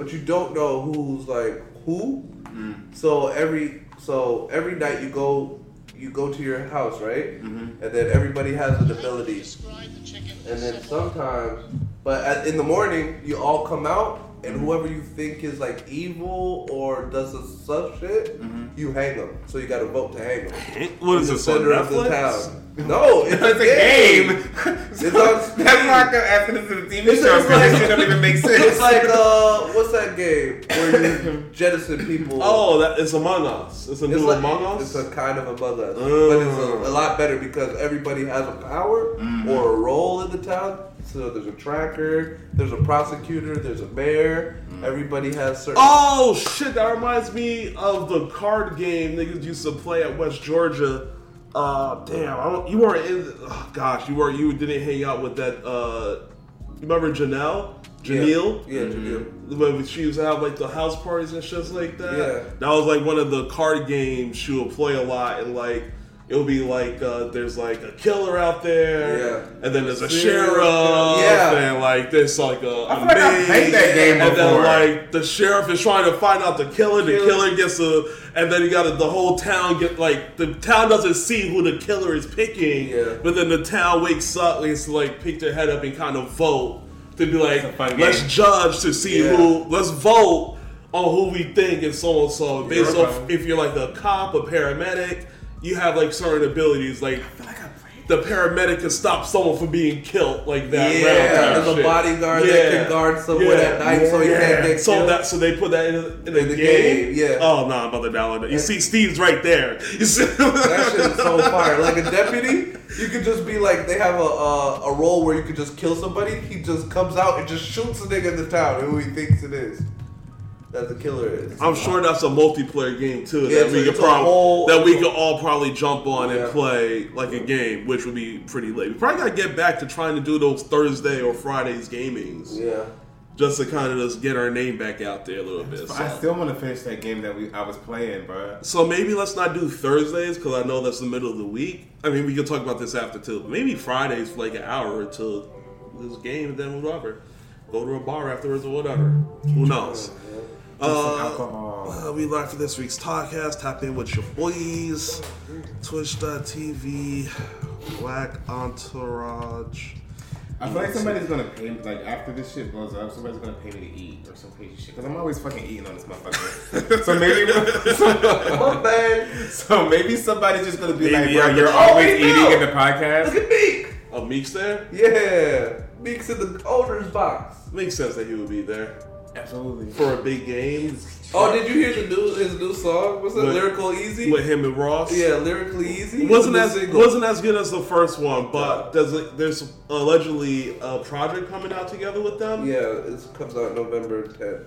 but you don't know who's like who. Mm-hmm. So every so every night you go you go to your house, right? Mm-hmm. And then everybody has an ability. And then sometimes, but at, in the morning you all come out. And whoever you think is like evil or does the sus shit, you hang them. So you got to vote to hang them. What in is the this on center of the town. No, it's, It's a game. It's on Steam. That's not gonna after this is a TV It's show just because like- this shit don't even make sense. It's like uh, what's that game where you jettison people? Oh, that it's Among Us. It's a it's new like, Among Us. It's a kind of Among Us, Oh. but it's a, a lot better because everybody has a power or a role in the town. So there's a tracker, there's a prosecutor, there's a mayor. Everybody has certain. Oh shit! That reminds me of the card game niggas used to play at West Georgia. Uh, damn, I don't. You weren't in. Oh, gosh, you were. You didn't hang out with that. Uh, you remember Janelle? Janelle? Yeah, Janelle. When she used to have like the house parties and shit like that. Yeah. That was like one of the card games she would play a lot, and like it would be like uh, there's like a killer out there, Yeah. and then there's a sheriff, killer. Yeah. and like there's like a. I feel like I maid, played that game and then like the sheriff is trying to find out the killer. The Killer. killer gets a, and then you got the whole town get like the town doesn't see who the killer is picking. Yeah. But then the town wakes up and it's like pick their head up and kind of vote to be like, let's game. judge to see Yeah. who, let's vote on who we think is so and so. Based off if you're like a cop, a paramedic, you have like certain abilities. Like the paramedic can stop someone from being killed like that. Yeah, round type there's a shit. bodyguard that can guard someone at night so he can't get So killed. that so they put that in, in the, In the game. game, yeah. Oh no, I'm about to download it. You see, Steve's right there. You see? That shit is so fire. Like a deputy, you could just be like, they have a a, a role where you could just kill somebody. He just comes out and just shoots a nigga in the town who he thinks it is. That the killer is. I'm sure that's a multiplayer game too. Yeah, that we could it's probably whole- that we could all probably jump on Yeah. and play like a game, which would be pretty late. We probably gotta get back to trying to do those Thursday or Fridays gamings, Yeah. just to kind of just get our name back out there a little bit. So. I still want to finish that game that we I was playing, bro. So maybe let's not do Thursdays because I know that's the middle of the week. I mean, we can talk about this after too. But maybe Fridays for like an hour until this game, and then whatever. Go to a bar afterwards or whatever. Who knows? Some Uh, alcohol. uh, we live for this week's podcast. Tap in with your boys. Twitch.tv. Black Entourage. I feel like somebody's gonna pay me, like after this shit blows up, somebody's gonna pay me to eat or some crazy shit. Cause I'm always fucking eating on this motherfucker. so maybe, What man? so maybe somebody's just gonna be Maybe, like, yeah, you're always Oh, eating know. in the podcast. Look at Meek. Oh, Meek's there? Yeah. Meek's in the owner's box. Makes sense that he would be there Absolutely. for a big game Oh, did you hear the new his new song? What's it? With- Lyrical Easy. with him and Ross. Yeah, lyrically easy. wasn't The as single. wasn't as good as the first one, but there's a, there's allegedly a project coming out together with them. Yeah, it comes out November 10th.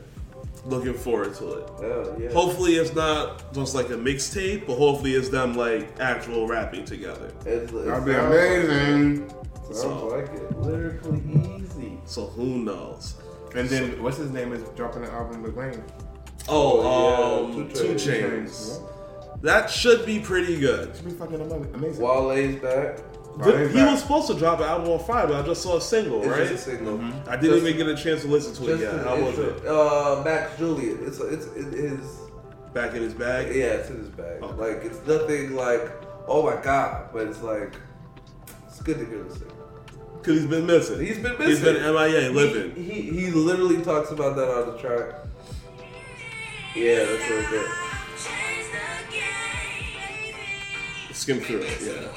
Looking forward to it. Oh yeah. Hopefully, it's not just like a mixtape, but hopefully, it's them like actual rapping together. It's, it That'd be amazing. Like, So- sounds like it. Lyrically easy. So who knows? And then what's his name is dropping an album with Wayne. Oh, Oh, um, yeah, Two Two Chainz. That should be pretty good. Should be fucking amazing. Wale's back. Wale's he back. was supposed to drop an album on Friday, but I just saw a single, It's right? just a single. I didn't Just- even get a chance to listen to it yet. an How was it? Uh, Max Julien. It's it's it is Back in his bag. yeah, it's in his bag. Okay. Like it's nothing like oh my god, but it's like it's good to hear this thing. Cause he's been missing. He's been missing. He's been MIA living. He, he he literally talks about that on the track. Yeah, that's really good. Skim through it. Yeah.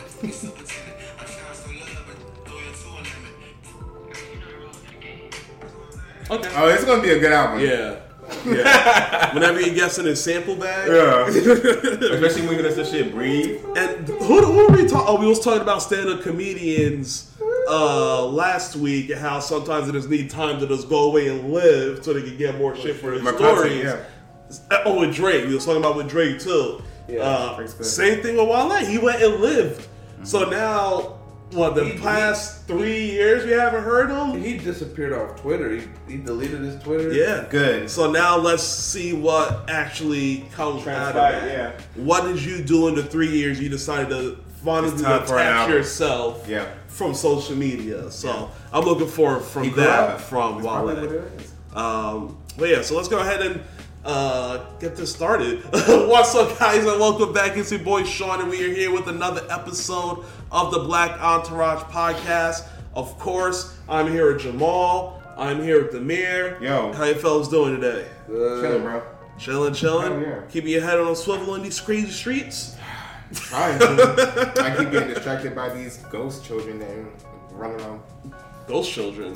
Okay. Oh, it's gonna be a good album. Yeah. Yeah. Whenever he gets in his sample bag. Yeah. Especially when that's the shit breathe. And who, who were we talking? Oh, we was talking about stand-up comedians uh, last week how sometimes they just need time to just go away and live so they can get more shit for their My stories. content, Oh, with Drake, we was talking about with Drake too. Yeah, uh, same thing with Wale. He went and lived. So now, what the He- past three years we haven't heard him? He disappeared off Twitter. He, he deleted his Twitter. Yeah, Good. So now let's see what actually comes out of that. yeah. What did you do in the three years you decided to finally detach yourself Yeah. from social media? So I'm looking forward from that from Wale. what it is. Um, But yeah, so let's go ahead and uh, get this started. What's up, guys, and welcome back. It's your boy Sean, and we are here with another episode of the Black Entourage podcast. Of course, I'm here with Jamaal. I'm here with Amir. Yo. how you fellas doing today? Uh, Chilling, bro. Chilling, chilling. Yeah. Keeping your head on a swivel in these crazy streets. Trying to. I keep getting distracted by these ghost children that run around. Ghost children.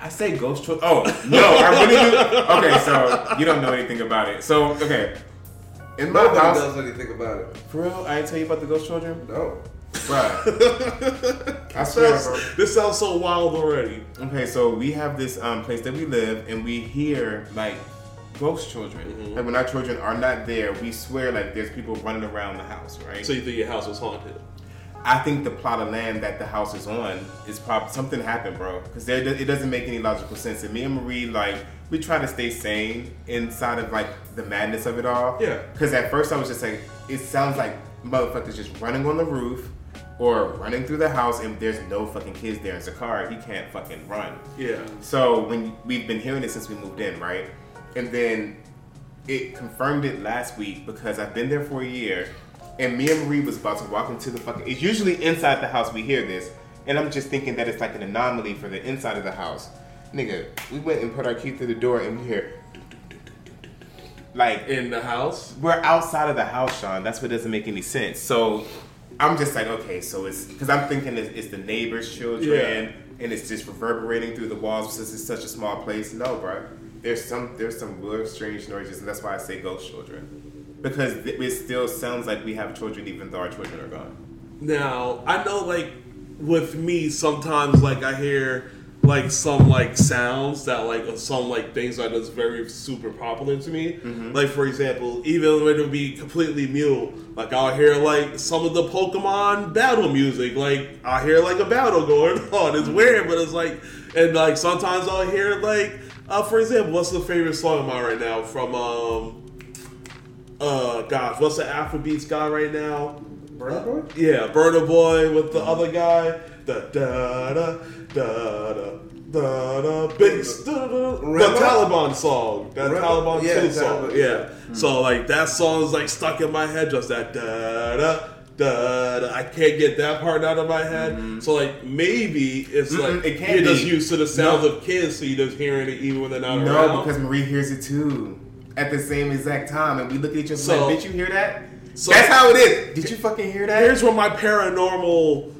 I say ghost children. Oh no, I really do. Okay, so you don't know anything about it. So okay, in my Nobody house, knows anything about it. for real, I didn't tell you about the ghost children, No. Bruh. I swear, bro. Sounds- this sounds so wild already. Okay, so we have this um, place that we live, and we hear like ghost children. Mm-hmm. Like when our children are not there, we swear like there's people running around the house, right? So you think your house was haunted? I think the plot of land that the house is on is probably something happened, bro. Because it doesn't make any logical sense. And me and Marie, like, we try to stay sane inside of like the madness of it all. Yeah. Because at first I was just like, it sounds like motherfuckers just running on the roof or running through the house, and there's no fucking kids there. It's a car. He can't fucking run. Yeah. So when we've been hearing it since we moved in, right? And then it confirmed it last week because I've been there for a year, and me and Marie was about to walk into the fucking. It's usually inside the house we hear this, and I'm just thinking that it's like an anomaly for the inside of the house. Nigga, we went and put our key through the door, and we hear. Like In the house? we're outside of the house, Sean. That's what doesn't make any sense. So I'm just like, okay, so it's because I'm thinking it's, it's the neighbors' children, Yeah. and it's just reverberating through the walls since it's such a small place. No, bro. There's some there's some real strange noises, and that's why I say ghost children because it still sounds like we have children even though our children are gone. Now, I know, like, with me, sometimes, like, I hear, like, some, like, sounds that, like, uh, some, like, things that is very super popular to me. Mm-hmm. Like, for example, even when it would be completely mute, like, I'll hear, like, some of the Pokemon battle music. Like, I hear, like, a battle going on. It's weird, but it's like, and, like, sometimes I'll hear, like, uh, for example, what's the favorite song of mine right now from, um, uh, gosh, what's the Afrobeats guy right now? Burna Boy? Yeah, Burna Boy with the other guy. Da da da da da da da big da, da, da, the? Taliban song. That Rema? Taliban Yeah, song. Taliban, Yeah. So like that song is like stuck in my head, just that da da. Da, da. I can't get that part out of my head. Mm-hmm. So like maybe it's Mm-mm, like it can't you're just used to the sounds No. of kids, so you're just hearing it even when they're not No, around. because Marie hears it too at the same exact time, and we look at each other So- like, "Bitch, you hear that?" So- That's how it is. Did you fucking hear that? Here's where my paranormal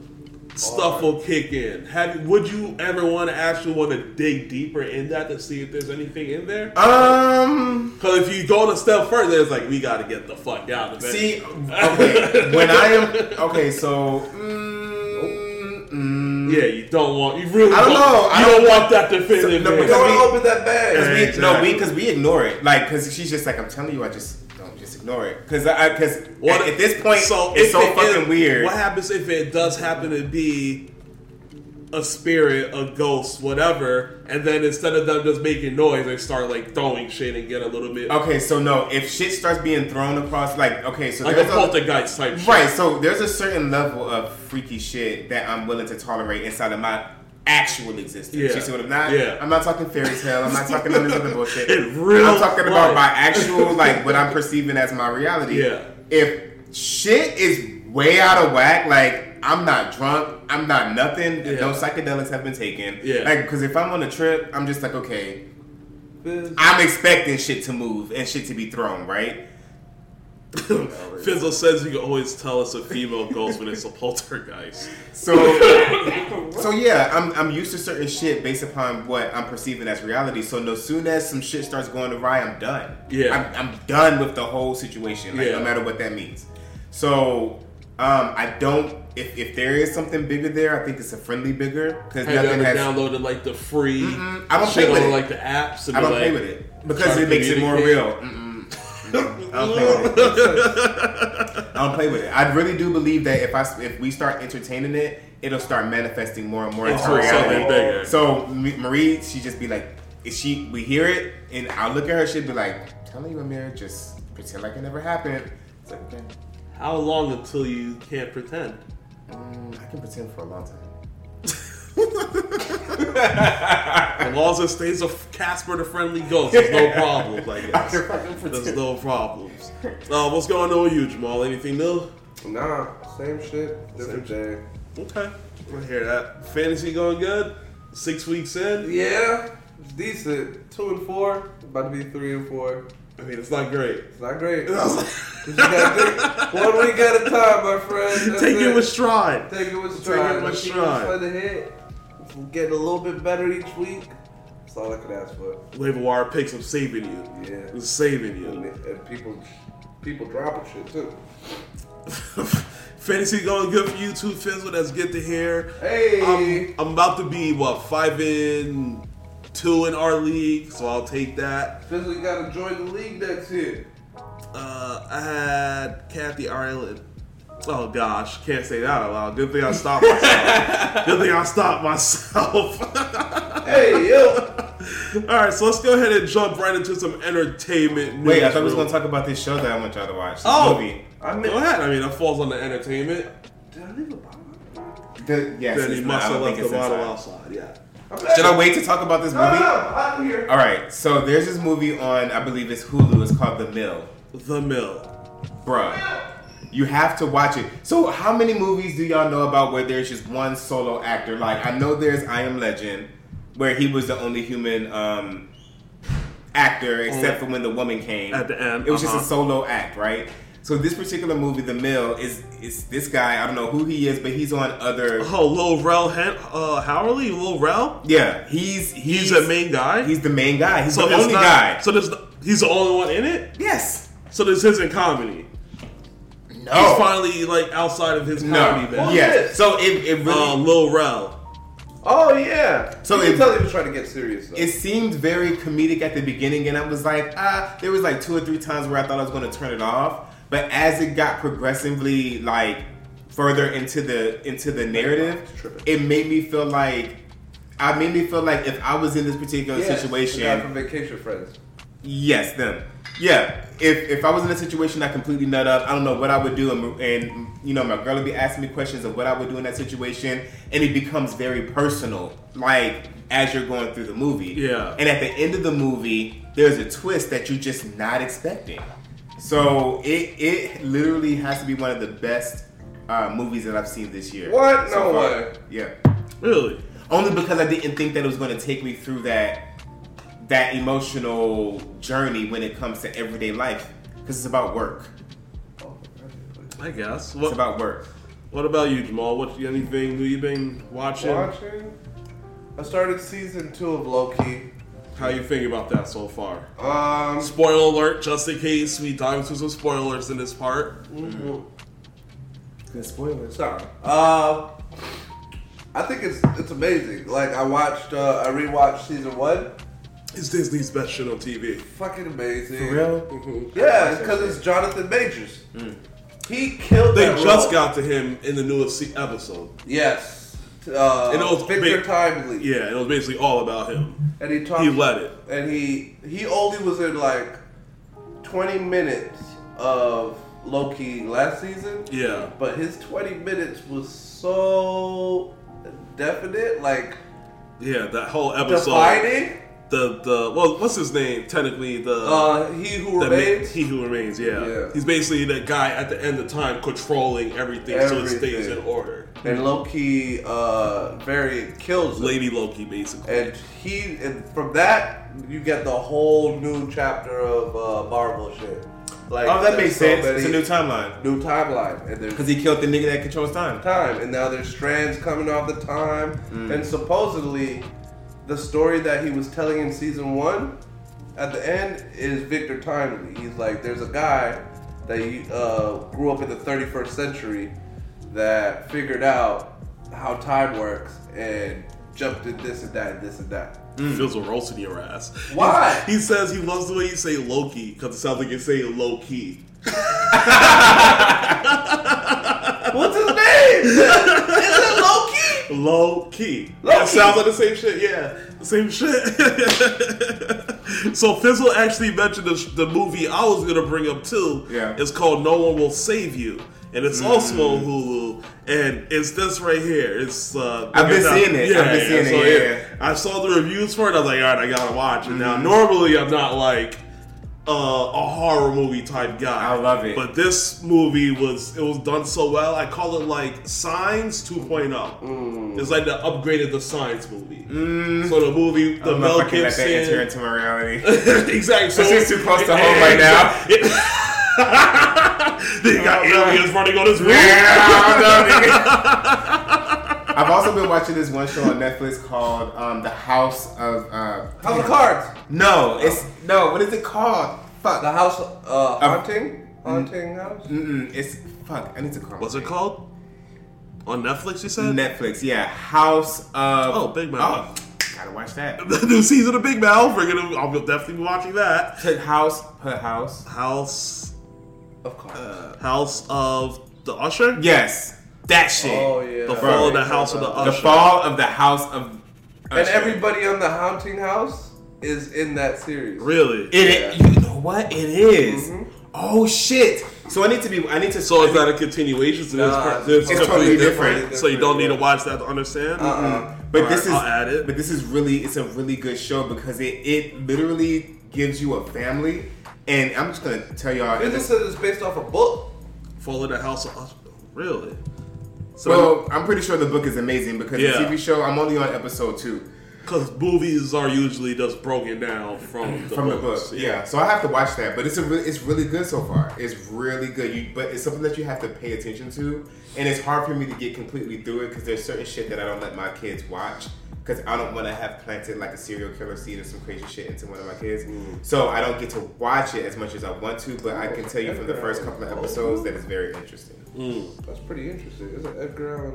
stuff will kick in. Have would you ever want to actually want to dig deeper in that to see if there's anything in there? um. Because if you go a step further, it's like we got to get the fuck out of it. See, okay, when I am okay, so mm, mm, yeah, you don't want you really. I don't know, I don't don't want that definitive. So- no, You answer. don't want we- to open that bag. Cause we, no, we because we ignore it, like because she's just like I'm telling you, I just ignore it, because I because at, at this point so it's so it fucking is- weird. What happens if it does happen to be a spirit, a ghost, whatever, and then instead of them just making noise, they start like throwing shit and get a little bit Okay, so no, if shit starts being thrown across, like okay, so like a poltergeist type shit. right, so there's a certain level of freaky shit that I'm willing to tolerate inside of my actual existence. Yeah. You see what I'm not? Yeah. I'm not talking fairy tale. I'm not talking none of this other bullshit. In real I'm talking about life. my actual like what I'm perceiving as my reality. Yeah. If shit is way out of whack, like I'm not drunk, I'm not nothing. Yeah. No psychedelics have been taken. Yeah. Like because if I'm on a trip, I'm just like okay. I'm expecting shit to move and shit to be thrown, right? Fizzle says you can always tell it's a female ghost when it's a poltergeist. So, so yeah, I'm I'm used to certain shit based upon what I'm perceiving as reality. So, no soon as some shit starts going awry, I'm done. Yeah. I'm, I'm done with the whole situation. Like, Yeah. no matter what that means. So, um, I don't. If, if there is something bigger there, I think it's a friendly bigger because nothing has. downloaded like the free Mm-mm, I don't shit play with on it. like the apps? And I don't like, play with it because it makes it more real. Mm-mm. I don't play with it. I don't play with it. I really do believe that if I if we start entertaining it, it'll start manifesting more and more into Into something reality. bigger. So Marie, she just be like, if she we hear it, and I'll look at her, she'd be like, "Telling you, Amir, just pretend like it never happened." It's like, okay, How long until you can't pretend? mm, I can pretend for a long time. As long as it stays a Casper the Friendly Ghost, there's no problems, I guess. There's no problems. Uh, what's going on with you, Jamaal? Anything new? Nah, same shit, different day. Okay. I hear that. Fantasy going good? Six weeks in? Yeah, it's decent. Two and four, about to be three and four. I mean, it's not great. It's not great. you gotta take one week at a time, my friend. That's Take it with stride. Take it with stride. Take stride. it with Keep stride. for the hit. Getting a little bit better each week. That's all I could ask for. Waiver wire picks, I'm saving you. Yeah. I'm saving And, you. and people, people dropping shit too. Fantasy going good for you too, Fizzle. That's good to hear. Hey. I'm, I'm about to be, what, five in two in our league, so I'll take that. Fizzle, you gotta join the league next year. Uh, I had Kathy Ireland. Oh gosh, can't say that out loud. Good thing I stopped myself. Good thing I stopped myself. Hey, yo. All right, so let's go ahead and jump right into some entertainment news. Wait, I thought we was gonna talk about this show that I want y'all to watch. This Oh. movie. I Go meant, ahead. I mean, that falls on the entertainment. did I leave a bottle? The, yes, then he it's must not- I have don't left think the bottle outside. Yeah. Should I wait to talk about this No, no, movie? no, I'm here. All right, so there's this movie on, I believe it's Hulu. It's called The Mill. The Mill. Bruh, you have to watch it. So, how many movies do y'all know about where there's just one solo actor? Like, I know there's I Am Legend, where he was the only human um, actor, except for when the woman came At the end, It was just uh-huh. a solo act, right? So this particular movie, The Mill, is is this guy? I don't know who he is, but he's on other. Oh, Lil Rel Hen- uh, Howery, Lil Rel. Yeah, he's he's, He's the main guy. He's the main guy. He's so the only not- guy. So there's he's the only one in it. yes. So this isn't comedy. No. He's finally like outside of his no. comedy. Then. Yes. So it, it really Um, Lil Rel. Oh yeah. So So you it- can tell he was trying to get serious. Though. it seemed very comedic at the beginning, and I was like, ah, there was like two or three times where I thought I was going to turn it off. But as it got progressively like further into the into the narrative, Tripping. it made me feel like I made me feel like if I was in this particular Yes, situation, from Vacation Friends. yes, them, yeah. If if I was in a situation I completely nut up, I don't know what I would do, and, and you know my girl would be asking me questions of what I would do in that situation, and it becomes very personal, like as you're going through the movie. Yeah. And at the end of the movie, there's a twist that you're just not expecting. So it it literally has to be one of the best uh, movies that I've seen this year. What? so No far. way. Yeah. Really? Only because I didn't think that it was going to take me through that that emotional journey when it comes to everyday life because it's about work. I guess. It's What, about work. what about you, Jamaal? What anything new you been watching? Watching. I started season two of Loki. How you think about that so far? Um, Spoiler alert, just in case we dive into some spoilers in this part. Good spoilers. sorry. Uh, I think it's it's amazing. Like I watched, uh, I rewatched season one. It's Disney's best shit on TV. Fucking amazing. For real? Mhm. Yeah, because it's Jonathan Majors. He killed. Them. They that just role. got to him in the newest episode. yes. Uh, And it was Victor big- Timely. Yeah, it was basically all about him. and he talked. He led it. and he he only was in like 20 minutes of Loki last season. Yeah. But his 20 minutes was so definite, like Yeah, that whole episode. defining. The the well, what's his name? Technically, the Uh, he who the ma- remains. he who remains. Yeah. Yeah. he's basically the guy at the end of time controlling everything, so it stays in order. and Loki, uh, very kills him. Lady Loki, basically. And he, and from that, you get the whole new chapter of uh, Marvel shit. Like, Oh, that makes so sense. many- It's a new timeline new timeline, and there's because he killed the nigga that controls time. time, and now there's strands coming off the time, and supposedly the story that he was telling in season one at the end is Victor Timely. He's like, there's a guy that uh, grew up in the 31st century that figured out how time works and jumped in this and that and this and that. Feels a roasting your ass. Why? He says he loves the way you say Loki because it sounds like you say low key. What's his name? Low key. Low That key. sounds like the same shit. Yeah, the same shit. so Fizzle actually mentioned the, the movie I was gonna bring up too. Yeah. It's called No One Will Save You, and it's also on Hulu. and it's this right here. It's uh, I've been seeing it. I've been seeing it, so yeah. I saw the reviews for it. I was like, all right, I gotta watch it now. Mm-hmm. Normally, I'm not like uh, a horror movie type guy. I love it. But this movie was it was done so well. I call it like Signs 2.0. Mm. It's like the upgraded the Signs movie. So the movie, the Mel let that enter Gibson. into my reality. exactly. So is too close to home right now. they got Oh, aliens running on his roof. I've also been watching this one show on Netflix called um, The House of. Uh, House of Cards. no, it's no. What is it called? Fuck. The house uh, haunting, haunting house. Mm-mm, it's fuck. I need to call. What's it called? On Netflix, you said? Netflix. Yeah, House of. Oh, Big Mouth. Oh, gotta watch that. the new season of Big Mouth. We're gonna. I'll definitely be watching that. Put house. Put house. House. Of cards. House of the Usher. Yes, that shit. oh yeah. The Bro, fall of the House of the the fall of the House of. And everybody on the haunting house is in that series. Really? It, Yeah. You know what? It is. Mhm. Oh shit! So I need to be. I need to. So I is need- that a continuation to this? Nah, part- this it's completely totally different. So you don't need to watch that to understand. Uh-uh. But All this right, is I'll add it. But this is really it's a really good show because it it literally gives you a family, and I'm just gonna tell y'all. It just says it's based off a book. Fall of the House of Usher. Really? So well, I'm pretty sure the book is amazing because Yeah. the TV show I'm only on episode two because movies are usually just broken down from the from the book. books. Yeah, so I have to watch that. But it's a really, it's really good so far. It's really good. You, but it's something that you have to pay attention to, and it's hard for me to get completely through it because there's certain shit that I don't let my kids watch because I don't want to have planted like a serial killer seed or some crazy shit into one of my kids. So I don't get to watch it as much as I want to. But I can tell you from the first couple of episodes that it's very interesting. Mm. That's pretty interesting. It's an Edgar Allan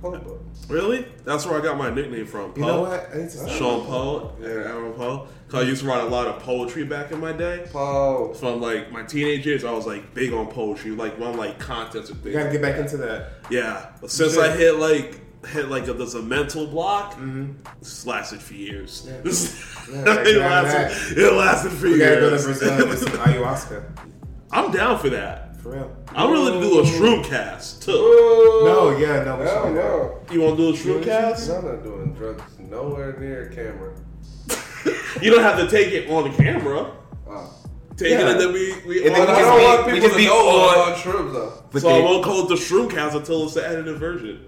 Poe book. Really? That's where I got my nickname from. Poe. You know what? I need to. Sean Poe and Aaron Poe. Cause I used to write a lot of poetry back in my day. Poe. From like my teenage years, I was like big on poetry, like run like contests and You things. gotta get back into that. Yeah, since. I hit like hit like a, there's a mental block, this lasted for years. This- Mm-hmm. Yeah, it, grab lasted, it lasted for We gotta go to years. Brazil and get some ayahuasca. I'm down for that. For real. I'm willing to do a shroom cast too. No, yeah, no, we should Hell no. You want to do a shroom cast? I'm not doing drugs nowhere near camera. You don't have to take it on the camera. Oh. Take it Yeah. and then we we. And then on- I we don't just want people to be know on- on shrooms though. But so I won't call it the shroom cast until it's the edited version.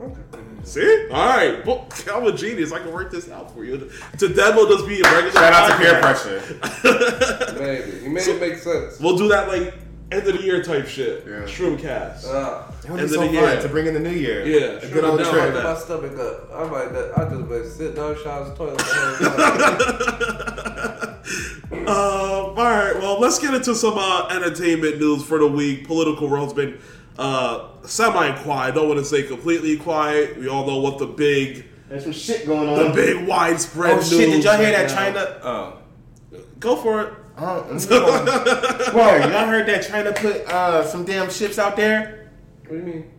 Okay. See? All right. Well, I'm a genius. I can work this out for you. To demo just be a regular. Shout out to peer pressure. Maybe. You made it make sense. We'll do that like end of the year type shit. Yeah. Shroom cast. Uh, That would End be of so the fun year. to bring in the new year. Yeah, a sure, good old I'm down trip. my stomach up. I might. I just been sit down, shower, toilet. the whole. Uh, all right. Well, let's get into some uh, entertainment news for the week. Political world's been uh, semi-quiet. Don't want to say completely quiet. We all know what the big, There's some shit going on. the big widespread oh news. shit! Did y'all hear that right now. China? Oh. Go for it. Oh, Whoa, y'all heard that China put uh, some damn ships out there? what do you mean?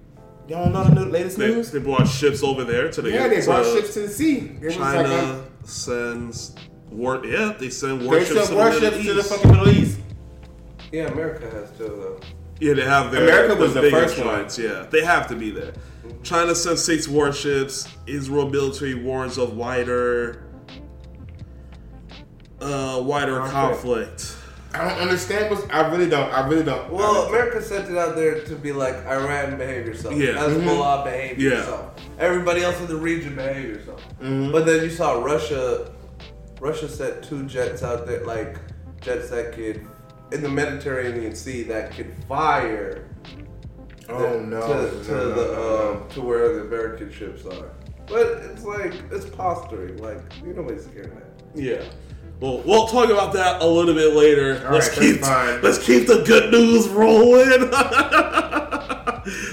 Y'all don't know the new, latest They, news? they brought ships over there to the Yeah, they brought ships to the sea. It was like, China uh, sends war. Yeah, they send warships. they warships sent to the warships Middle to the East. fucking Middle East. Yeah, America has too though. Yeah, they have their America was their the big first one. Yeah, they have to be there. China sent six warships. Israel military warns of wider, uh, wider conflict. I don't understand. What's, I really don't. I really don't. Well, I- America sent it out there to be like Iran behave yourself. Yeah. Hezbollah behave Yeah. yourself. Everybody else in the region behave yourself. Mhm. But then you saw Russia. Russia sent two jets out there, like jets that could in the Mediterranean Sea that could fire. Oh the- no! To, to no, no, the no, um, to where the American ships are. But it's like it's posturing. Like you nobody's scared of that. Yeah. Well, we'll talk about that a little bit later. All let's right, keep let's keep the good news rolling.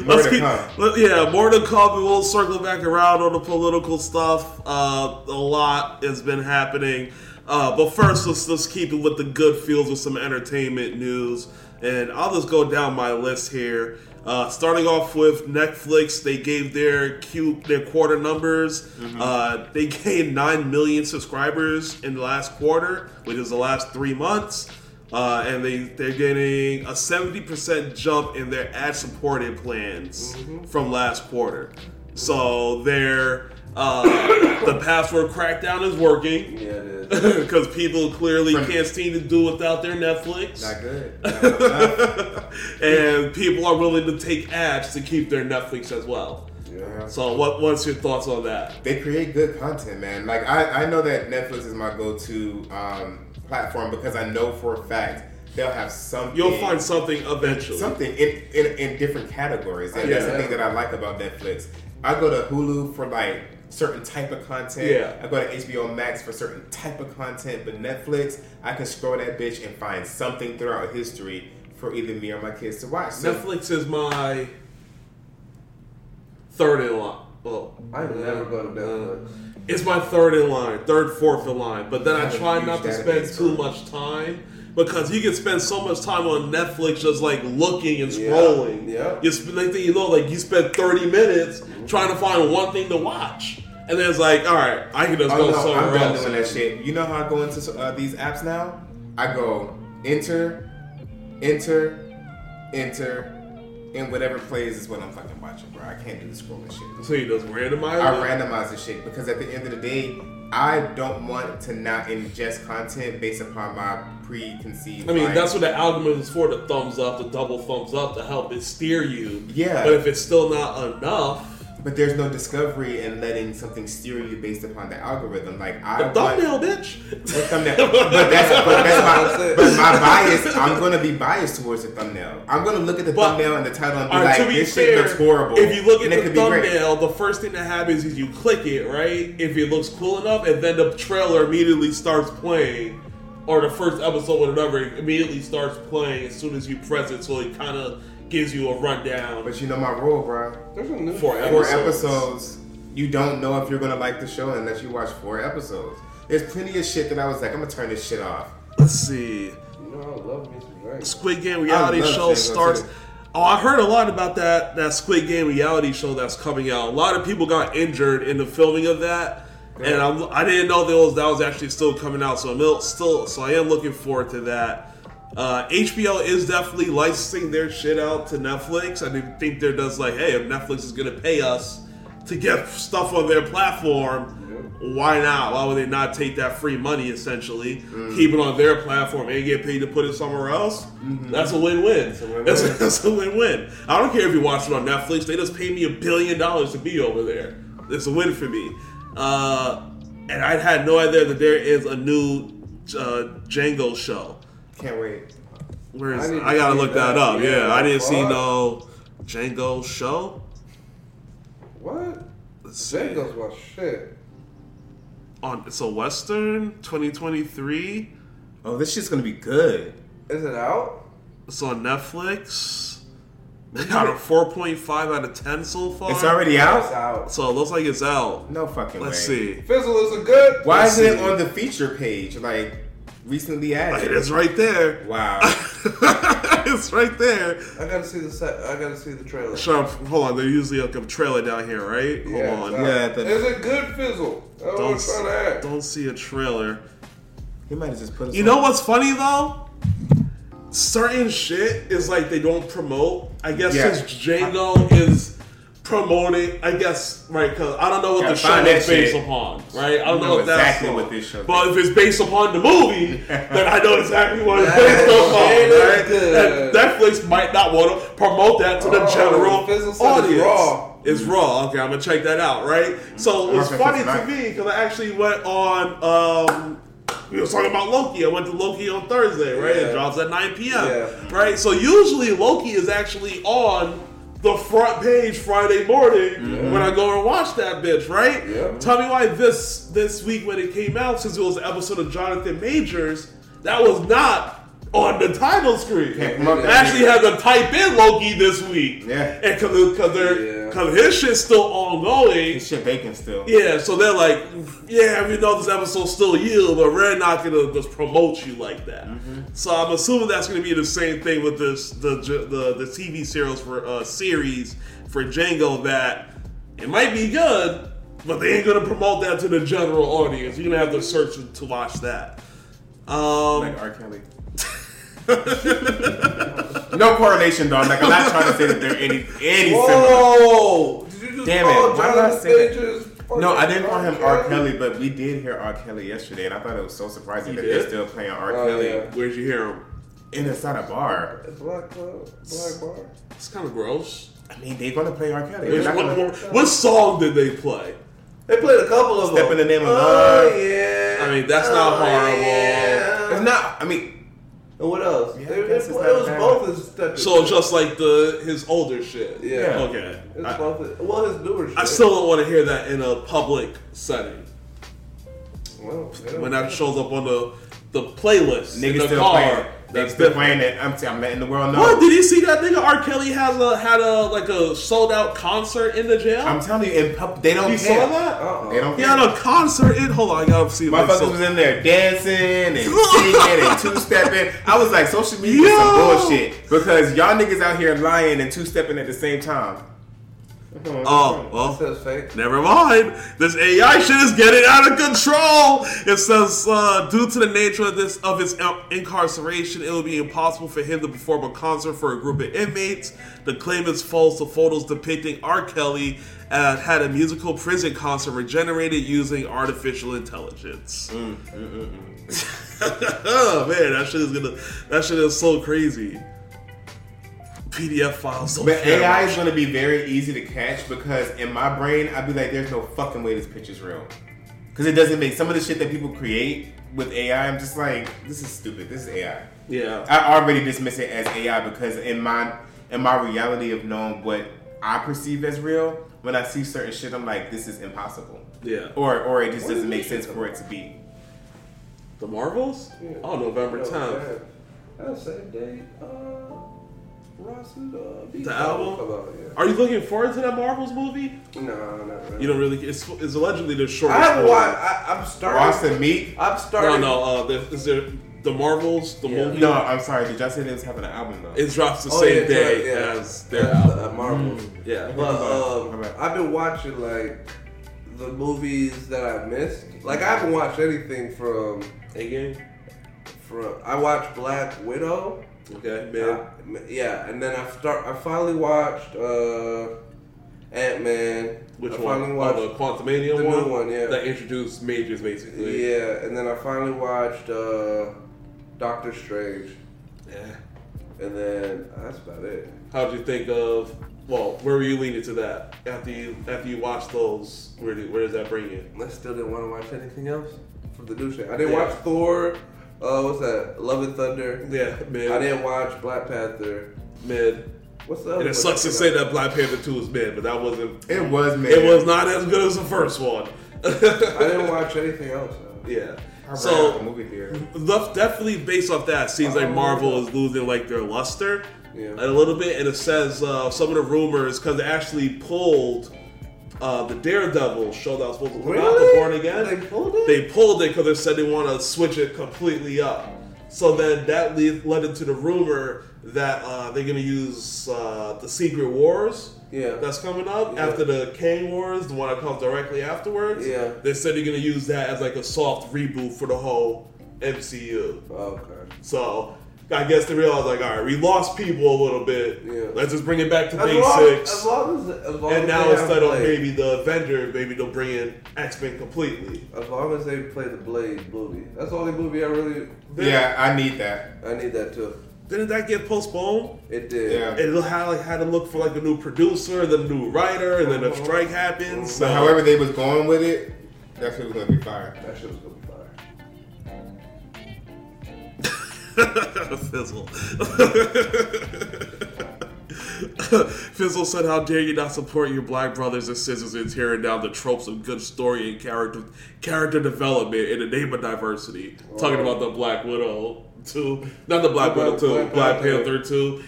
Let's keep, let- yeah, more to come. and We'll circle back around on the political stuff. Uh, a lot has been happening, uh, but first, let's let's keep it with the good feels with some entertainment news. And I'll just go down my list here. Uh, starting off with Netflix, they gave their Q their quarter numbers. Uh, they gained nine million subscribers in the last quarter, which is the last three months. Uh, and they they're getting a seventy percent jump in their ad supported plans from last quarter. So their uh, the password crackdown is working Yeah, it is. because people clearly From- can't seem to do without their Netflix, Not good. Not and people are willing to take ads to keep their Netflix as well. Yeah. So what what's your thoughts on that? they create good content, man. Like I, I know that Netflix is my go-to um, platform because I know for a fact they'll have something. You'll find something eventually. something in, in, in different categories. And that's the thing that I like about Netflix. I go to Hulu for like certain type of content. Yeah. I go to HBO Max for certain type of content. But Netflix, I can scroll that bitch and find something throughout history for either me or my kids to watch. So Netflix is my third in line. Well, I never go to uh, Netflix. it's my third in line, third, fourth in line. But then I I try not to spend too bro. much time because you can spend so much time on Netflix just like looking and scrolling. yeah. You spend, next thing you know, like you spend thirty minutes mm-hmm. trying to find one thing to watch, and then it's like, all right, I can just Oh go no, somewhere I'm done else. doing that shit. You know how I go into uh, these apps now? I go enter, enter, enter, and whatever plays is what I'm fucking watching, bro. I can't do the scrolling shit. So you just randomize. I it? randomize the shit because at the end of the day, I don't want to not ingest content based upon my preconceived. I mean, that's what the algorithm is for: the thumbs up, the double thumbs up, to help it steer you. Yeah. But if it's still not enough, But there's no discovery in letting something steer you based upon the algorithm. Like I the want- thumbnail, bitch. What thumbnail? but that's but that's my but my bias. I'm gonna be biased towards the thumbnail. I'm gonna look at the But- thumbnail and the title and be right, like, be "This shit looks horrible." if you look at the could be great. thumbnail, the first thing that happens is you click it, right? If it looks cool enough, and then the trailer immediately starts playing, or the first episode or whatever immediately starts playing as soon as you press it, so it kind of gives you a rundown. But you know my rule, bro. There's a new For show. Four Episodes. episodes. You don't know if you're gonna like the show unless you watch four episodes. There's plenty of shit that I was like, I'm gonna turn this shit off. Let's see. You know, I love me some Drake. Squid Game reality show Django starts. too. Oh, I heard a lot about that that Squid Game reality show that's coming out. A lot of people got injured in the filming of that, and I'm, I didn't know that was that was actually still coming out. So I'm still so I am looking forward to that. Uh, HBO is definitely licensing their shit out to Netflix. I didn't think they're just like, hey, if Netflix is gonna pay us to get stuff on their platform, why not? Why would they not take that free money essentially, keep it on their platform, and get paid to put it somewhere else? That's a win-win. win-win. That's, that's a win-win. I don't care if you watch it on Netflix; they just paid me a billion dollars to be over there. It's a win for me. Uh, and I had no idea that there is a new uh, Django show. Can't wait. Where is I I, gotta look that, that. up. Yeah, Yeah, I didn't see no Django show. What? Let's see. Django's my shit. On it's a Western 2023. Oh, this shit's gonna be good. Is it out? It's on Netflix. They got a 4.5 out of 10 so far. It's already out. It's out. out. So it looks like it's out. No fucking way. Let's way. see. Fizzle is a good. Why Let's isn't it on the feature page? Like recently It added. it's right there. Wow. it's right there. I gotta see the set. I gotta see the trailer. Sharp, hold on. There's usually like a trailer down here, right? Hold Yeah, on. it's. Yeah, the- Is it good Fizzle? That's what I'm Don't, trying to ask. don't see a trailer. he might have just put You on. know what's funny though? Certain shit is like they don't promote. I guess Yeah. since Django is promoting, I guess right because I don't know what Gotta the show is based shit. upon, right? I don't You know, know if that's exactly on. what this show But if it's based upon the movie, then I know exactly what it's based upon, shit right? And Netflix might not want to promote that to the Oh, general Fizzle said it's audience. raw. It's raw. Okay, I'm gonna check that out. Right. So it was Perfect funny to me because I actually went on. Um, we were talking about Loki. I went to Loki on Thursday. Right. It drops at 9 p.m. Yeah. Right. So usually Loki is actually on the front page Friday morning when I go and watch that bitch. Right. Yeah. Tell me why this this week when it came out, since it was an episode of Jonathan Majors, that was not on the title screen. Can't promote I that actually had to type in Loki this week. Yeah. And cause, cause they're Yeah. cause his shit's still ongoing. This shit bacon still. Yeah, so they're like, yeah, we know this episode's still you, but we're not gonna just promote you like that. So I'm assuming that's gonna be the same thing with this the the, the TV series for uh, series for Django that it might be good, but they ain't gonna promote that to the general audience. You're gonna have to search to watch that. Um, Like R. Kelly. no correlation, dog. Like I'm not trying to say that they're any any similar. Whoa! Did Damn it, why did I say that? No, I didn't call him R. Kelly, but we did hear R. Kelly yesterday, and I thought it was so surprising You that did? they're still playing R. Oh, Kelly yeah. Where'd you hear him? in inside a bar. Black Club, Black Bar. It's kind of gross. I mean, they're gonna play R. Kelly. Which, They're not what, gonna- what, what song did they play? They played a couple of them. Step them. in the Name of oh, Love. yeah. I mean, that's not Oh, horrible. yeah. It's not. I mean, And what else? Yeah, I they, they, guess it was bad. both his step. So just like the his older shit. Yeah. Okay. It's I, both. His, well, his newer shit. I still don't want to hear that in a public setting. Well, yeah. When that shows up on the the playlist in the still car. Playing it. Niggas That's still playing it. I'm, I'm letting the world know. What did you see that nigga R. Kelly has a had a like a sold out concert in the jail? I'm telling you, in pub, they don't you care. saw that? Uh-uh. They don't He care. had a concert in. Hold on, I gotta see. Motherfuckers myself. was in there dancing and singing and two stepping. I was like, social media is some bullshit because y'all niggas out here lying and two stepping at the same time. Oh well. It says fake. Never mind. This AI shit is getting out of control. It says, uh, due to the nature of this of his incarceration, it will be impossible for him to perform a concert for a group of inmates. The claim is false. The photos depicting R. Kelly uh, had a musical prison concert regenerated using artificial intelligence. oh man, that shit is gonna. That shit is so crazy. PDF files. don't But AI about is going to be very easy to catch because in my brain, I'd be like, there's no fucking way this picture's real. Because it doesn't make some of the shit that people create with AI. I'm just like, this is stupid. This is AI. Yeah. I already dismiss it as AI because in my in my reality of knowing what I perceive as real, when I see certain shit, I'm like, this is impossible. Yeah. Or or it just What doesn't make sense for it to be. The Marvels? Yeah. Oh, November 10th. man. That's the same day. Uh, Ross's uh, The album? come out, yeah. Are you looking forward to that Marvels movie? No, not really. You don't really. It's, it's allegedly the I shortest. haven't watched. I, I'm starting. Ross and meat? I'm starting. no. Uh, the, is there the Marvels? The Yeah. movie? No, I'm sorry. Did y'all say they was having an album though? It drops the Oh, same yeah, day yeah. as their That's album. the, uh, Marvel. Yeah. But um. I've been watching like the movies that I missed. Like I haven't watched anything from Again. from. I watched Black Widow. Okay. Man. Uh, yeah, and then I start. I finally watched uh, Ant Man. Which I one? Finally Oh, watched, the Quantumania the one. new one, yeah. That introduced Majors basically. yeah, and then I finally watched uh, Doctor Strange, Yeah. and then that's about it. How'd you think of? Well, where were you leaning to that after you after you watched those? Where do, where does that bring you? I still didn't want to watch anything else from the new shit. I didn't Yeah. watch Thor. Uh, what's that? Love and Thunder. Yeah, mid. I didn't watch Black Panther. mid. What's the? And it sucks to say that Black Panther 2 is mid, but that wasn't. it was man. It was not as good as the first one. I didn't watch anything else. though. yeah. I ran the So movie theater. definitely based off that, seems like Oh. Marvel is losing like their luster Yeah. a little bit, and it says uh, some of the rumors because they actually pulled uh, the Daredevil show that was supposed to come out, the Really? Born Again. They pulled it? They pulled it because they said they want to switch it completely up. So then that lead, led into the rumor that uh, they're gonna use uh, the Secret Wars. Yeah. That's coming up Yeah. after the Kang Wars, the one that comes directly afterwards. Yeah. They said they're gonna use that as like a soft reboot for the whole MCU. Okay. So I guess they realized like, all right, we lost people a little bit. Yeah. Let's just bring it back to As long, as long as, as long and as now instead of maybe the Avenger, maybe they'll bring in X Men completely. as long as they play the Blade movie, that's the only movie I really. Yeah, I need that. I need that too. Didn't that get postponed? It did. Yeah. And it had like had to look for like a new producer, then a new writer, and then a strike happens. So So however they was going with it, that shit was gonna be fire. That shit was gonna Fizzle. Fizzle said, "How dare you not support your black brothers and sisters in tearing down the tropes of good story and character character development in the name of diversity?" Talking about the Black Widow too, not the Black Widow too, Black Black Panther. Panther too.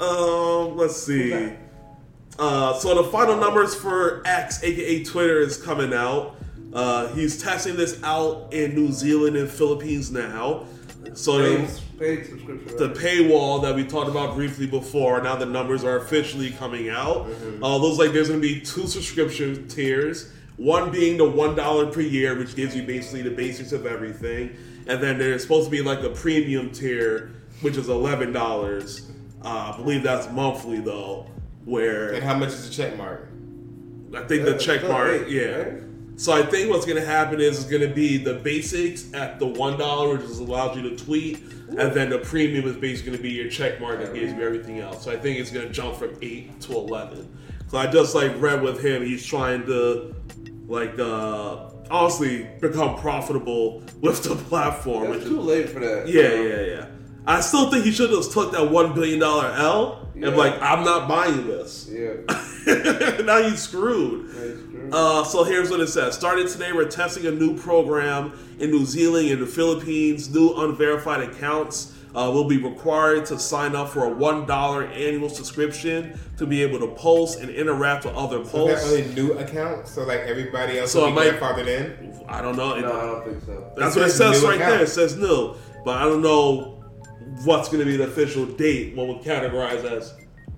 um, let's see. Uh, so the final numbers for X, aka Twitter, is coming out. Uh, he's testing this out in New Zealand and Philippines now. So Paid, the, paid subscription. the paywall that we talked about briefly before, now the numbers are officially coming out. Mm-hmm. Uh, looks like there's going to be two subscription tiers. One being the one dollar per year, which gives you basically the basics of everything, and then there's supposed to be like a premium tier, which is eleven dollars. Uh, I believe that's monthly though, where And how much is the check mark? I think Yeah, the check mark, eight, yeah. right? So I think what's gonna happen is it's gonna be the basics at the one dollar, which just allows you to tweet, and then the premium is basically gonna be your check mark that gives you everything else. So I think it's gonna jump from eight to eleven. So I just like read with him, he's trying to like uh honestly become profitable with the platform, It's too late for that. yeah, yeah, yeah. I still think he should have took that one billion dollar L Yeah. and like I'm not buying this. Yeah. now he's screwed. That's. Uh, so here's what it says. Starting today, we're testing a new program in New Zealand and the Philippines. New unverified accounts uh, will be required to sign up for a $1 annual subscription to be able to post and interact with other So is that posts. only new account? So like everybody else So will it be might- grandfathered in? I don't know. It- no, I don't think so. that's It what it says says right account. there. It says new. But I don't know what's going to be the official date, what would categorize as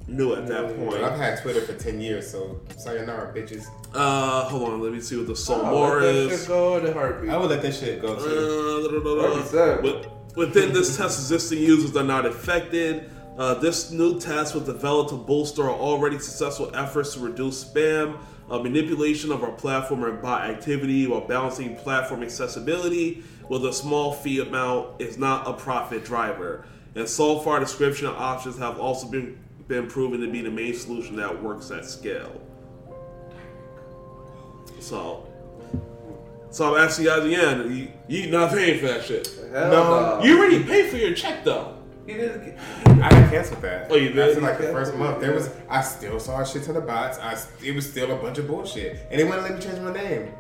new at that Yeah. point. I've had Twitter for 10 years, so sayonara, bitches. Uh, hold on. Let me see what the soul I'll more let that is. go in a heartbeat. I would let that shit go too. Uh, Within this test, existing users are not affected. Uh, this new test was developed to bolster our already successful efforts to reduce spam, uh, manipulation of our platform, and bot activity while balancing platform accessibility with a small fee amount is not a profit driver. And so far, description options have also been, been proven to be the main solution that works at scale. So, so I'm asking you guys again, you, you not paying for that shit. Hell No. no. You already paid for your check though. He I got canceled that. Oh, you did? After like the first month, there was I still saw a shit ton of bots. I it was still a bunch of bullshit, and they wouldn't let me change my name.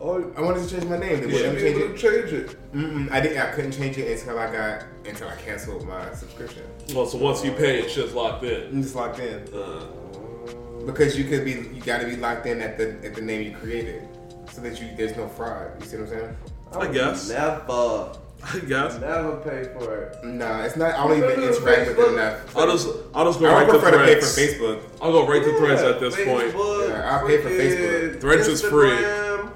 oh, I wanted to change my name. They you wouldn't should let be me able change it. change it. Mm-mm, I didn't. I couldn't change it until I got until I canceled my subscription. Well, so once you pay, it's just locked in. I'm just locked in Uh, because you could be. You got to be locked in at the at the name you created, so that you there's no fraud. You see what I'm saying? I would guess. Never, I guess never pay for it. Nah, it's not. I don't even Remember interact with Facebook? it enough. I'll just I'll just go I right would to prefer to pay for threads. Facebook. I'll go right to threads at this point. Yeah, I'll pay for Facebook. Threads is free. Instagram.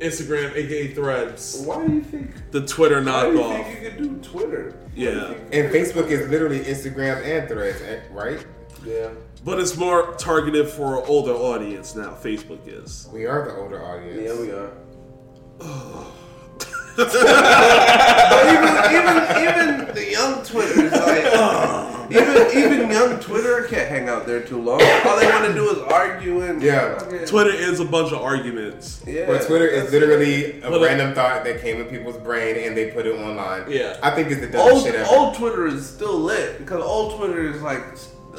Instagram, aka Threads, Why do you think? the Twitter Why do you knockoff. think you could do Twitter? Yeah. And Facebook is literally Instagram and Threads, eh, right? Yeah. But it's more targeted for an older audience now. Facebook is. We are the older audience. Yeah, we are. but even even even the young Twitters like even even young Twitter can't hang out there too long. All they want to do is argue and Yeah. fucking- Twitter is a bunch of arguments. Yeah, But Twitter is that's literally a But, random thought that came in people's brain and they put it online. Yeah. I think it's the dumbest old shit ever. old Twitter is still lit because old Twitter is like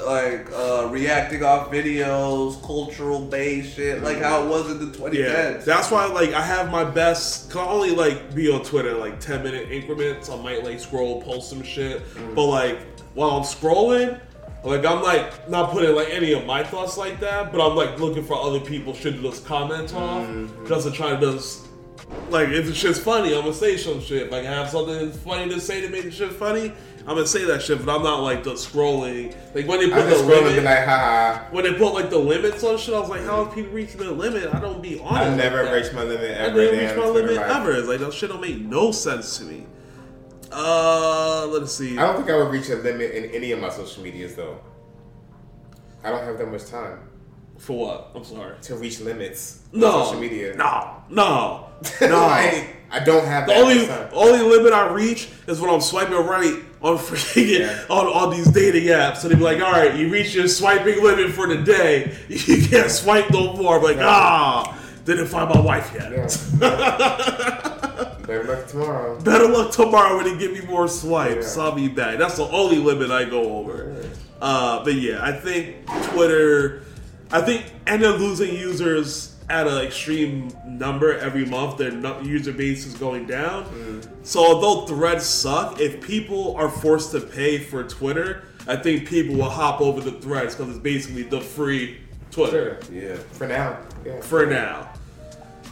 like uh, reacting off videos, cultural based shit, like how it was in the 2010s. Yeah, that's why like I have my best. Cause I only like be on Twitter like ten minute increments. I might like scroll, post some shit, but like while I'm scrolling, like I'm like not putting like any of my thoughts like that, but I'm like looking for other people shit to just comment off, just to try to just like if the shit's funny, I'm gonna say some shit. Like I have something funny to say to make the shit funny, I'm gonna say that shit. But I'm not like the scrolling. Like when they I put the just scroll limit, like, haha. when they put like the limits on shit, I was like, how is people reaching the limit? I don't be on it. I like never that. reached my limit ever. didn't damn, reach my limit life. ever. It's like that shit don't make no sense to me. Uh, let's see. I don't think I would reach a limit in any of my social medias though. I don't have that much time For what? I'm sorry. to reach limits on No. social media. No. No. No. like, I don't have the that only time. only limit I reach is when I'm swiping right on freaking Yeah. on, on these dating apps. So they be like, all right, you reach your swiping limit for the day. You can't swipe no more. I'm like, ah, didn't find my wife yet. Yeah. Better luck tomorrow. Better luck tomorrow when they give me more swipes. Yeah. I'll be back. That's the only limit I go over. Uh, but yeah, I think Twitter, I think end up losing users at an extreme number every month. Their user base is going down. So although threads suck, if people are forced to pay for Twitter, I think people will hop over the threads because it's basically the free Twitter Sure. Yeah. For now. Yeah. for now.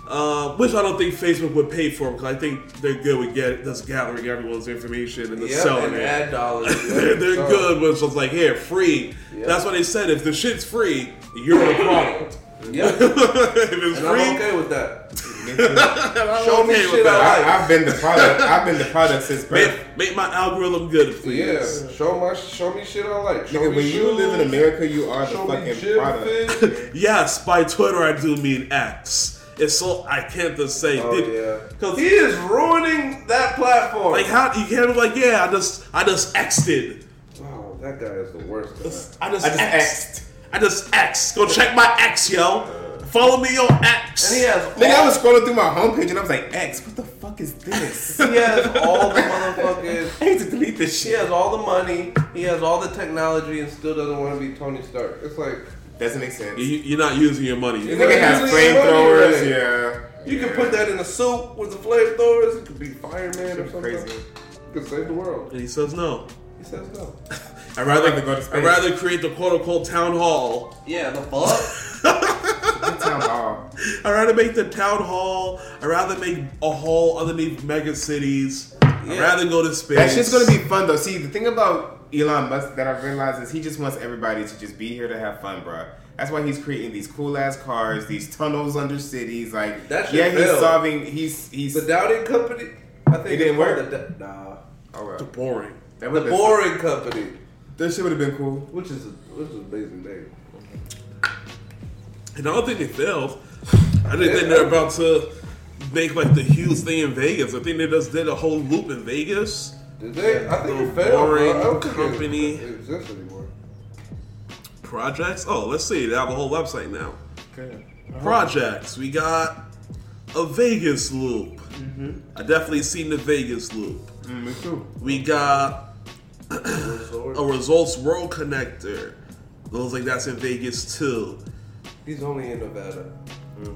Uh, which I don't think Facebook would pay for because I think they're good with get just gathering everyone's information and just Yeah, selling and it. ad dollars. they're they're So- good with just like here free. Yeah. That's why they said if the shit's free, you're the product. Yeah. if it's And I'm okay with that. Show me shit with that. I like. I, I've been the product. I've been the product since birth. Make, make my algorithm good, please. Yeah, show my show me shit I like. Show Nigga, me when you live in America, you are the show me fucking gym product. Yes, by Twitter I do mean X. It's so I can't just say. Oh did- yeah, Cause he is ruining that platform. like how you can't be like yeah I just I just X'd it. oh, that guy is the worst. I just, I just X'd. I just X. Go check my X, yo. Follow me on X. And he has Nigga, I was scrolling through my homepage and I was like, X, what the fuck is this? he has all the motherfuckers. I need to delete this shit. He shit. has all the money. He has all the technology, and still doesn't want to be Tony Stark. It's like Doesn't make sense. You- You're not using your money. You're nigga not has using flamethrowers, right. yeah. you can put that in a suit with the flamethrowers. It could be fireman or something. Crazy. You could save the world. And he says no. He says no. I'd rather rather go to space. I'd rather create the quote unquote town hall. Yeah, the fuck. Town hall. I'd rather make the town hall. I'd rather make a hall underneath mega cities. I'd rather go to space. That shit's gonna be fun though. See, the thing about Elon Musk that I've realized is he just wants everybody to just be here to have fun, bro. That's why he's creating these cool ass cars, these tunnels under cities. Like, That shit yeah, he's failed. solving. He's he's. the Doubting Company. I think It didn't work? The, nah, oh well. boring. That the Boring Company, That shit would have been cool. which is a, which is an amazing name. And I don't think they failed. I didn't think they're about to make like the huge thing in Vegas. I think they just did a whole loop in Vegas. Did they? I think The it failed. Bro. I don't Company. it, it exists anymore. Projects. Oh, let's see. They have a whole website now. Okay. Projects. We got a Vegas loop. I definitely seen the Vegas loop. Mm, me too. We got. A Resorts World connector. Looks like that's in Vegas too. He's only in Nevada.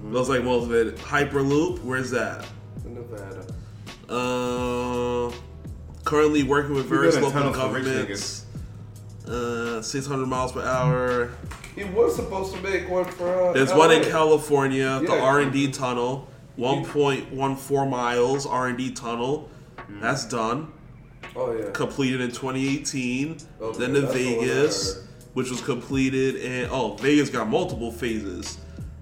Looks like most of it. Hyperloop. Where's that? In Nevada. Uh, currently working with various local tunnels for rich governments. Uh, 600 miles per hour. He was supposed to make one for. Uh, There's one in LA. California, the R&D tunnel, 1.14 miles R&D tunnel. That's done. Oh yeah. Completed in 2018. Okay, then to the Vegas, which was completed in oh Vegas got multiple phases.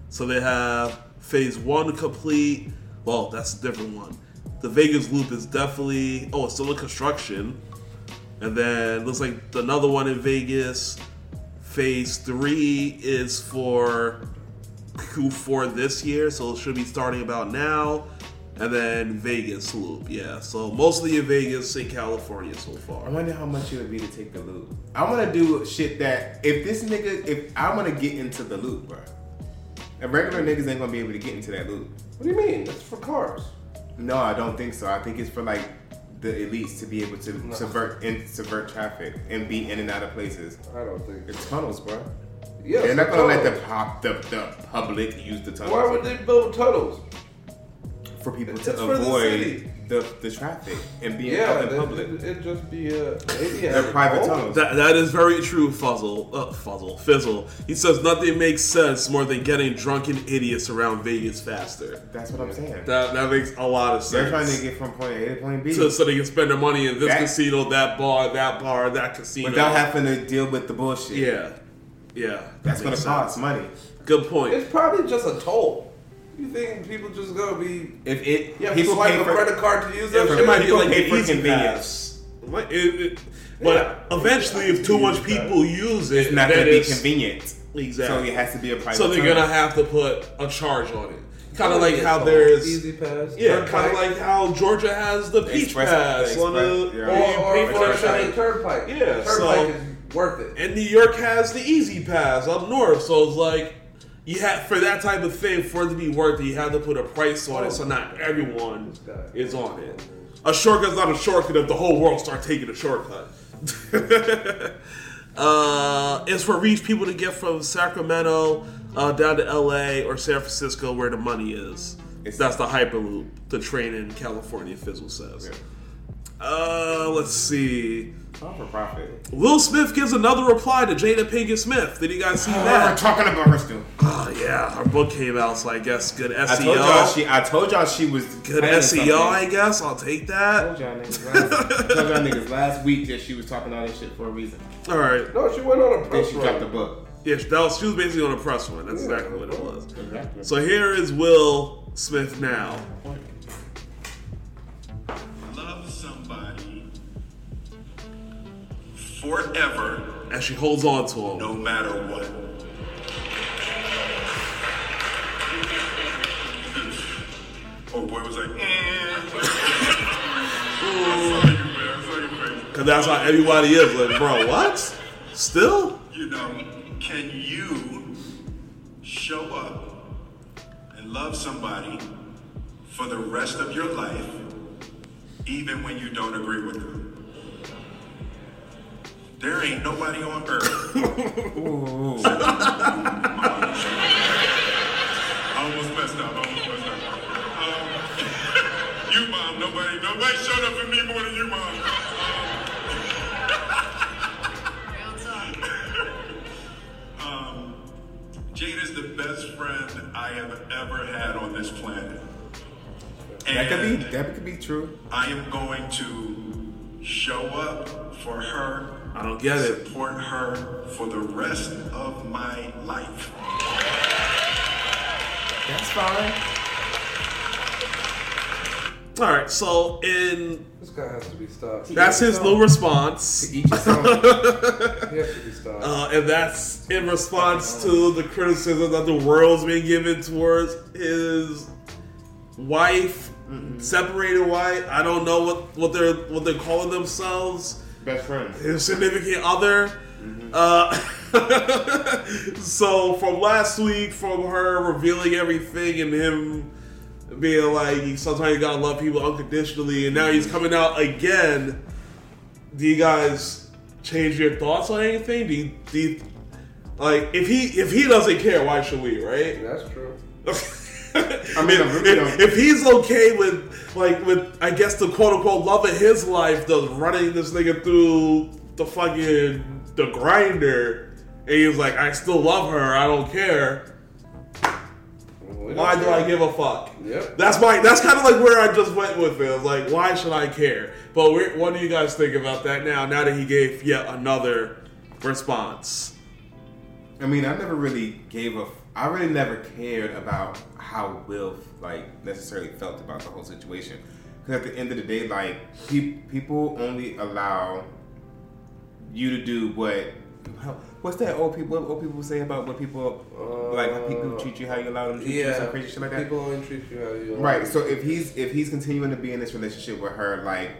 So they have phase one complete. Well, that's a different one. The Vegas loop is definitely oh it's still in construction. And then looks like another one in Vegas. Phase three is for Q4 this year, so it should be starting about now. And then Vegas loop, yeah. So mostly in Vegas, in California so far. I wonder how much it would be to take the loop. I want to do shit that if this nigga, if I want to get into the loop, bro, and regular niggas ain't gonna be able to get into that loop. What do you mean? That's for cars. No, I don't think so. I think it's for like the elites to be able to No. subvert and subvert traffic and be in and out of places. I don't think. It's tunnels, bro. Yeah. They're not gonna let the pop the, the public use the tunnels Why would they build tunnels? For people It's to for the avoid city. the, the traffic and being Yeah, out in it, public. it, it'd just be a maybe They're private home. tunnels. That, that is very true, Fuzzle. Uh, Fuzzle. Fizzle. He says nothing makes sense more than getting drunken idiots around Vegas faster. That's what I'm saying. That that makes a lot of sense. They're trying to get from point A to point B so, so they can spend their money in this That- casino, that bar, that bar, that casino. without having to deal with the bullshit. Yeah. Yeah. That's that gonna makes cost money. Good point. It's probably just a toll. You think people just gonna be? If it You have people to swipe pay a for credit card to use Yeah, that but it might be People like pay the for convenience. pass. Like, it- it- but Yeah. eventually, if too much people use it, it's not gonna be it's- convenient. Exactly. So it has to be a private. So they're tunnel. gonna have to put a charge on it. Kind of like how oh, there's E-ZPass. Yeah, kind of like how Georgia has the Peach Express- Pass the on the Express, yeah. where you or, pay or for for the a turnpike. turnpike. Yeah, turnpike so- is worth it. And New York has the Easy Pass up north, so it's like you have for that type of thing for it to be worth it, you have to put a price on it, so not everyone is on it. A shortcut's not a shortcut if the whole world start taking a shortcut. uh, it's for rich people to get from Sacramento uh, down to LA or San Francisco where the money is. It's- That's the Hyperloop, the train in California, Fizzle says. Uh, let's see. All for profit. Will Smith gives another reply to Jada Pinkett Smith. Did you guys see We're that? talking about her still. Oh yeah, her book came out, so I guess good SEO. I told y'all she. I told y'all she was good planning SEO, something. I guess. I'll take I that. told y'all niggas last, told y'all niggas last week that she was talking all this shit for a reason. All right. No, she went on a press. Then press she dropped the book. Yeah, that was, she was basically on a press one. That's exactly what it was. Exactly. So here is Will Smith now. Forever, As she holds on to him. no matter what. Oh boy was like, mm. I saw you, man. I saw your face. Cause that's how everybody is. Like, bro, what? Still? you know, can you show up and love somebody for the rest of your life, even when you don't agree with them? There ain't nobody on earth. I almost messed up. I almost messed up. Um, you, mom. Nobody, nobody showed up for me more than you, mom. Um, Jane is the best friend I have ever had on this planet. That could be And that could be true. I am going to show up for her, I don't get it. support her for the rest of my life. That's fine. All right. So in This guy has to be stopped. that's his new response. Each. He has to be stopped. Uh, and that's in response to the criticism that the world's been given towards his wife, separated wife. I don't know what, what they're what they're calling themselves. Best friend, His significant other. Uh, so from last week, from her revealing everything and him being like, sometimes you gotta love people unconditionally, and now he's coming out again. Do you guys change your thoughts on anything? Do you, do you like if he if he doesn't care, why should we? Right? That's true. I mean, I if, really if- if he's okay with like with I guess the quote unquote love of his life, the running this nigga through the fucking the grinder, and he's like, I still love her, I don't care. We Why don't do I give a fuck? Yep. That's my. That's kind of like where I just went with it. It's like, why should I care? But what do you guys think about that now? Now that he gave yet another response. I mean, I never really gave a. I really never cared about how Will like necessarily felt about the whole situation. Because at the end of the day, like pe- people only allow you to do what. What's that old people? What old people say about what people like? How people uh, treat you, how you allow them to treat you, Yeah. some crazy shit like that. People only treat you how you Right. So if he's if he's continuing to be in this relationship with her, like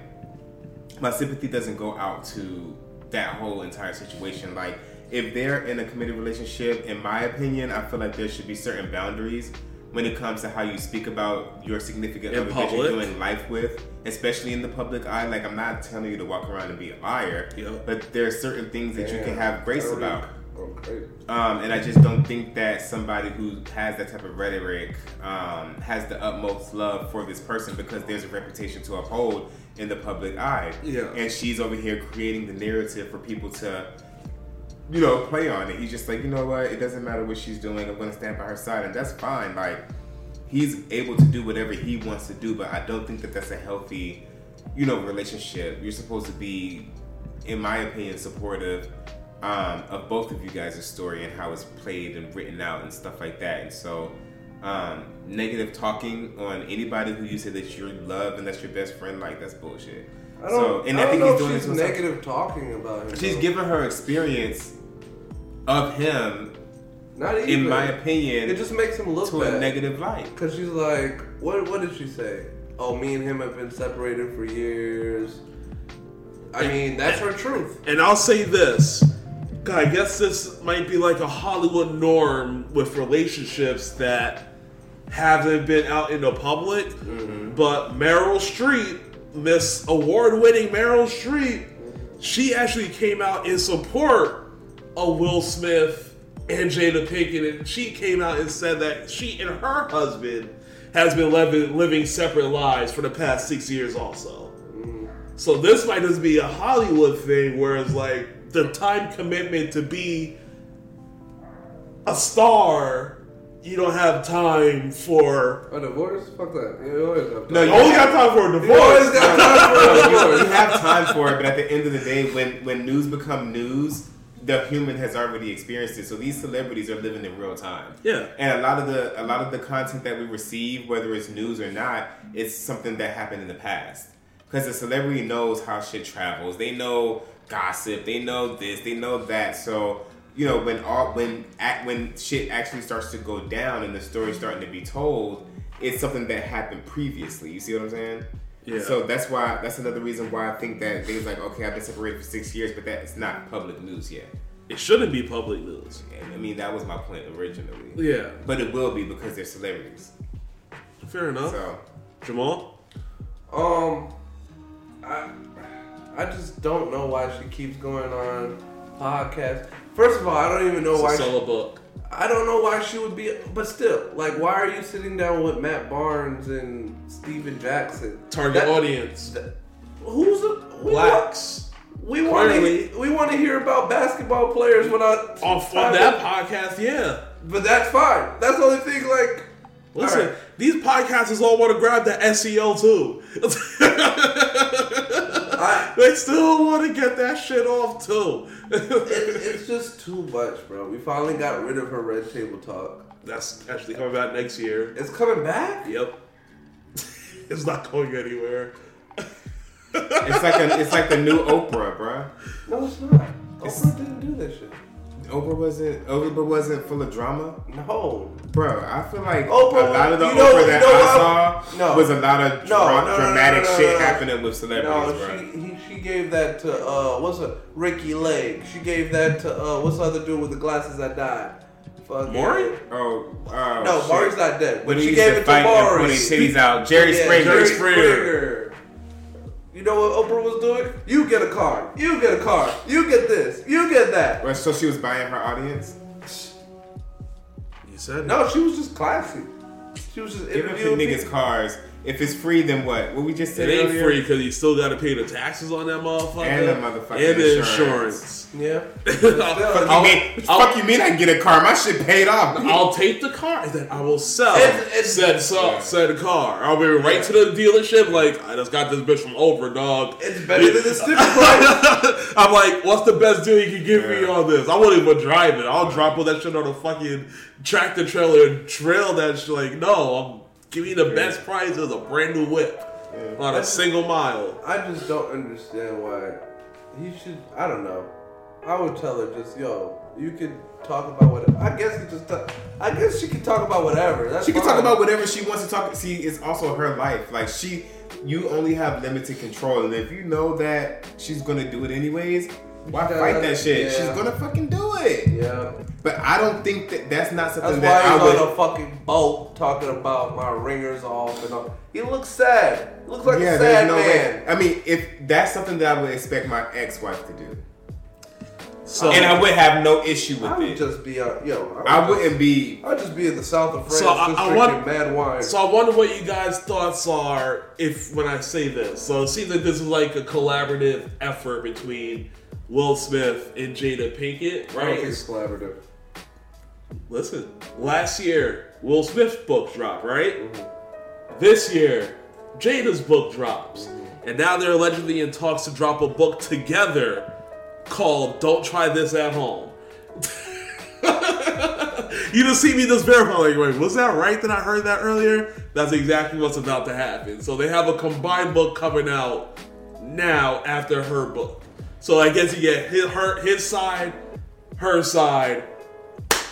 my sympathy doesn't go out to that whole entire situation. Like if they're in a committed relationship, in my opinion, I feel like there should be certain boundaries when it comes to how you speak about your significant In other that you're doing life with, especially in the public eye. Like I'm not telling you to walk around and be a liar, Yeah. but there are certain things that you can have grace about. even-. Um, and I just don't think that somebody who has that type of rhetoric um, has the utmost love for this person because there's a reputation to uphold in the public eye. Yeah. And she's over here creating the narrative for people to, you know, play on it. He's just like, you know what? It doesn't matter what she's doing. I'm going to stand by her side, and that's fine. Like, he's able to do whatever he wants to do, but I don't think that that's a healthy, you know, relationship. You're supposed to be, in my opinion, supportive um, of both of you guys' story and how it's played and written out and stuff like that. And so, um, negative talking on anybody who you say that you love and that's your best friend, like that's bullshit. I don't, and I I, don't think know he's doing she's this to himself. negative talking about him. She's given her experience of him, Not even. in my opinion, it just makes him look to bad. a negative light. Cause she's like, what? What did she say? Oh, me and him have been separated for years. I mean, that's her truth. And I'll say this. God, I guess this might be like a Hollywood norm with relationships that haven't been out in the public. Mm-hmm. But Meryl Streep, Miss award winning Meryl Streep, she actually came out in support of Will Smith and Jada Pinkett. And she came out and said that she and her husband has been living, living separate lives for the past six years also. So this might just be a Hollywood thing, where it's like the time commitment to be a star, you don't have time for. A divorce? Fuck that. You always have. No, time. you You only got time for a You divorce. got time for a you, divorce. you have time for it, but at the end of the day, when when news become news, the human has already experienced it. So these celebrities are living in real time. Yeah. And a lot of the a lot of the content that we receive, whether it's news or not, is something that happened in the past. Because the celebrity knows how shit travels. They know gossip. They know this. They know that. So you know when all when at, when shit actually starts to go down and the story's starting to be told, it's something that happened previously. You see what I'm saying? Yeah. So that's why that's another reason why I think that they was like, okay, I've been separated for six years, but that's not public news yet. It shouldn't be public news. And I mean that was my point originally. Yeah. But it will be because they're celebrities. Fair enough. So Jamaal? Um, I I just don't know why she keeps going on podcasts. First of all, I don't even know It's why. a She, book. I don't know why she would be. But still, like, why are you sitting down with Matt Barnes and Stephen Jackson? Target That- audience. that- who's we Blacks. We want to we want to hear about basketball players when I On, on that podcast, yeah. But that's fine. That's the only thing. Like, Listen, Alright. these podcasters all want to grab the SEO too. I, they still want to get that shit off too. it, it's just too much, bro. We finally got rid of her red table talk. That's actually coming back next year. It's coming back. Yep. it's not going anywhere. it's like a, it's like the new Oprah, bro. No, it's not. Oprah didn't do that shit. Oprah wasn't Oprah wasn't full of drama, No. bro. I feel like Oprah- a lot of the know- Oprah you that know I saw No. was a lot of No, dra- no, dramatic shit happening with celebrities, No, bro. she he, she gave that to uh what's it Ricki Lake. She gave that to uh what's the other dude with the glasses that died? Fuck Maury? Oh, oh No, shit. Maury's not dead. But she gave it to Maury. put his titties out. Jerry Yeah, Springer. Jerry Springer. Springer. You know what Oprah was doing? You get a car. You get a car. You get this. You get that. Well, So she was buying her audience. You said No, she was just classy. She was just Give them interviewing niggas people. cars. If it's free, then what? What we just said. It ain't earlier? free because you still got to pay the taxes on that motherfucker And the motherfucking and the insurance. insurance. Yeah. Fuck you I'll- mean? I'll- fuck you mean? I can get a car. My shit paid off. I'll take the car and then I will sell It's- it's- said so, said car. I'll be right to the dealership. Like I just got this bitch from Oprah, dog. It's better than the sticker price. I'm like, what's the best deal you can give me on this? I won't even drive it. I'll drop all that shit on a fucking tractor trailer and trail that shit. Like, no, I'm give me the best price as a brand new whip on a single mile. I just don't understand why he should. I don't know. I would tell her just, yo, you could talk about whatever. I guess he just. Talk, I guess she could talk about whatever. That's She can talk about whatever she wants to talk. See, it's also her life. Like she, you only have limited control, and if you know that she's gonna do it anyways, why fight that shit? yeah. She's gonna fucking do it. Yeah. But I don't think that that's not That's something why that he's I would. on a fucking boat talking about my ringers off and all. He looks sad. He looks like yeah, a sad no man. way. I mean, if that's something that I would expect my ex-wife to do, So and I would have no issue with I would it. just be, uh, yo. I would wouldn't be. I'd just be in the south of France So I- I drinking want- mad wine. So I wonder what you guys' thoughts are if when I say this. So it seems like this is like a collaborative effort between Will Smith and Jada Pinkett, right? it's collaborative. Listen, last year Will Smith's book dropped, right? This year Jada's book drops, mm-hmm. and now they're allegedly in talks to drop a book together called "Don't Try This at Home." you just see me just verify, like, wait, was that right that I heard that earlier? That's exactly what's about to happen. So they have a combined book coming out now after her book. So I guess you get his, her, his side, her side,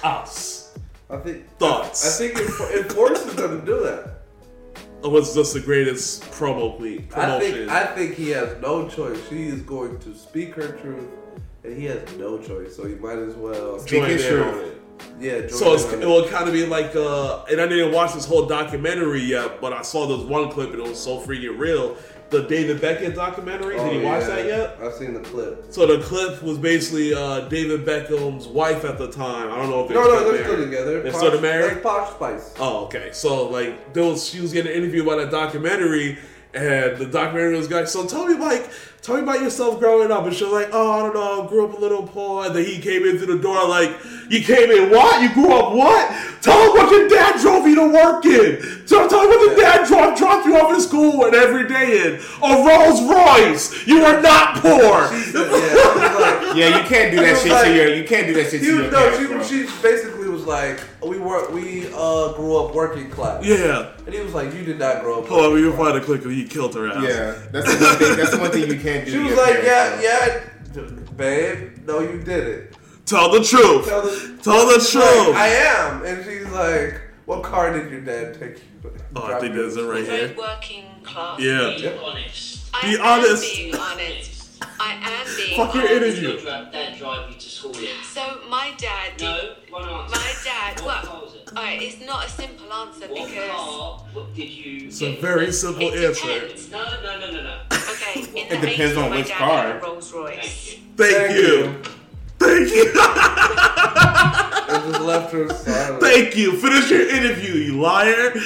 us. I think. Thoughts? I think Enfor- Enforce is going to do that. Was just the greatest promo queen I promotion. think I think he has no choice. She is going to speak her truth, and he has no choice. So he might as well. Speak Join in truth. on it. Yeah. So it's, it it. will kind of be like, uh, and I didn't watch this whole documentary yet, but I saw this one clip and it was so freaking real. The David Beckham documentary. Did you Oh, watch yeah. that yet? I've seen the clip. So the clip was basically uh, David Beckham's wife at the time. I don't know if they're No, no, they're still together. They're Posh- still married. Posh Spice. Oh, okay. So like, there was she was getting interviewed by that documentary, and the documentary was like, "So tell me like, tell me about yourself growing up." And she was like, "Oh, I don't know, I grew up a little poor." And then he came in through the door like, "You came in what? You grew up what? Tell him what your dad drove you to work in. Tell, tell him what your dad drove dropped you off to school and every day in a Rolls Royce. You were not poor." She said, yeah, like, Yeah, you can't do that shit like- to your. You can't do that shit to He, your no, parents, she, she basically was like, we were we uh grew up working class. Yeah. And he was like, you did not grow up. Hold on, we working can find a clip of he killed her ass. Yeah, that's the one thing. That's the one thing you can't do. She to was your like, parents, yeah, bro. yeah, babe, no, you didn't. Tell the truth. Tell the, Tell the truth. like, I am, and she's like, what car did your dad take you? Oh, I drop think you there's it right here. Working class. Yeah. Being Yep. honest. Be honest. being honest. I am being Fuck your honest. interview. Your dra- dad drive you to school in? So my dad did. No, one answer. My dad. What Well, car was it? alright, it's not a simple answer What because. car what did you It's a very simple It answer. depends. No, no, no, no, no. Okay, in It the depends 80s, on my which dad car. had a Rolls Royce. Thank you. Thank, you. Thank you. I just left her silent. Thank you. Finish your interview, you liar.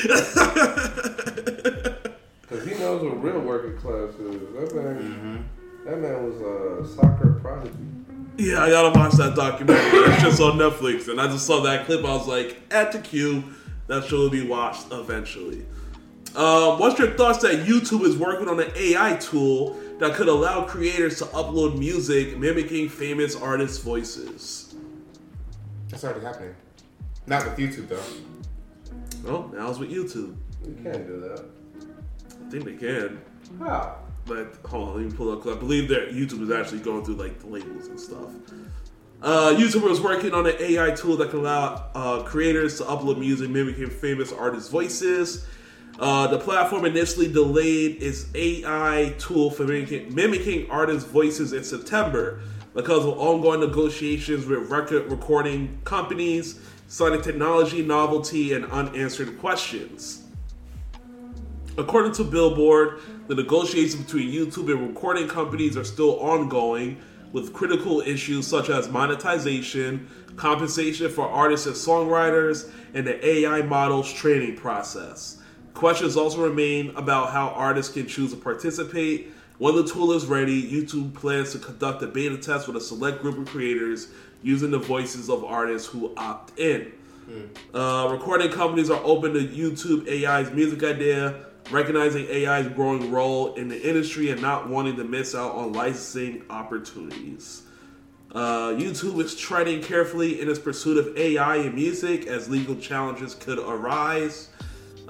Because he knows what real working class is. That man, Mm-hmm. That man was a soccer prodigy. yeah, I gotta watch that documentary. That's just on Netflix, and I just saw that clip. I was like, at the queue. That show will be watched eventually. Um, what's your thoughts that YouTube is working on an AI tool that could allow creators to upload music mimicking famous artists' voices? That's already happening. Not with YouTube though. Well, now it's with YouTube. You can't do that. I think they can. How? But hold on, let me pull up because I believe that YouTube is actually going through like the labels and stuff. Uh, YouTuber is working on an AI tool that can allow uh, creators to upload music mimicking famous artists' voices. Uh, the platform initially delayed its AI tool for mimicking, mimicking artists' voices in September because of ongoing negotiations with record recording companies, citing technology novelty and unanswered questions. According to Billboard, the negotiations between YouTube and recording companies are still ongoing, with critical issues such as monetization, compensation for artists and songwriters, and the AI model's training process. Questions also remain about how artists can choose to participate. When the tool is ready, YouTube plans to conduct a beta test with a select group of creators using the voices of artists who opt in. Uh, recording companies are open to YouTube AI's music idea, recognizing AI's growing role in the industry and not wanting to miss out on licensing opportunities. Uh, YouTube is treading carefully in its pursuit of AI in music as legal challenges could arise.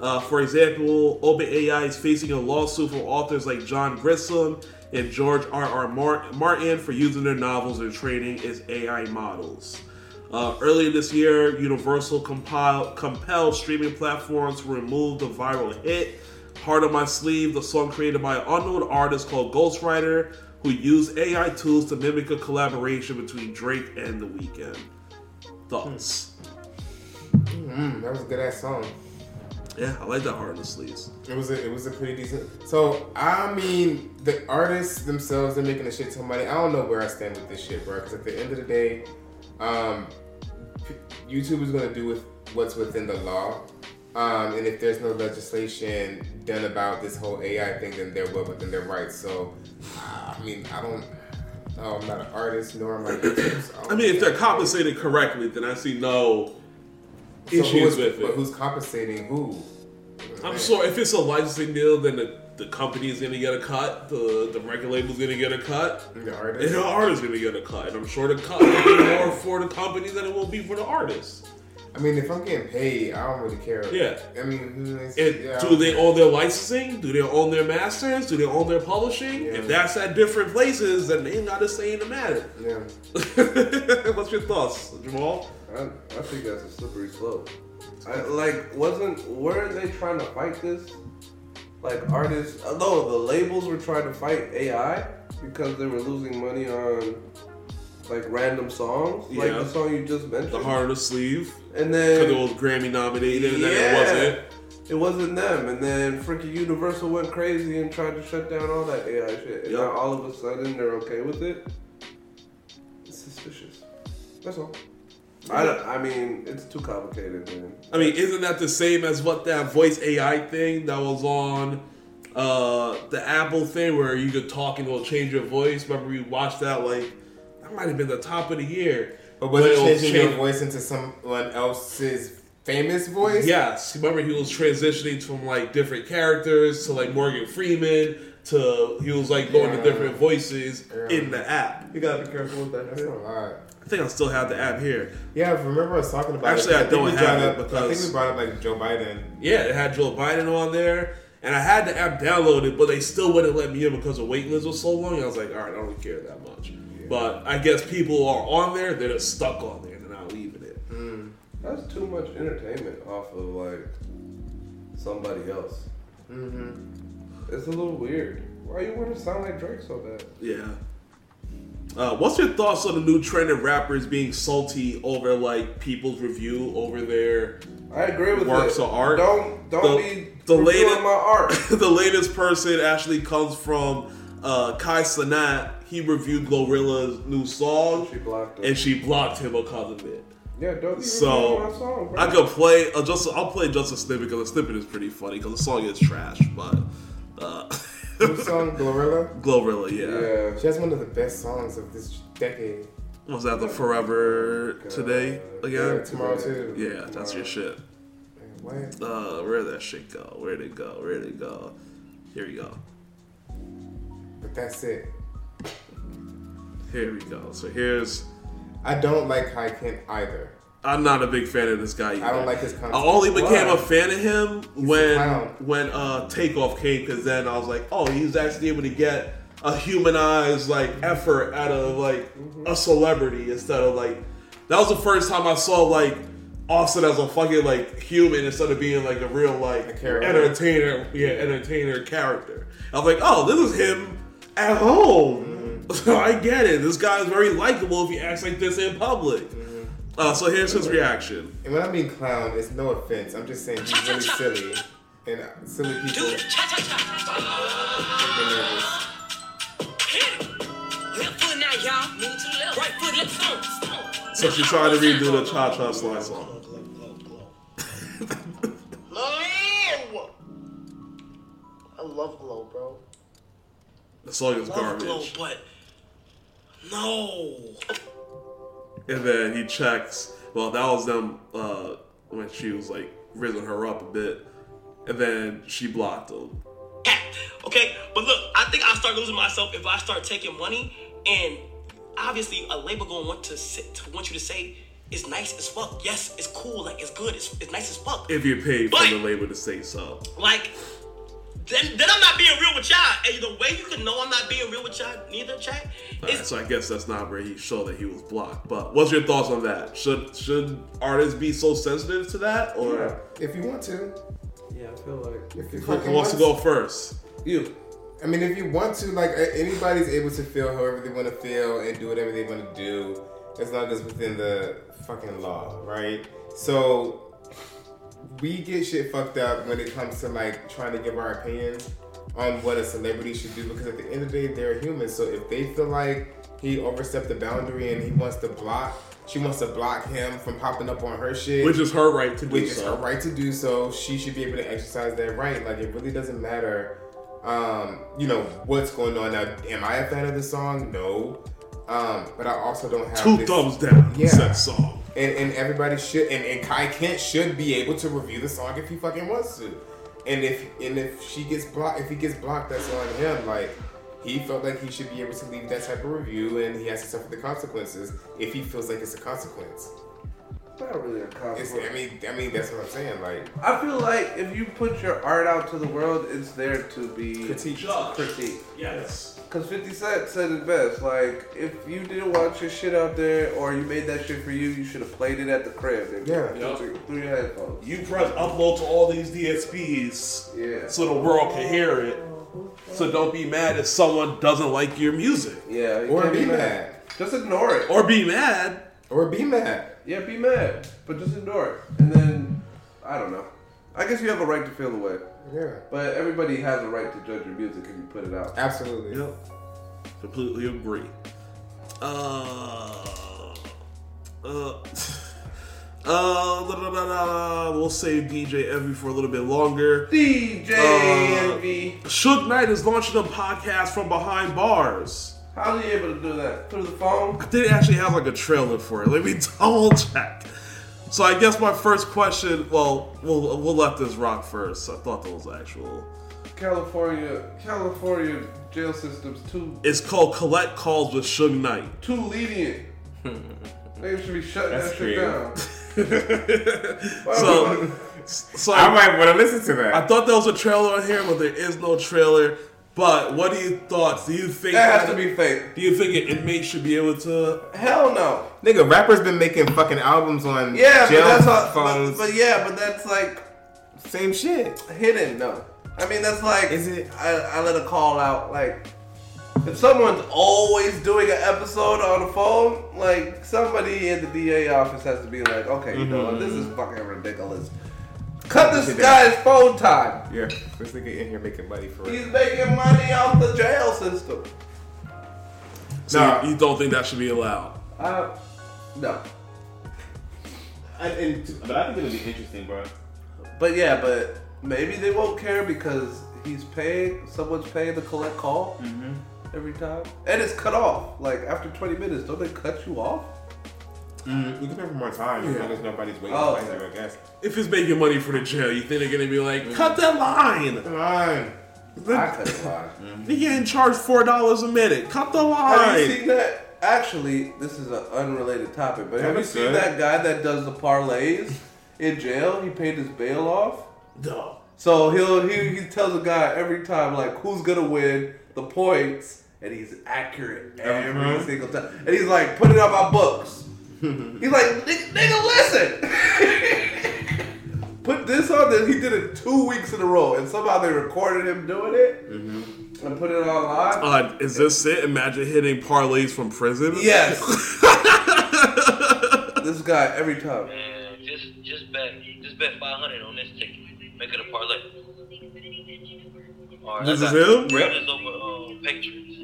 Uh, for example, OpenAI is facing a lawsuit from authors like John Grisham and George R. R. Mar- Martin for using their novels and training as AI models. Uh, earlier this year, Universal compile, compelled streaming platforms to remove the viral hit Heart on My Sleeve, the song created by an unknown artist called Ghostwriter, who used AI tools to mimic a collaboration between Drake and The Weeknd. Thoughts? Mm, that was a good ass song. Yeah, I like that Heart on the Sleeves. It was a, it was a pretty decent. So I mean, the artists themselves they're making a shit ton of money. I don't know where I stand with this shit, bro. Because at the end of the day, um, YouTube is gonna do with what's within the law. Um, and if there's no legislation done about this whole AI thing, then they're well within their rights. So, I mean, I don't. No, I'm not an artist, nor am I. So don't I mean, if they're compensated correctly, then I see no So issues is- with it. But who's compensating who? I'm sure if it's a licensing deal, then the, the company is gonna get a cut, the the record label's gonna get a cut, The artist. and artist. the artist's gonna get a cut. And I'm sure the cut will be more for the company than it will be for the artist. I mean, if I'm getting paid, I don't really care. Yeah. I mean, it's- yeah, do they own their licensing? Do they own their masters? Do they own their publishing? Yeah. If that's at different places, then they ain't got a say in the matter. Yeah. What's your thoughts, Jamaal? I, I think that's a slippery slope. I, like, wasn't weren't they trying to fight this? Like artists, uh, no, the labels were trying to fight AI because they were losing money on like random songs, like the song you just mentioned. The heart of the sleeve, and then because it was Grammy nominated, and then Yeah. it wasn't. it wasn't them, and then freaking Universal went crazy and tried to shut down all that AI shit, and Yep. now all of a sudden they're okay with it. It's suspicious. That's all. I, don't- I mean, it's too complicated, man. I mean, isn't that the same as what that voice AI thing that was on uh, the Apple thing where you could talk and it'll change your voice? Remember we watched that like that might have been the top of the year. But was it it'll changing your voice into someone else's famous voice? Yes, remember he was transitioning from like different characters to like Morgan Freeman, to he was like going to different voices Yeah. in the app. You gotta be careful with that That's a lot. I think I still have the app here. Yeah, remember I remember us talking about Actually, it. I think don't we have brought it up, I think because- we brought up like Joe Biden. Yeah, it had Joe Biden on there, and I had the app downloaded, but they still wouldn't let me in because the wait list was so long. I was like, all right, I don't care that much. But I guess people are on there; they're just stuck on there, they're not leaving it. That's too much entertainment off of like somebody else. Mm-hmm. It's a little weird. Why you want to sound like Drake so bad? Yeah. Uh, what's your thoughts on the new trend of rappers being salty over like people's review over their I agree with Works it. of art. Don't don't The- be the reviewing latest- my art. the latest person actually comes from uh, Kai Cenat. He reviewed Glorilla's new song, She and she blocked him because of it. yeah, don't be So my song, bro. I could play uh, just I'll play just a snippet because the snippet is pretty funny because the song is trash, but uh, song Glorilla. Glorilla, yeah. Yeah. She has one of the best songs of this decade. Was that the Forever Today Yeah, again? tomorrow too. Yeah, that's your shit. Man, What? Uh, where'd that shit go? Where'd it go? Where'd it go? Here we go. But that's it. Here we go. So here's. I don't like Kai Kent either. I'm not a big fan of this guy. Either. I don't like his content. I only became Why? a fan of him a when when uh Takeoff came because then I was like, oh, he's actually able to get a humanized like effort out of like a celebrity instead of like that was the first time I saw like Austin as a fucking like human instead of being like a real like A character. entertainer, yeah, entertainer character. I was like, oh, this is him at home. So I get it. This guy is very likable if he acts like this in public. Uh, so here's his reaction. And when I mean clown, it's no offense. I'm just saying he's really silly. And uh, silly people. So she tried to redo the Cha Cha Slide song. I love Glow, bro. The song is Love Glow, garbage. but no. And then he checks. Well, that was them uh, when she was like rizzing her up a bit. And then she blocked him. Okay, but look, I think I start losing myself if I start taking money, and obviously a label gonna want to sit, to want you to say it's nice as fuck. Yes, it's cool, like it's good, it's, it's nice as fuck. If you're paid But- from the label to say so. like, then then I'm not being real with y'all. And the way you can know I'm not being real with y'all, neither chat, Alright, is so I guess that's not where he showed that he was blocked. But what's your thoughts on that? Should should artists be so sensitive to that, or If you want to. Yeah, I feel like If you who fucking wants to go first? you. I mean, if you want to, like, anybody's able to feel however they want to feel and do whatever they want to do, as long as within the fucking law, right? So, we get shit fucked up when it comes to, like, trying to give our opinions on what a celebrity should do because at the end of the day, they're human. So, if they feel like he overstepped the boundary and he wants to block, she wants to block him from popping up on her shit Which is her right to do which is so. her right to do so. She should be able to exercise that right. Like it really doesn't matter, um, you know what's going on now. Am I a fan of the song? No, um, but I also don't have Two this- thumbs down. Yeah. Said song. And, and everybody should, and, and Kai Kent should be able to review the song if he fucking wants to. And if and if she gets blocked, if he gets blocked, that's on him. Like he felt like he should be able to leave that type of review, and he has to suffer the consequences if he feels like it's a consequence. It's not really a It's. I mean, I mean that's what I'm saying. Like I feel like if you put your art out to the world, it's there to be critique. critique. Yes. Cause 50 Cent said it best. Like, if you didn't watch your shit out there, or you made that shit for you, you should have played it at the crib. nigga. Yeah. Through, through your headphones. You press upload to all these DSPs Yeah. so the world can hear it. So don't be mad if someone doesn't like your music. Yeah. you Or can't be mad. Just ignore it. Or be mad. Or be mad. Yeah, be mad, but just ignore it. And then, I don't know. I guess you have a right to feel the way, Yeah. but everybody has a right to judge your music if you put it out. Absolutely. Yep. Completely agree. Uh, uh, uh, da, da, da, da. we'll save DJ Envy for a little bit longer. DJ Uh, Envy. Suge Knight is launching a podcast from behind bars. How's he able to do that? Through the phone? I did actually have like a trailer for it. Let me double check. So I guess my first question, well, we'll we'll let this rock first. I thought that was actual. California California jail system's too It's called Collect Calls with Suge Knight. too lenient. they should be shutting That's that shit down. So, so I might want to listen to that. I thought there was a trailer on here, but there is no trailer. But what are your thoughts? Do you think that has to be fake. Do you think an inmate should be able to? Hell no. Nigga, rappers been making fucking albums on Yeah, jail but that's all, phones. but, but yeah, but that's like Same shit. hidden. No, I mean that's like Is it? I, I let a call out like. If someone's always doing an episode on the phone, like somebody in the DA office has to be like, okay, you know what, this is fucking ridiculous. Cut this Sit guy's phone time. Yeah, this nigga in here making money for He's it. making money off the jail system. So Nah. you, you don't think that should be allowed? Uh, no. And, and, but I think it'll be interesting, bro. But yeah, but maybe they won't care because he's paying, someone's paying to collect call Mm-hmm. every time. And it's cut off. Like after 20 minutes, don't they cut you off? Mm, you can pay for more time as long as nobody's waiting Oh, okay. you, I guess. If it's making money for the jail, you think they're gonna be like, cut that line? Come on. I cut it line. You're getting charged four dollars a minute. Cut the Have you line. seen that? Actually, this is an unrelated topic, but have you seen good. that guy that does the parlays in jail? He paid his bail off. No. So he'll he, he tells a guy every time like who's gonna win the points, and he's accurate every single time. And he's like, put it on my books. he's like, nigga, nigga, listen. put this on there. He did it two weeks in a row, and somehow they recorded him doing it and put it online. Uh, is this it? Imagine hitting parlays from prison. yes. this guy every time. Man, just just bet just bet five hundred on this ticket. Make it a parlay. All right, This I is him? Raiders over um, Patriots.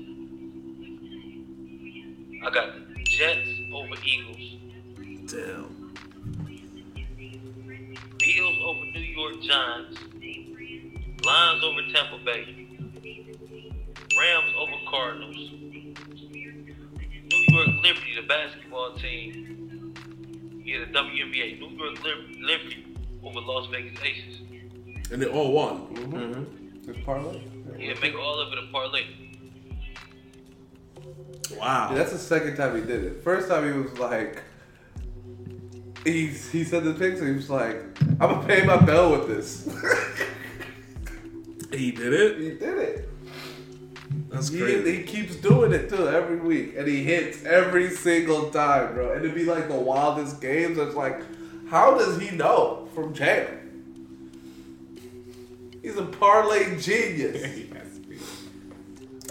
I got Jets over Eagles. Damn. Bills over New York Giants. Lions over Tampa Bay. Rams over Cardinals. New York Liberty, the basketball team. Yeah, the WNBA. New York Liberty over Las Vegas Aces. And they all won. Mm-hmm. Just parlay. Yeah, make all of it a parlay. Wow. Yeah, that's the second time he did it. First time he was like, he he said the picture. He was like, I'm gonna pay my bill with this. he did it. he did it. That's He, crazy. he keeps doing it too every week, and he hits every single time, bro. And it'd be like the wildest games. It's like, how does he know from jail? He's a parlay genius. He has to be.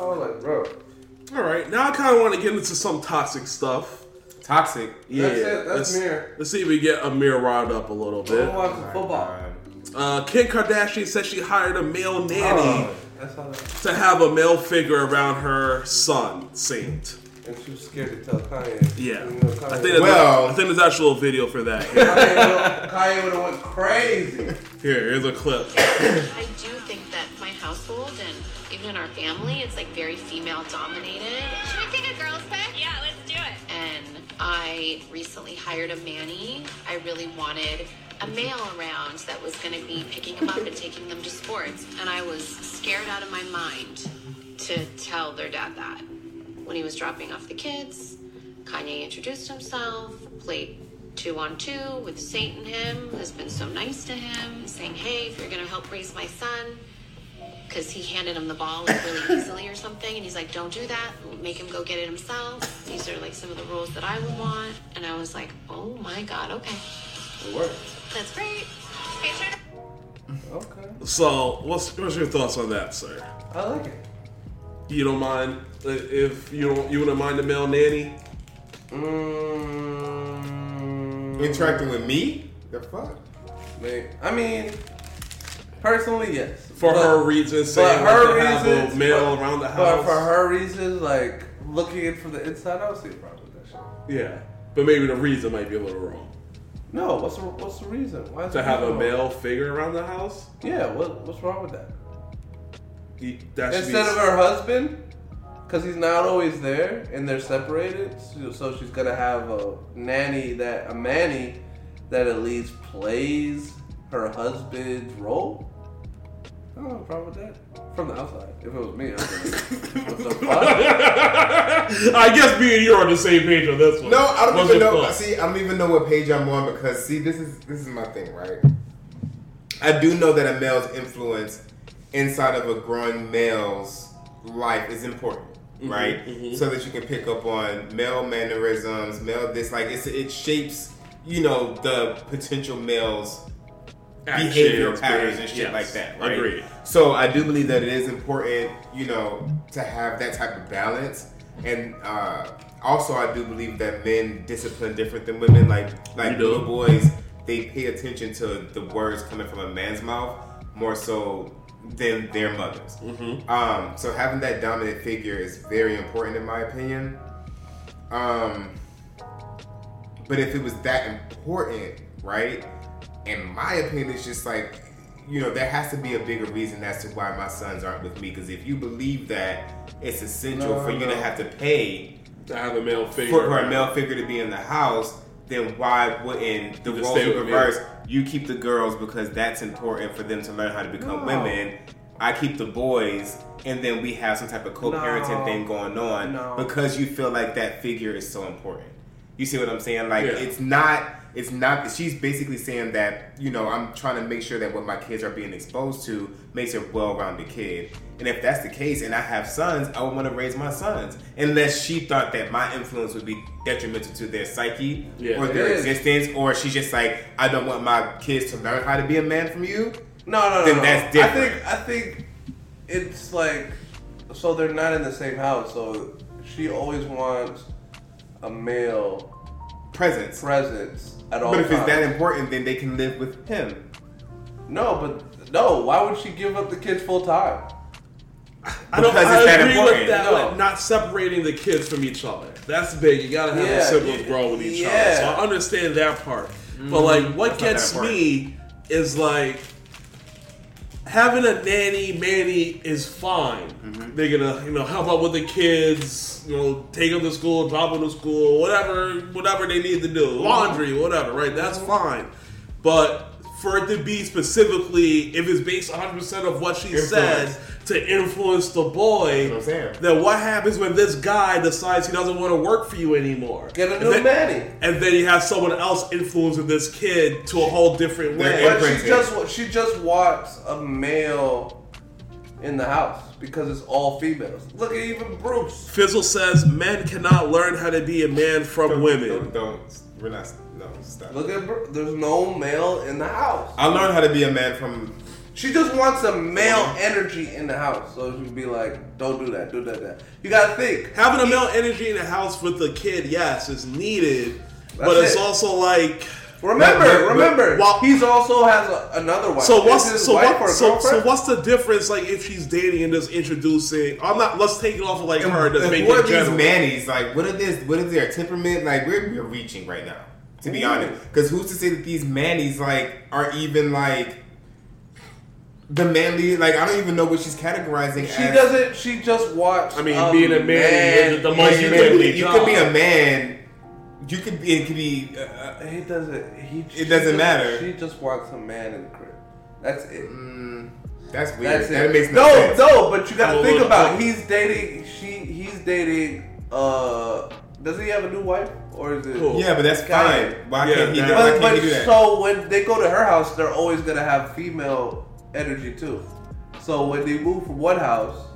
I was like, bro, All right. Now I kind of want to get into some toxic stuff. Toxic. Yeah. That's it. That's let's, Mir. let's see if we get Amir riled up a little bit. Oh football. Uh, Kim Kardashian said she hired a male nanny Oh, that's how that. To have a male figure around her son, Saint. And she was scared to tell Kanye. Yeah. You know, Kanye I think, there's Well- I think there's actual video for that. Kanye would have went crazy. Here, here's a clip. I do think that my household and even in our family, it's like very female dominated. Should we take a girls' pick? Yeah, let's do it. And I recently hired a manny. I really wanted a male around that was going to be picking them up and taking them to sports. And I was scared out of my mind to tell their dad that. When he was dropping off the kids, Kanye introduced himself, played two on two with Saint and him, who's been so nice to him, saying, hey, if you're going to help raise my son, because he handed him the ball like really easily or something, and he's like, "Don't do that. Make him go get it himself." These are like some of the rules that I would want, and I was like, "Oh my god, okay, It worked. that's great." Okay, Okay. So, what's what's your thoughts on that, sir? I like it. You don't mind uh, if you don't you wouldn't mind a male nanny? Mm, Interacting with me? The fuck? Maybe. I mean, personally, yes. For But- her reasons, saying her like, to have a reasons, male but- around the house. But house. for her reasons, like looking in from the inside, I don't see a problem with that shit. yeah, but maybe the reason might be a little wrong. No, what's the what's the reason? Why is To it have a wrong? male figure around the house, Yeah, what what's wrong with that? he, that should Instead be, of her husband, because he's not always there and they're separated, so, so she's gonna have a nanny that a manny that at least plays her husband's role. I don't have a problem with that. From the outside. If it was me, I'd be like, what the fuck? I guess me and you are on the same page on this one. No, I don't What's even know. thought? See, I don't even know what page I'm on because see, this is this is my thing, right? I do know that a male's influence inside of a growing male's life is important, Mm-hmm, right? So that you can pick up on male mannerisms, male this, like it's it shapes, you know, the potential male's behavioral patterns and shit yes, like that, right? Agreed. So I do believe that it is important, you know, to have that type of balance. And uh, also, I do believe that men discipline different than women. Like like You do? little boys, they pay attention to the words coming from a man's mouth more so than their mothers. Mm-hmm. Um, so having that dominant figure is very important in my opinion. Um, but if it was that important, right? In my opinion, it's just like, you know, there has to be a bigger reason as to why my sons aren't with me. Because if you believe that it's essential No, for you to have to pay To have a male figure. for, for a male figure to be in the house, then why wouldn't the You just roles stay be reversed? You keep the girls because that's important for them to learn how to become No. women. I keep the boys, and then we have some type of co-parenting No. thing going on No. because you feel like that figure is so important. You see what I'm saying? Like Yeah. it's not. It's not. She's basically saying that you know I'm trying to make sure that what my kids are being exposed to makes a well-rounded kid. And if that's the case, and I have sons, I would want to raise my sons. Unless she thought that my influence would be detrimental to their psyche Yeah. or their existence, or she's just like, I don't want my kids to learn how to be a man from you. No, no, no. Then no. that's different. I think I think it's like so they're not in the same house. So she always wants a male Presence. presence at all But if it's that important, then they can live with him. no, but no. Why would she give up the kids full time? I don't Because I it's that agree important. with that, No. like, not separating the kids from each other. That's big. You gotta have Yeah, the siblings yeah, grow with each yeah. other. So I understand that part. But like, what That's gets me is like having a nanny manny is fine. Mm-hmm. They're gonna you know help out with the kids, you know, take them to school, drop them to school, whatever whatever they need to do, laundry, whatever. Right? That's fine. But for it to be specifically, if it's based 100 percent of what she Influence. said to influence the boy, That's what then what happens when this guy decides he doesn't want to work for you anymore? Get a And new then- nanny. And then he has someone else influencing this kid to a whole different way. But she just wa- she just wants a male in the house because it's all females. Look at even Bruce. Fizzle says men cannot learn how to be a man from women. Don't, don't. We're not. No, stop. Look at Bru- there's no male in the house. I learned how to be a man from. She just wants a male energy in the house, so she'd be like, "Don't do that, do that, that." You gotta think. Having a male energy in the house with the kid, yes, is needed, but it's it. also like. Remember, But- but- remember, Well- he's also has a, another wife. So what's so wife what, so, so what's the difference? Like if she's dating and just introducing, I'm not. Let's take it off of like And, her. Just and make what it are these general. mannies like? What are this? What is their temperament like? We're, we're reaching right now, to be Ooh. honest. Because who's to say that these mannies like are even like the manly? Like I don't even know what she's categorizing. She as. doesn't. She just wants. I mean, being a man is the Like, most you, manly could, you job. could be a man. You could be. It could be. Uh, He doesn't. He. It doesn't just- matter. She just wants a man in the crib. That's it. mm, that's weird. That's that it. makes no, no, sense. no, but you gotta I'm think about. it. He's dating. She. He's dating. Uh, does he have a new wife or is it? Who? Yeah, but that's Kanye. fine. Why Yeah, can't he? that- do, why But, can't he do that? so when they go to her house, they're always gonna have female energy too. So when they move from one house,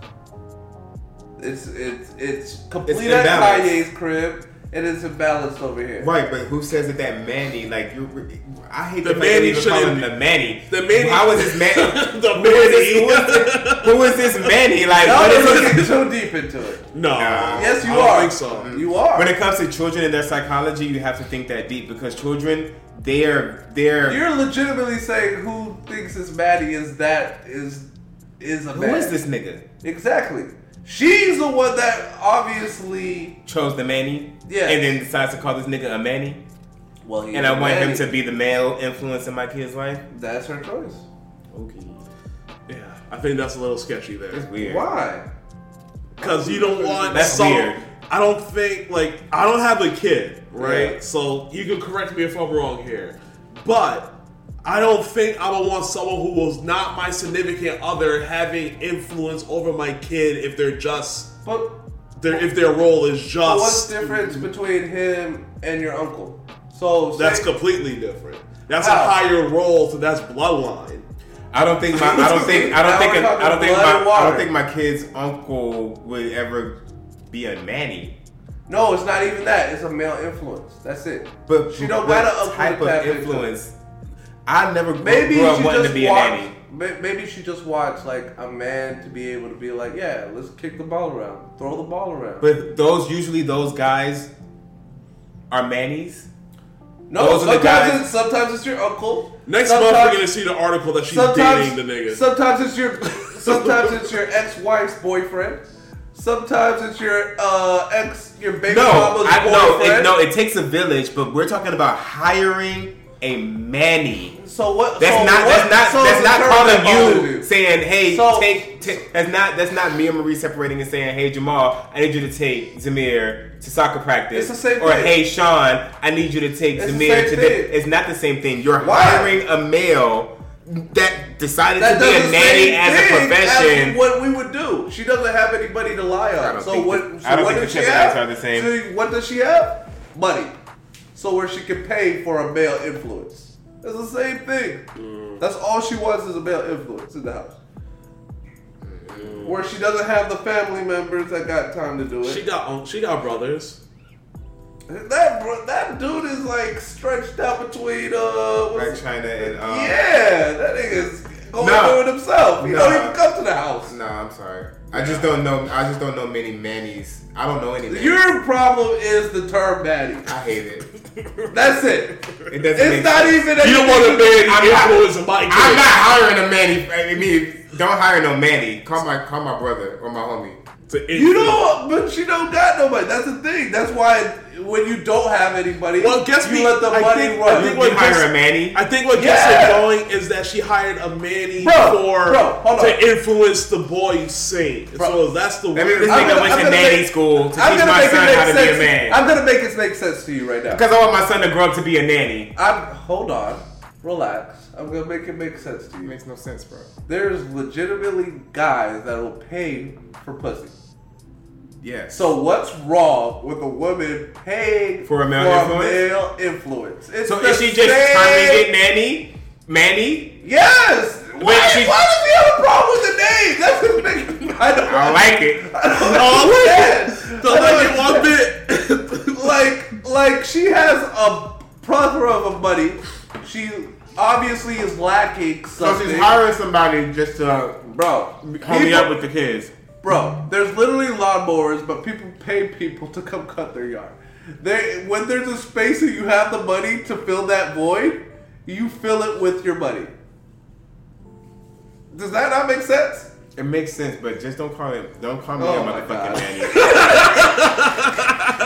it's it's it's complete at. Kanye's crib, and it's imbalanced over here. Right, but who says that that Manny, like you, I hate The the, fact that Manny they call shouldn't him the Manny. The Manny- How is this Manny? The who, is this, who, Manny. is this, who is this Manny? Like, Y'all what looking this? too deep into it. No, Nah. Yes, you I don't are. think so. You are. When it comes to children and their psychology, you have to think that deep because children, they're they're. You're legitimately saying who thinks this Maddie is that is is a who man. is this nigga? Exactly. She's the one that obviously. Chose the Manny, Yeah. and then decides to call this nigga a Manny, Well, he's and I want him to be the male influence in my kid's life. That's her choice. Okay, Yeah, I think that's a little sketchy there. that's weird. Why? Because you don't want That's some- weird. I don't think like I don't have a kid, right? Yeah. So you can correct me if I'm wrong here, but I don't think I would want someone who was not my significant other having influence over my kid if they're just But their if their role is But what's the difference between him and your uncle? So that's say- completely different. That's a higher role, so that's bloodline. I don't think my I don't think I don't think we're I don't think talking blood and my I don't think my kid's uncle would ever be a nanny. no, it's not even that. It's a male influence. That's it. But she don't got an uncle type to of tap into. influence. I never grew, Maybe grew up she wanting just to be a watched. nanny. Maybe she just watched like a man to be able to be like, yeah, let's kick the ball around, throw the ball around. But those usually those guys are mannies. no, those sometimes it's sometimes it's your uncle. Next sometimes, month we're gonna see the article that she's dating the nigga. Sometimes it's your sometimes it's your ex-wife's boyfriend. Sometimes it's your uh, ex your baby No, mama's I, no, it, no. It takes a village, but we're talking about hiring a manny. So what? That's so not. what- that's not. so that's not calling you saying, "Hey, So- take, take." That's not. That's not me and Marie separating and saying, "Hey, Jamaal, I need you to take Zamir to soccer practice." It's the same or thing. "Hey, Sean, I need you to take It's Zamir to." This. It's not the same thing. You're Why? hiring a male that decided That to be a nanny as a profession. as what we would do. She doesn't have anybody to lie on. So what? So I don't what think does the she have? are the same. So what does she have? Money. So where she can pay for a male influence. It's the same thing. Mm. That's all she wants is a male influence in the house. Where she doesn't have the family members that got time to do it. She got she got brothers. that bro, that dude is like stretched out between uh. Like China and um, yeah, that nigga's going Nah. through it himself. He Nah. don't even come to the house. No, I'm sorry. I just don't know. I just don't know many mannies. I don't know any. mannies. Your problem is the term baddie. I hate it. That's it. It doesn't It's not sense. even. You don't want a man I'm not- influencing my kid. I'm not hiring a manny. I mean, don't hire no manny. Call my call my brother or my homie. To You influence. don't, but you don't got nobody. That's the thing. That's why when you don't have anybody, Well, guess you me. let the I money think, run. I think You what hire gets, a manny. I think what Yeah. gets it going is that she hired a manny Bro, for bro, hold on. to influence the boy Saint. Bro. So that's the Let me word. just I'm gonna- went I'm to gonna nanny make- school to I'm teach gonna my make it son make how to sense. be a man. I'm gonna make it make sense to you right now. Because I want my son to grow up to be a nanny. I'm hold on, relax. I'm gonna make it make sense to you. It you. makes no sense, bro. There's legitimately guys that will pay for pussy. Yes. So what's wrong with a woman paying For a male influence? male influence? It's So is she just same- terming it nanny? Manny? Yes. Why, she- why does he have a problem with the name? That's what makes I don't, I like it. I don't Oh, understand. Don't like it one bit. like like she has a plethora of money. She obviously is lacking something. So she's hiring somebody just to bro. home me people- up with the kids. Bro, there's literally lawnmowers, but people pay people to come cut their yard. They when there's a space and you have the money to fill that void, you fill it with your money. Does that not make sense? It makes sense, but just don't call it. Don't call me Oh a my motherfucking nanny.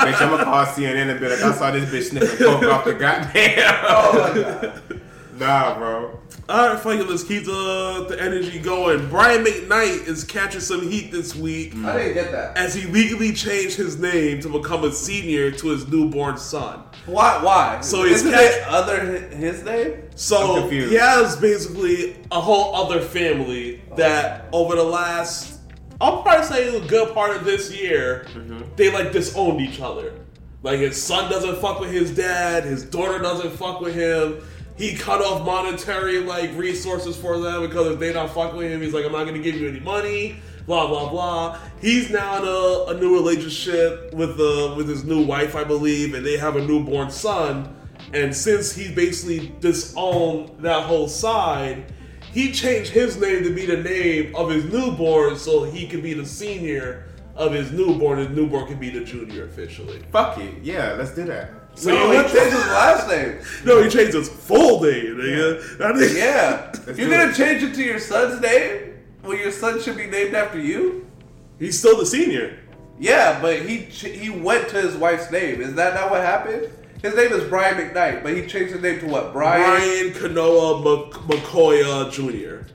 bitch, I'm gonna call CNN and be like, I saw this bitch sniffing coke off the goddamn. Oh my god. Nah, bro. All right, fuck it. Let's keep the the energy going. Brian McKnight is catching some heat this week I didn't get that. as he legally changed his name to become a senior to his newborn son. Why? Why? So he's isn't catch- it other his name? I'm So confused. he has basically a whole other family that over the last, I'll probably say a good part of this year, mm-hmm. they like disowned each other. Like his son doesn't fuck with his dad, his daughter doesn't fuck with him. He cut off monetary like resources for them because if they not fucking with him, he's like, I'm not gonna give you any money. Blah blah blah. He's now in a, a new relationship with the with his new wife, I believe, and they have a newborn son. And since he basically disowned that whole side, he changed his name to be the name of his newborn so he could be the senior of his newborn. His newborn could be the junior officially. Fuck it. Yeah, let's do that. So no, you he changed his last name. No, he changed his full name, nigga. That nigga- Yeah. Let's You're gonna it. change it to your son's name? Well, your son should be named after you? He's still the senior. Yeah, but he ch- he went to his wife's name. Is that not what happened? His name is Brian McKnight, but he changed his name to what? Brian? Brian Kanoa Mc- McCoy uh, Jr.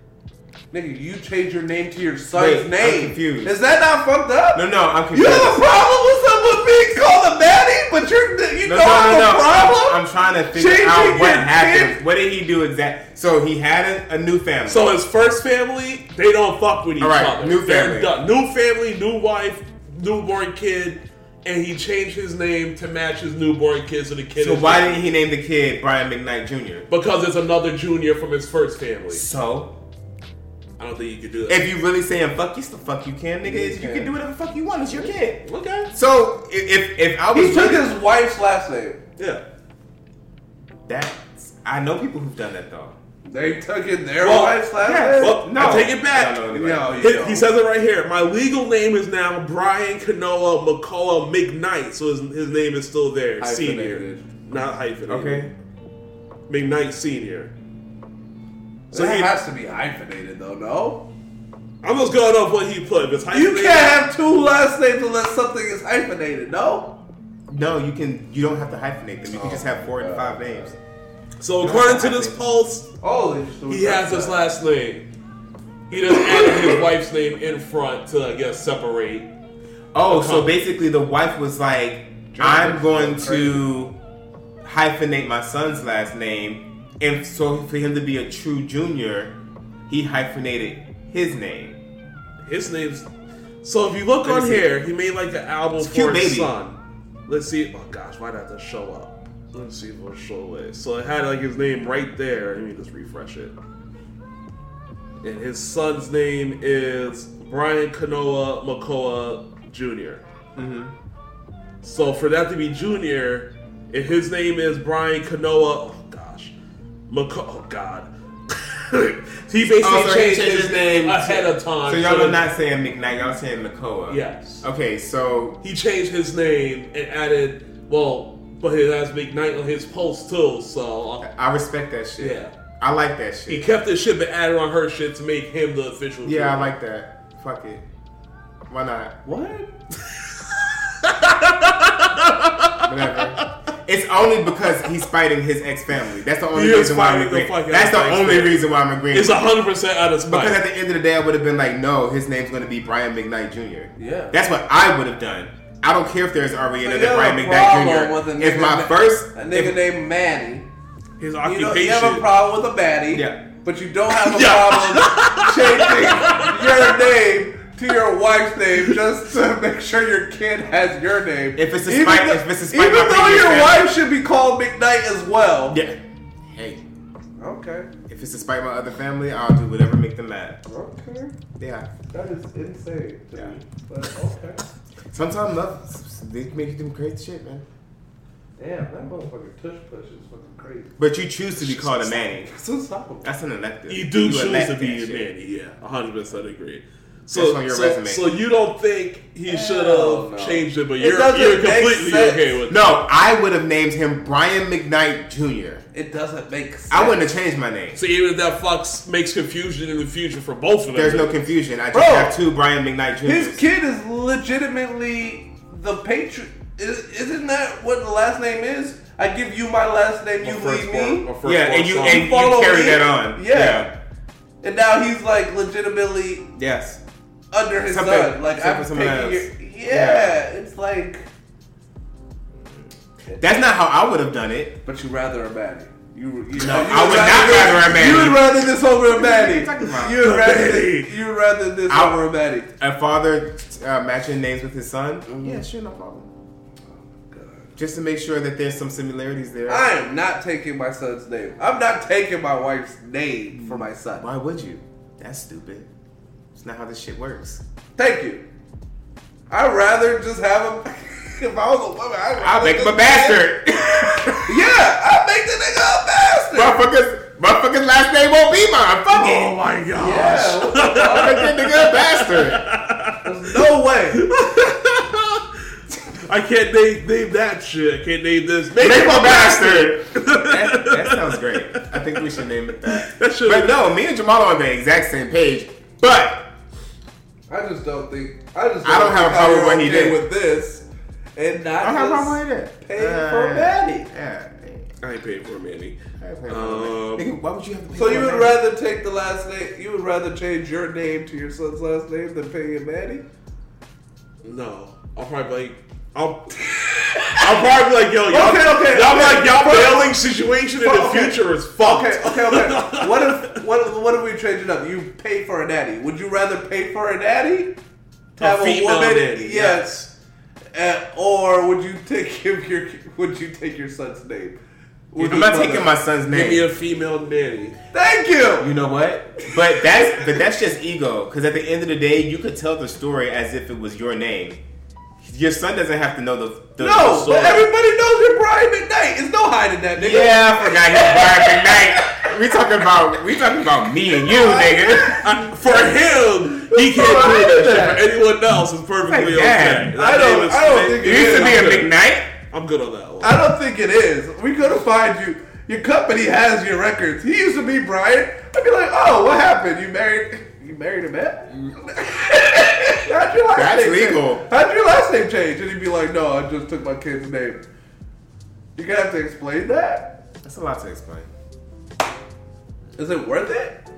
Nigga, you change your name to your son's Wait, I'm name. confused. Is that not fucked up? No, no, I'm confused. You have a problem with someone being called a baddie, but you're you No, don't no, have no, a no. problem? I'm, I'm trying to figure Changing out what happened kid's what did he do exactly? So he had a, a new family. So his first family, they don't fuck with each All right, other. new They're family. done. New family, new wife, newborn kid, and he changed his name to match his newborn kid. So the kid. so is why didn't he name the kid Brian McKnight Jr.? Because it's another junior from his first family. So I don't think you could do that. if you really saying fuck, you still fuck you can, nigga. You, can. can do whatever the fuck you want. It's your kid. okay. So if if I was He took his wife's last name. Yeah. That's I know people who've done that though. They took in their Well, wife's last yeah, name. Well, No. I take it back. I don't. No, He, he says it right here. My legal name is now Brian Kanoa McCullough McKnight, so his, his name is still there, senior, Hyphenated. not hyphenated. Okay. McKnight senior. So So it he, has to be hyphenated though, no? I'm just going off what he put. If it's You can't have two last names unless something is hyphenated, no? No, you can. You don't have to hyphenate them. You can just have four and five names. So according to this post, Oh, he has his last name. He just added his wife's name in front to, I guess, separate. Oh, so basically the wife was like, I'm going to hyphenate my son's last name, and so for him to be a true junior, he hyphenated his name. His name's. So if you look on here, he made like an album for his baby. son. Let's see. Oh gosh, why'd that have to show up? Let's see if it'll show it. So it had like his name right there. Let me just refresh it. And his son's name is Brian Kanoa Makoa Jr. Mm-hmm. So for that to be Junior, if his name is Brian Kanoa, Mako, oh god. he basically Oh, so he changed changed his his name name ahead to- of time. So y'all that- are not saying McKnight, y'all saying McCoa. Yes. Okay, so He changed his name and added, well, but he has McKnight on his post too, so I respect that shit. Yeah. I like that shit. he kept his shit but added on her shit to make him the official. Yeah, I like that. Fuck it. Why not? What? Whatever. It's only because he's fighting his ex family. That's the only He reason why I'm fighting the agreeing. That's the ex-family. only reason why I'm agreeing. It's with hundred percent out of spite. Because at the end of the day, I would have been like, no, his name's going to be Brian McKnight Jr. Yeah. That's what I would have done. I don't care if there's already So another you have Brian a McKnight problem with a Jr. If my na- first, a nigga if- named Manny. his You, know, occupation. you have a problem with a baddie, Yeah. but you don't have a Yeah. problem changing your name to your wife's name just to make sure your kid has your name. If it's a Even spite- though- if it's a spite even though your family. wife should be called McKnight as well. yeah. Hey, Okay. if it's to spite my other family, I'll do whatever make them mad. Okay. Yeah. That is insane. To Yeah. me. But okay. Sometimes love, they make you do crazy shit, man. Damn, that motherfucker tush push is fucking crazy. But you choose to be called a Manny. So stop him. That's an elective. you do you choose elect to be a shit. Manny, yeah, hundred percent agree. That's So, so, so you don't think he should have no. changed it, but It you're doesn't you're completely sense. okay with No, I would have named him Brian McKnight Jr. It doesn't make sense. I wouldn't have changed my name. So even if that fucks makes confusion in the future for both of them, There's no confusion. I just Bro. have two Brian McKnight Jr. His kid is legitimately the patriot. Isn't that what the last name is? I give you my last name, you leave me. my Yeah, and you and you Follow carry me? that on. Yeah. And now he's like legitimately Yes. Under his Something- son. Like I'm taking your. else. Yeah, it's like. That's not how I would have done it. But you rather a baddie. You, you, No, you I would not rather a baddie. You would rather this over a baddie. You would rather this, you would rather this I- over a baddie. A father uh, matching names with his son? Mm-hmm. Yeah, sure, no problem. Oh, my god. Just to make sure that there's some similarities there. I am not taking my son's name. I'm not taking my wife's name for my son. Why would you? That's stupid. It's not how this shit works. Thank you. I'd rather just have him. if I was a woman, I'd rather I'll make him a bastard. Yeah, I'd make the nigga a bastard. motherfuckers, motherfuckers' last name won't be mine. Fuck Oh it. my gosh! Yeah, what the fuck? I'll make that nigga a bastard. There's no way. I can't name, name that shit. I can't name this. Make Make him him a bastard. that, that sounds great. I think we should name it that. That should But no, me and Jamaal are on the exact same page. But I just don't think. I just. Don't I don't have a problem with what he did. with this, and not I don't have a just problem with it. pay for a baddie. Yeah. I ain't paying for a Manny. I ain't paying for Um. Nigga, why would you have to pay So you would baddie? rather take the last name? You would rather change your name to your son's last name than pay a baddie? No, I'll probably like I'll. I'm probably be like, yo, y'all, Okay, okay, y'all okay. like y'all Fuck. bailing situation in the Okay. future is fucked. Okay, okay, okay. What if what if, what if we change it up? You pay for a nanny. Would you rather pay for a nanny to A have a, woman? nanny, yes. Uh, or would you take him your would you take your son's name? Would I'm not rather- taking my son's name. Give me name. a female nanny. Thank you. You know what? But that's but that's just ego. Because at the end of the day, you could tell the story as if it was your name. Your son doesn't have to know the, the No, the but everybody knows you're Brian McKnight. There's no hiding that nigga. Yeah, I forgot he's Brian McKnight. We talking about we talking about me and you, nigga. For him, he can't do that shit. For anyone else, it's perfectly Like, okay. I don't- I don't think You used to be a McKnight. I'm good on that one. I don't think it is. We gonna find you. Your company has your records. He used to be Brian. I'd be like, oh, what happened? You married? You married a man? How'd your last That's name legal. Change? How'd your last name change? And he'd be like, no, I just took my kid's name. You gonna have to explain that. That's a lot to explain. Is it worth it?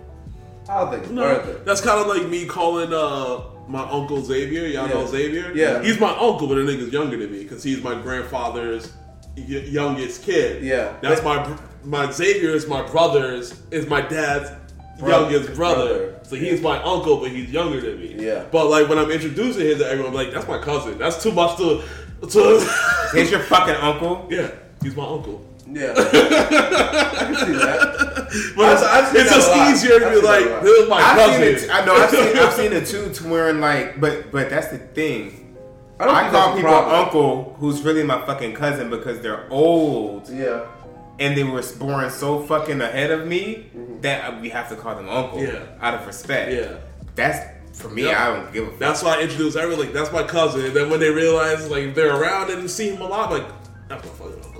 I don't think it's No, worth it. that's kind of like me calling uh my uncle Xavier. Y'all know Xavier? Yeah. He's my uncle, but the nigga's younger than me because he's my grandfather's y- youngest kid. Yeah. That's my br- my Xavier is my brother's is my dad's Brother- youngest brother. brother. So he's my uncle, but he's younger than me. Yeah. But like when I'm introducing him to everyone, I'm like that's my cousin. That's too much to to. Here's your fucking uncle. yeah, he's my uncle. Yeah. I can see that. But I've- it's, I've it's just easier to I've be like, this is my I've cousin. seen it. I know. I've seen. I've seen it too. To where like, but but that's the thing. I don't I call people problem. uncle who's really my fucking cousin because they're old Yeah. And they were born so fucking ahead of me mm-hmm. that we have to call them uncle Yeah. out of respect. Yeah. That's for me. Yeah. I don't give a fuck. That's why I introduce everyone. Like, that's my cousin. And then when they realize like they're around and see him a lot, like that's my fucking uncle.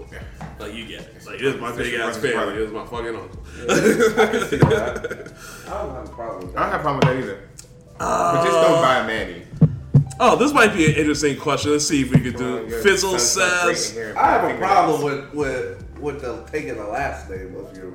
Like you get it. Like this is my big ass Especially family. brother. This is my fucking uncle. I can see that. I don't have a problem with I don't that. have a problem with that either. but just don't uh, buy a Manny. Oh, this might be an interesting question. Let's see if we could Come on, do. Fizzle son's not great in says. I have a problem with with with the taking the last name of your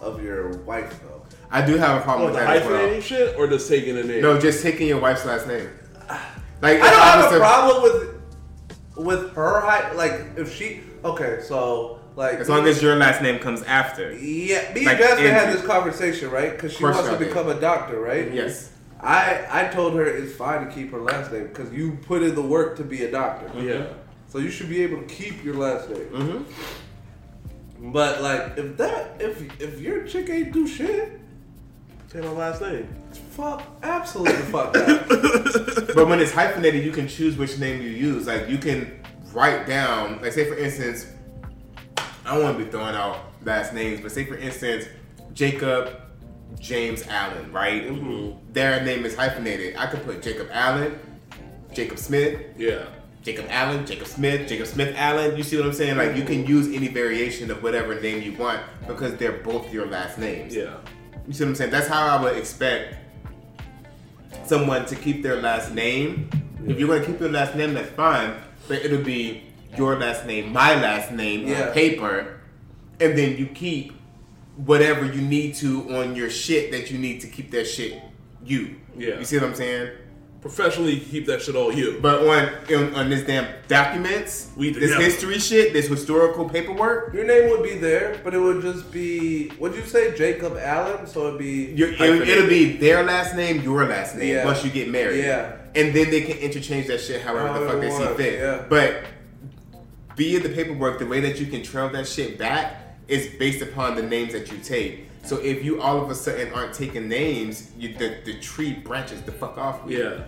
of your wife though. I do have a problem Oh, with the that as well. hyphenating shit or just taking a name? No, just taking your wife's last name. Like I don't have a problem with with her height. Like if she okay, so like As long as your last name comes after. yeah, me like and Jasmine had this conversation right because she wants to y'all become a doctor, right? Yes. I I told her it's fine to keep her last name because you put in the work to be a doctor. Yeah. So you should be able to keep your last name. Mm-hmm. But like if that if if your chick ain't do shit, Say my last name. fuck absolutely fuck that. But when it's hyphenated, you can choose which name you use. Like you can write down, like say for instance, I don't want to be throwing out last names, but say for instance, Jacob James Allen, right? Mm-hmm. Their name is hyphenated. I could put Jacob Allen, Jacob Smith, Yeah. Jacob Allen, Jacob Smith, Jacob Smith Allen. You see what I'm saying? Like you can use any variation of whatever name you want because they're both your last names. Yeah. You see what I'm saying? That's how I would expect someone to keep their last name. If you're gonna keep your last name, that's fine. But it'll be your last name, my last name Yeah. on paper, and then you keep whatever you need to on your shit that you need to keep that shit you. Yeah. You see what I'm saying? Professionally, keep that shit all you. But on on, on this damn documents, We- this yeah. history shit, this historical paperwork, Your name would be there, but it would just be. Would you say Jacob Allen? So it'd be. Your, it, it'll be their last name, your last name Yeah. once you get married. Yeah. And then they can interchange that shit however the fuck they they see fit. yeah. But via the paperwork, the way that you can trail that shit back is based upon the names that you take. So if you all of a sudden aren't taking names, you, the, the tree branches the fuck off. Yeah. You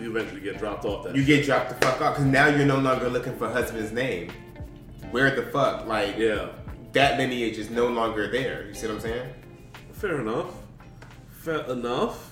eventually get dropped off that. You get dropped the fuck off because now you're no longer looking for husband's name. Where the fuck? Like, Yeah. that lineage is no longer there. You see what I'm saying? Fair enough. Fair enough.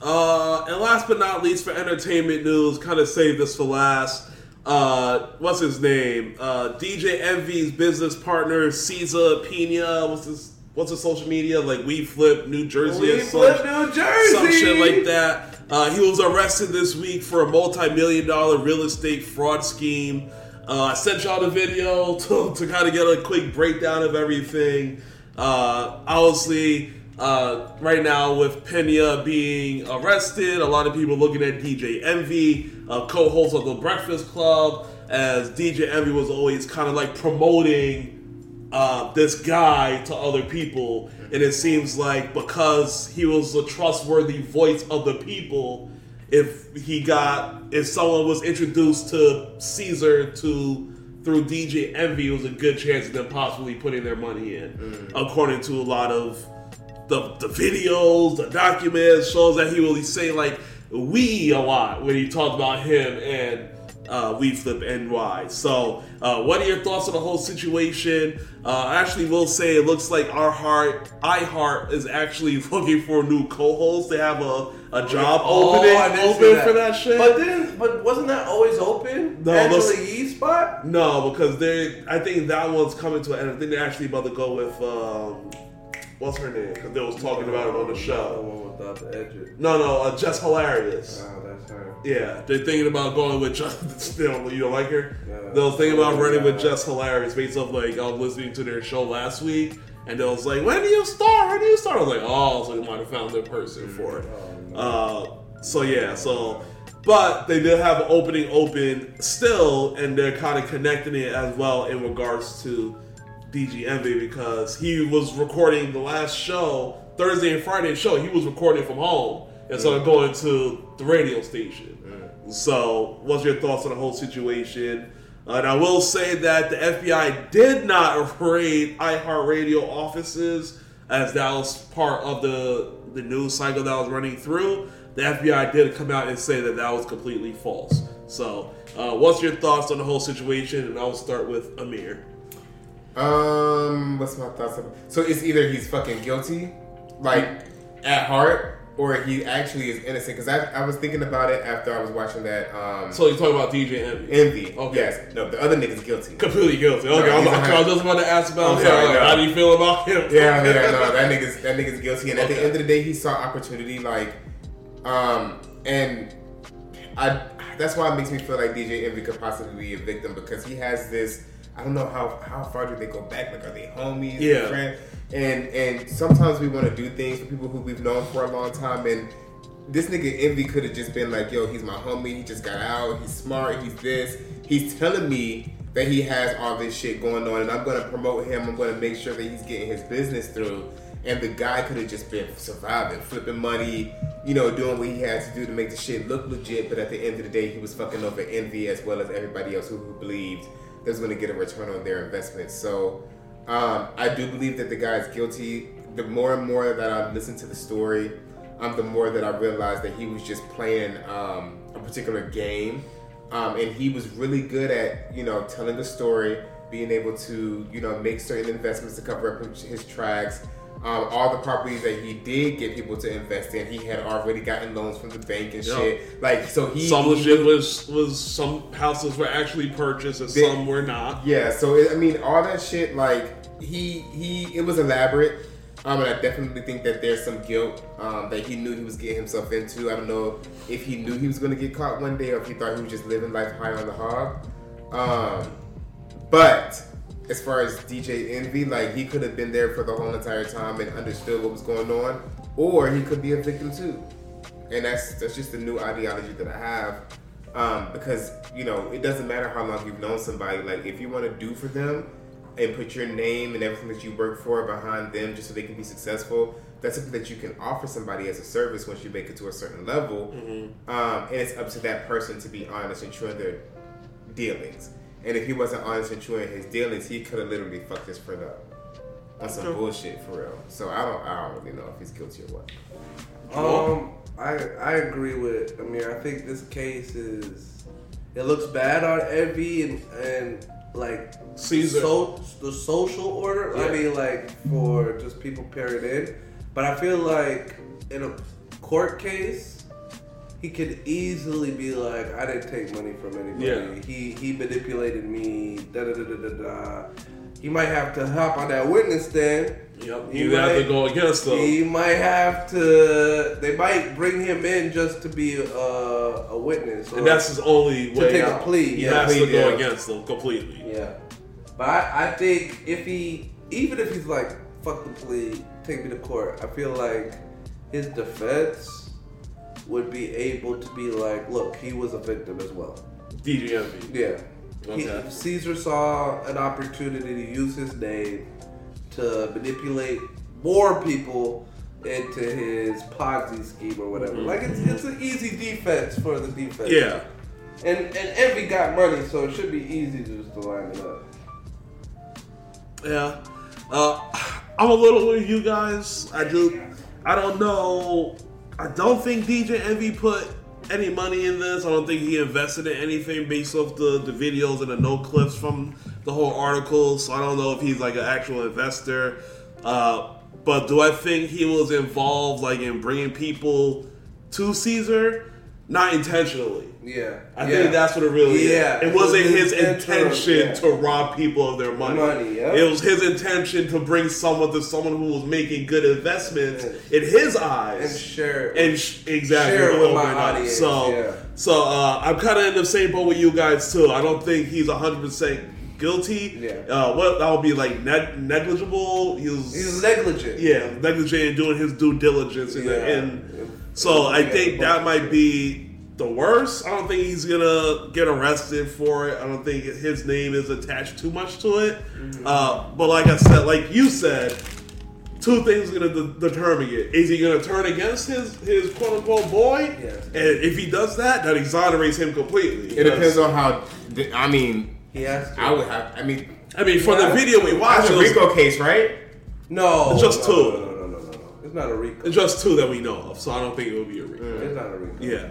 Uh, and last but not least, for entertainment news, kind of saved this for last. Uh, what's his name? Uh, DJ Envy's business partner, Cesar Pina. What's his What's his social media? Like We Flip New Jersey We or some, New Jersey! some shit like that. Uh, he was arrested this week for a multi-million dollar real estate fraud scheme. Uh, I sent y'all the video to, to kind of get a quick breakdown of everything. Uh, obviously, uh, right now with Pina being arrested, a lot of people looking at DJ Envy uh, co-host of the Breakfast Club, as DJ Envy was always kind of like promoting uh, this guy to other people, and it seems like because he was a trustworthy voice of the people, if he got if someone was introduced to Cesar to through DJ Envy, it was a good chance of them possibly putting their money in, according to a lot of the, the videos, the documents shows that he will say like we a lot when he talked about him and uh, We Flip NY. So, uh, what are your thoughts on the whole situation? Uh, I actually will say it looks like our heart, iHeart, is actually looking for new co-host. They have a, a job opening Oh, see open for that shit. But then, but wasn't that always open? No, Angela Yee spot. No, because they. I think that one's coming to an end. I think they're actually about to go with um, what's her name? Because they was talking about it on the show. The one without the edges. No, no, uh, Jess Hilarious. Oh, that's her. Yeah, they're thinking about going with just still. You don't like her? Yeah. They was thinking about running with Jess Hilarious based off like I was listening to their show last week, and they was like, "When do you start? When do you start?" I was like, "Oh, so they might have found their person for it." Uh, so yeah, so but they did have an opening open still, and they're kind of connecting it as well in regards to DJ Envy because he was recording the last show Thursday and Friday show. He was recording from home instead of going to the radio station. So, what's your thoughts on the whole situation? Uh, and I will say that the FBI did not raid iHeartRadio offices as that was part of the the news cycle that was running through. The FBI did come out and say that that was completely false. So, uh, what's your thoughts on the whole situation? And I'll start with Amir. Um, what's my thoughts? So it's either he's fucking guilty, like at heart, or he actually is innocent. Because I, I was thinking about it after I was watching that. Um, So you're talking about DJ Envy? envy. Okay. Yes. No, the other nigga's guilty. Completely guilty. Okay, No, I, was, he's a I was just about to ask about I'm him. sorry, Like, no. How do you feel about him? Yeah, yeah, no, that nigga's that nigga's guilty. And at the end of the day, he saw opportunity. Like, um, and I that's why it makes me feel like DJ Envy could possibly be a victim because he has this. I don't know how how far do they go back? Like, are they homies? Yeah. friends? And and sometimes we want to do things for people who we've known for a long time and. This nigga Envy could have just been like, yo, he's my homie. He just got out. He's smart. He's this. He's telling me that he has all this shit going on, and I'm gonna promote him. I'm gonna make sure that he's getting his business through. And the guy could have just been surviving, flipping money, you know, doing what he had to do to make the shit look legit. But at the end of the day, he was fucking over Envy as well as everybody else who, who believed they was gonna get a return on their investment. So um, I do believe that the guy is guilty. The more and more that I listen to the story, um, the more that I realized that he was just playing um, a particular game, um, and he was really good at you know telling the story, being able to you know make certain investments to cover up his tracks. Um, all the properties that he did get people to invest in, he had already gotten loans from the bank and Yeah. shit. Like so, he Some of shit was was some houses were actually purchased and They- some were not. Yeah, so it, I mean, all that shit, like he he, it was elaborate. Um, and I definitely think that there's some guilt um, that he knew he was getting himself into. I don't know if he knew he was going to get caught one day or if he thought he was just living life high on the hog. Um, but as far as DJ Envy, like he could have been there for the whole entire time and understood what was going on, or he could be a victim too. And that's that's just a new ideology that I have. Um, because you know it doesn't matter how long you've known somebody. Like if you want to do for them and put your name and everything that you work for behind them, just so they can be successful, that's something that you can offer somebody as a service once you make it to a certain level. Um, and it's up to that person to be honest and true in their dealings. And if he wasn't honest and true in his dealings, he could have literally fucked his friend up That's some bullshit for real. So I don't, I don't really know if he's guilty or what. Um, I I agree with. I mean, I think this case is. It looks bad on Envy and and like Cesar. So, the social order. I mean, like for just people period in. But I feel like in a court case, he could easily be like, I didn't take money from anybody. Yeah. He he manipulated me. Da da da da da da. He might have to hop on that witness stand. Yep. He You have to might- go against them. He might have to. They might bring him in just to be a, a witness. and that's his only way to way take a plea, He yeah. has to go deal. against them completely. yeah. But I, I think if he, even if he's like, fuck the plea, take me to court. I feel like his defense would be able to be like, look, he was a victim as well. DJ Envy. Yeah. He, Cesar saw an opportunity to use his name to manipulate more people into his Ponzi scheme or whatever. Like it's it's an easy defense for the defense. Yeah. And and Envy got money, so it should be easy just to line it up. Yeah. Uh, I'm a little with you guys. I do. I don't know. I don't think DJ Envy put any money in this. I don't think he invested in anything based off the, the videos and the no clips from the whole article. So I don't know if he's like an actual investor. Uh, but do I think he was involved like in bringing people to Cesar? Not intentionally. Yeah. I Yeah. think that's what it really Yeah. is. It wasn't his intention yeah. to rob people of their money. Money, yeah. It was his intention to bring someone to someone who was making good investments in his eyes And share and sh- exactly share it with my up. audience, So, yeah. so uh, I'm kind of in the same boat with you guys too. I don't think he's 100 percent guilty. Yeah. Uh, what that would be like neg- negligible. He was, He's negligent. yeah, negligent in doing his due diligence. In the, Yeah. and so I Yeah, think that might be the worst. I don't think he's gonna get arrested for it. I don't think his name is attached too much to it. Mm-hmm. Uh, but like I said, like you said, two things are gonna de- determine it. Is he gonna turn against his his quote unquote boy? Yes. And if he does that, that exonerates him completely. It depends on how. I mean, He has to. I would have. I mean, I mean, for the video we watched, that's a it was RICO case, right? no. It's just no, two. No, no, no, no, no, no. It's not a Rico. it's just two that we know of, so I don't think it would be a reason. It's not a Rico. Yeah.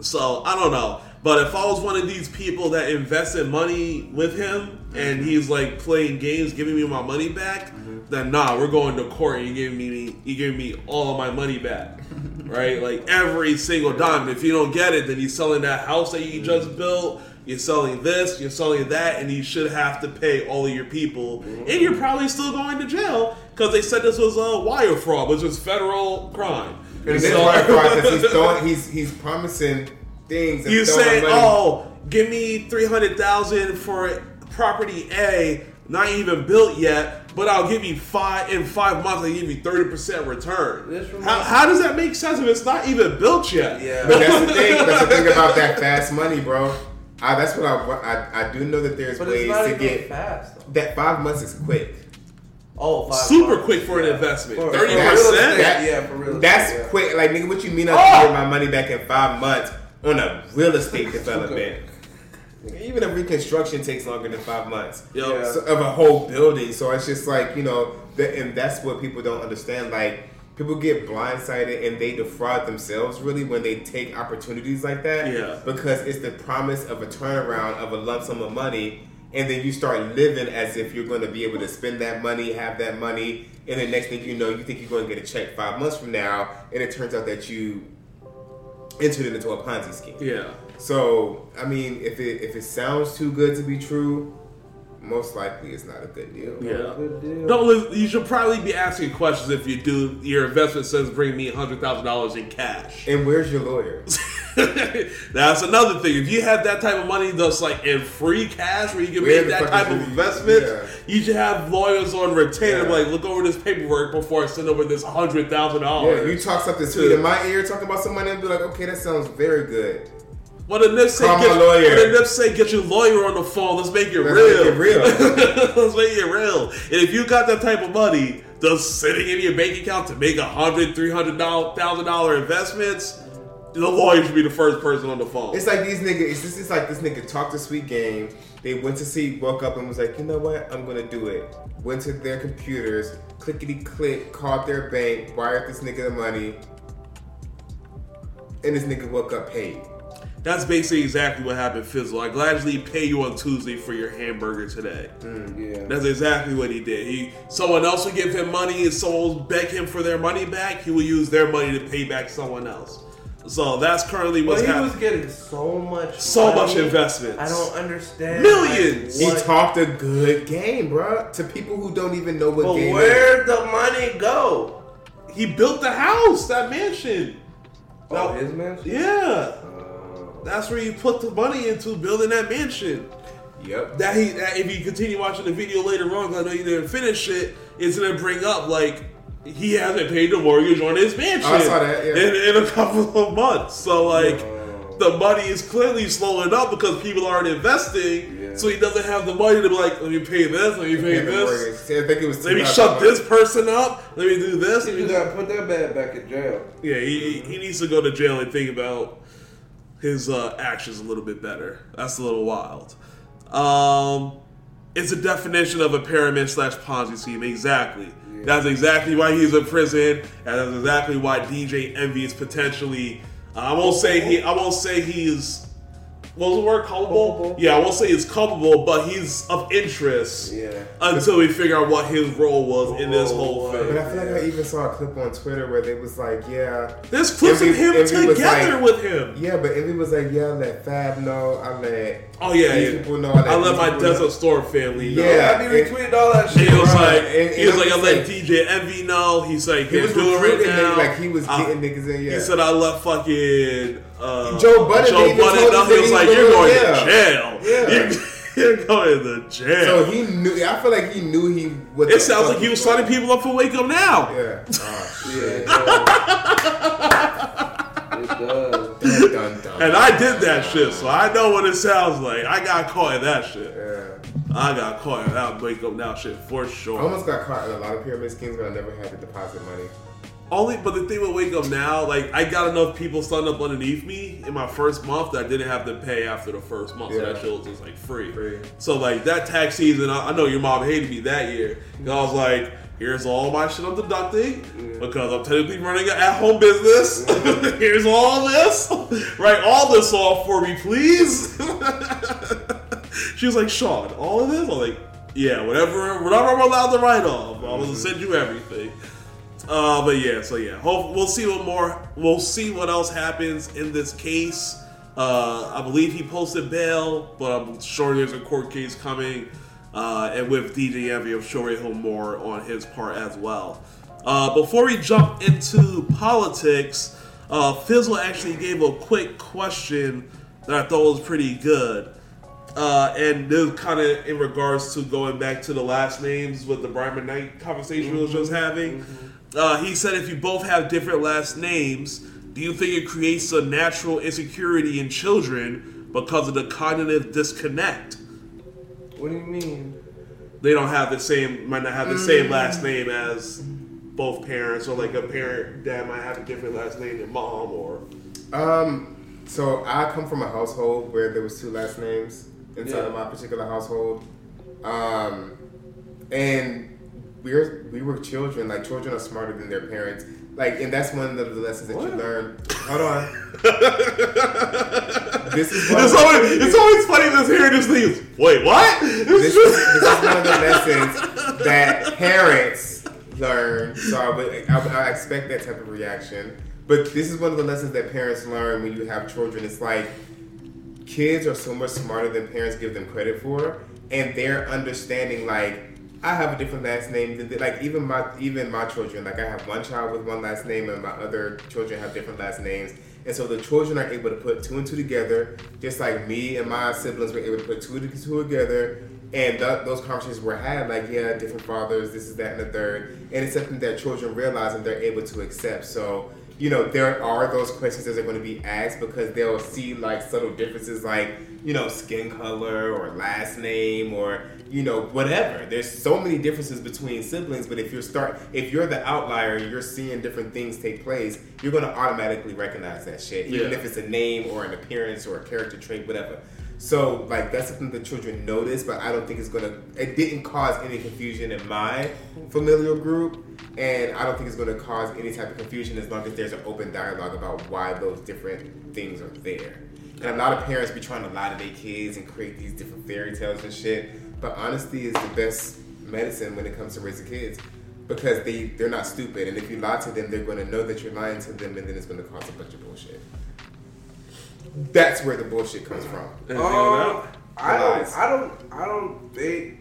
So I don't know. But if I was one of these people that invested money with him and mm-hmm. he's like playing games, giving me my money back, mm-hmm. then nah, we're going to court and you giving me you giving me all of my money back. right? Like every single dime. If you don't get it, then you're selling that house that you just mm. built. You're selling this, you're selling that, and you should have to pay all of your people. And you're probably still going to jail because they said this was a wire fraud, which was federal crime. And this So- wire fraud because he's throwing, he's he's promising things. You say, "Oh, give me three hundred thousand for property A, not even built yet, but I'll give you five in five months. I give you thirty percent return." How, how does that make sense if it's not even built yet? Yeah. But that's the thing. That's the thing about that fast money, bro. I, that's what I, I I do know that there's But ways it's not to even get fast. Though. that five months is quick. Oh, five Super months. quick for an investment. 30%? for real estate, That- yeah, for real. That's estate, yeah. quick. Like nigga, what you mean I Oh! can get my money back in five months on a real estate development? Even a reconstruction takes longer than five months Yo, Yeah. so, of a whole building. So it's just like you know, that, and that's what people don't understand. Like people get blindsided and they defraud themselves really when they take opportunities like that. Yeah. Because it's the promise of a turnaround of a lump sum of money. And then you start living as if you're going to be able to spend that money, have that money, and the next thing you know, you think you're going to get a check five months from now, and it turns out that you entered it into a Ponzi scheme. yeah. So, I mean, if it if it sounds too good to be true, most likely it's not a good deal. Yeah. Good deal. No, li- you should probably be asking questions if you do. Your investment says bring me hundred thousand dollars in cash. And where's your lawyer? That's another thing. If you have that type of money that's like in free cash where you can Where make that type of investment, yeah. you should have lawyers on retainer. Yeah. Like, look over this paperwork before I send over this hundred thousand dollars. Yeah, dollars. you talk something sweet in my ear, talking about some money, and be like, okay, that sounds very good. What did Nip say? Call my Get, lawyer. What Nip say? Get your lawyer on the phone. Let's make it Let's real. make it real. Let's make it real. And if you got that type of money just sitting in your bank account to make a hundred, three hundred thousand dollar investments, the lawyer should be the first person on the phone. It's like these niggas. It's just it's like this nigga talked to Sweet Game. They went to see, woke up and was like, you know what? I'm gonna do it. Went to their computers, clickety click, called their bank, wired this nigga the money, and this nigga woke up paid. That's basically exactly what happened, Fizzle. I gladly pay you on Tuesday for your hamburger today. Mm, yeah. That's exactly what he did. He someone else would give him money, and someone will beg him for their money back. He will use their money to pay back someone else. So that's currently But what's he happening. was getting so much, So money. much investments. I don't understand. Millions. like, He talked a good game, bruh, to people who don't even know what But game. is. where'd the money go? He built the house, that mansion. Oh, Now- his man. Yeah. That's where you put the money into building that mansion. Yep. That he, that if you continue watching the video later on, 'cause I know you didn't finish it, it's gonna bring up like he hasn't paid the mortgage on his mansion Oh, I saw that, yeah. in, in a couple of months. So like the money is clearly slowing up because people aren't investing. So he doesn't have the money to be like, let me pay this, let me pay Pay this. mortgage. I think it was Let me $2,000. shut this person up. Let me do this. You gotta put that man back in jail. Yeah, he, he needs to go to jail and think about his uh, actions a little bit better. That's a little wild. Um, it's a definition of a pyramid slash Ponzi scheme. Exactly. That's exactly why he's in prison, and that's exactly why DJ Envy is potentially. I won't say he. I won't say he's. What was the word? Culpable? Yeah, I won't say he's culpable, but he's of interest. Yeah. Until we figure out what his role was in this whole thing. But I feel like I even saw a clip on Twitter where they was like, yeah. There's clips of him was together with him. Yeah, but Envy was like, yeah, I let Fab know. I let Oh yeah, these yeah. people know. I let, I let my people know. Desert Storm family know. Yeah, I be retweeting all that shit. He was like, And- he was like, I let like- DJ Envy know. He's like, He he was was doing right now. like he was getting niggas in. Yeah. He said I let fucking uh, Joe Budden Joe didn't Budden told know. He was like, you're going going to to jail. Yeah. You're, you're going to jail. So he knew. I feel like he knew he. What it sounds like he was signing people up for Wake Up Now. Yeah. Oh, shit. It does. dun, dun, dun. And I did that shit, so I know what it sounds like. I got caught in that shit. Yeah. I got caught in that Wake Up Now shit for sure. I almost got caught in a lot of pyramid schemes, but I never had to deposit money. Only, but the thing with Wake Up Now, like I got enough people signed up underneath me in my first month that I didn't have to pay after the first month. So Yeah. that shit was just like free. Free. So like that tax season, I, I know your mom hated me that year. 'cause I was like, here's all my shit I'm deducting because I'm technically running an at-home business. here's all this. Write all this off for me, please. she was like, Sean, all of this? I'm like, yeah, whatever, whatever I'm allowed to write off. I'm mm-hmm. gonna send you everything. Uh, but yeah, so yeah, hope we'll see what more. We'll see what else happens in this case. Uh, I believe he posted bail, but I'm sure there's a court case coming. Uh, and with DJ Envy, I'm sure we'll more on his part as well. Uh, before we jump into politics, uh, Fizzle actually gave a quick question that I thought was pretty good. Uh, and this kind of in regards to going back to the last names with the Brian McKnight conversation we was just having. Uh, he said if you both have different last names, do you think it creates a natural insecurity in children because of the cognitive disconnect? What do you mean? They don't have the same, might not have the same last name as both parents, or like a parent dad might have a different last name than mom, or Um, so I come from a household where there was two last names inside Yeah. of my particular household, um, and we're we were children. Like children are smarter than their parents. Like, and that's one of the lessons that you learn. Hold on. this is it's always it's always funny to hear this thing. Wait, what? this, is, this is one of the lessons that parents learn. So I, would, I, I expect that type of reaction. But this is one of the lessons that parents learn when you have children. It's like kids are so much smarter than parents give them credit for, and they're understanding like. I have a different last name than they- like even my even my children. Like I have one child with one last name, and my other children have different last names. And so the children are able to put two and two together, just like me and my siblings were able to put two and two together. And th- those conversations were had, like, yeah, different fathers, this is that, and the third. And it's something that children realize and they're able to accept. So, you know, there are those questions that are going to be asked because they'll see, like, subtle differences, like, you know, skin color or last name or, you know, whatever. There's so many differences between siblings, but if you're start if you're the outlier and you're seeing different things take place, you're gonna automatically recognize that shit. Even Yeah. if it's a name or an appearance or a character trait, whatever. So like that's something the children notice, but I don't think it's gonna it didn't cause any confusion in my familial group. And I don't think it's gonna cause any type of confusion as long as there's an open dialogue about why those different things are there. And a lot of parents be trying to lie to their kids and create these different fairy tales and shit. But honesty is the best medicine when it comes to raising kids because they they're not stupid. And if you lie to them, they're to know that you're lying to them, and then it's to cause a bunch of bullshit. That's where the bullshit comes from. Um, I don't, I don't, I don't think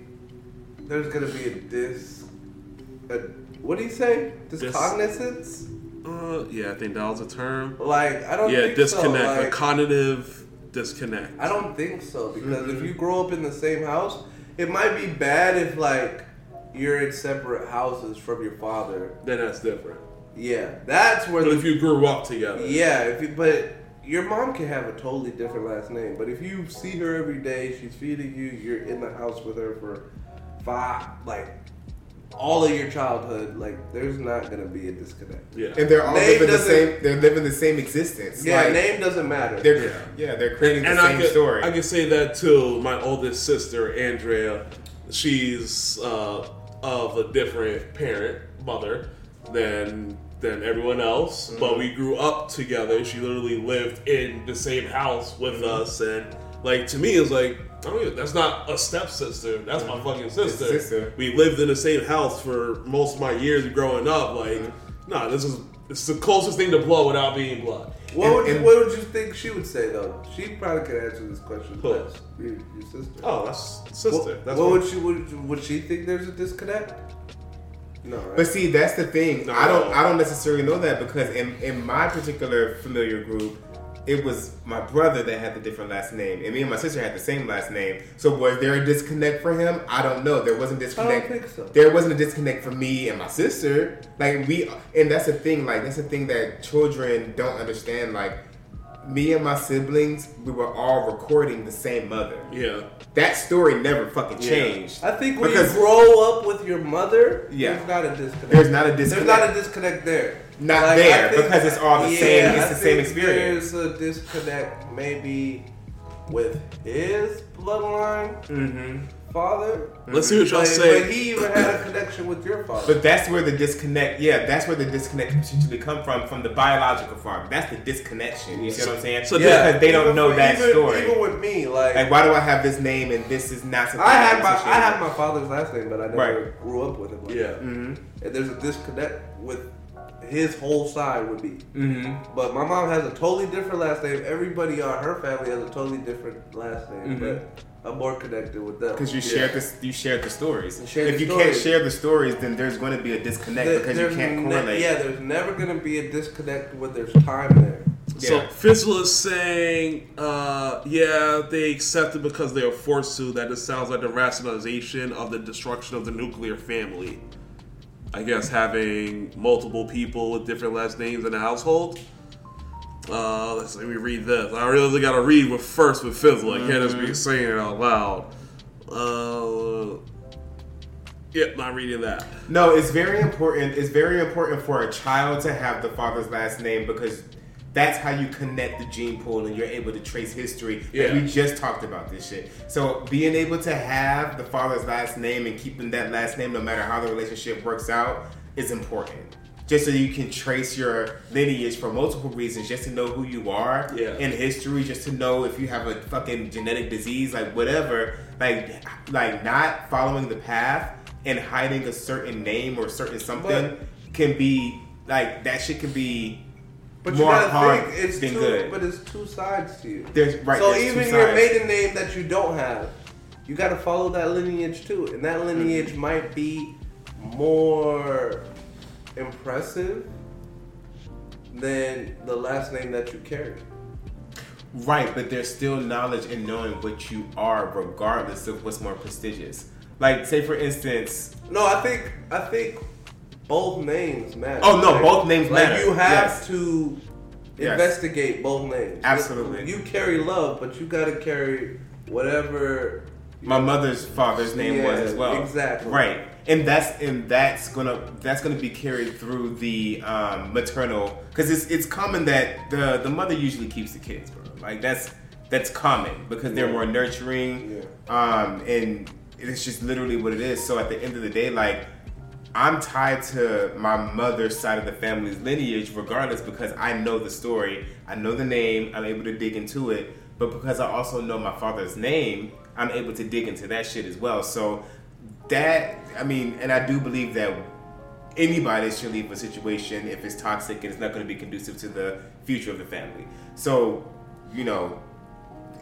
there's gonna be a dis. A, what do you say? Discognizance? Uh, yeah, I think that was a term. Like I don't. yeah, think disconnect, So. a cognitive disconnect. I don't think so because Mm-hmm. if you grow up in the same house, it might be bad if like you're in separate houses from your father, then that's different. yeah, that's where But the if you grew up together, Yeah, if you, but your mom can have a totally different last name. But if you see her every day, she's feeding you, you're in the house with her for five, like all of your childhood, like there's not gonna be a disconnect. yeah, And they're all Name living the same. They're living the same existence. Yeah, Like, name doesn't matter. They're Yeah. yeah. they're creating the and same I can, story. I can say that too. My oldest sister, Andrea, she's uh, of a different parent, mother than than everyone else. Mm-hmm. But we grew up together. She literally lived in the same house with Mm-hmm. us, and like to me, it's like. I don't even, that's not a stepsister. That's my fucking sister. sister. We lived in the same house for most of my years growing up. Like, Mm-hmm. nah, this is it's the closest thing to blood without being blood. what and- would you, and- what would you think she would say though? She probably could answer this question Who? Your, your sister. Oh, that's sister. What, that's what my- would she would would she think there's a disconnect? No, right? But see, that's the thing. No. I don't. I don't necessarily know that because in in my particular familiar group, it was my brother that had the different last name, and me and my sister had the same last name. So was there a disconnect for him? I don't know. There wasn't a disconnect. think so. There wasn't a disconnect for me and my sister. Like we, and that's the thing. Like that's the thing that children don't understand. Like me and my siblings, we were all recording the same mother. Yeah. That story never fucking changed. I think when Because- you grow up with your mother, Yeah. there's not a disconnect. There's not a There's disconnect. not a disconnect there. Not Like, there, think- because it's all the same- it's I the same experience. There's a disconnect maybe with his bloodline, Mm-hmm. Father. Let's see what y'all But, say. but he even had a connection with your father. But that's where the disconnect, yeah, that's where the disconnect can potentially come from, from the biological father. That's the disconnection. You see what I'm saying? So yeah, because they don't Even know that even, story. Even with me, like, like, why do I have this name and this is not something I had my I had my father's last name, but I never Right. grew up with him. Like Yeah. Mm-hmm. and there's a disconnect with his whole side would be. Mm-hmm. But my mom has a totally different last name. Everybody on her family has a totally different last name, Mhm. but I'm more connected with them Because you Yeah. shared this, you shared the stories. shared if the you can't share the stories, then there's going to be a disconnect There- because you can't ne- correlate. yeah, there's never gonna be a disconnect when there's time there. So Yeah. Fizzle is saying, uh, yeah, they accepted because they are forced to. That it sounds like the rationalization of the destruction of the nuclear family. I guess having multiple people with different last names in the household. Uh, let's let me read this. I really got to read with first with Fizzle. I can't just be saying it out loud. Uh, yep, not reading that. No, it's very important. It's very important for a child to have the father's last name because that's how you connect the gene pool and you're able to trace history. Like, Yeah. we just talked about this shit. So being able to have the father's last name and keeping that last name, no matter how the relationship works out, is important. Just so you can trace your lineage for multiple reasons, just to know who you are Yeah. in history, just to know if you have a fucking genetic disease, like whatever. Like, like not following the path and hiding a certain name or certain something can be like that. Shit can be But more you gotta harm think it's than two, good. but it's two sides to you. There's right. so there's even your maiden name that you don't have, you got to follow that lineage too, and that lineage Mm-hmm. might be more impressive than the last name that you carry. Right, but there's still knowledge in knowing what you are, regardless of what's more prestigious. Like, say for instance, No, I think I think both names matter. Oh, no, Like- both names like matter. you have Yes. to Yes. investigate both names. Absolutely. You carry love, but you got to carry whatever my mother's father's name was as well. exactly. Right, and that's and that's gonna that's gonna be carried through the um, maternal because it's it's common that the the mother usually keeps the kids, bro. Like that's that's common because they're more nurturing, yeah. um, and it's just literally what it is. So at the end of the day, like. I'm tied to my mother's side of the family's lineage regardless because I know the story, I know the name, I'm able to dig into it, but because I also know my father's name, I'm able to dig into that shit as well. So that I mean, and I do believe that anybody should leave a situation if it's toxic and it's not going to be conducive to the future of the family. So, you know,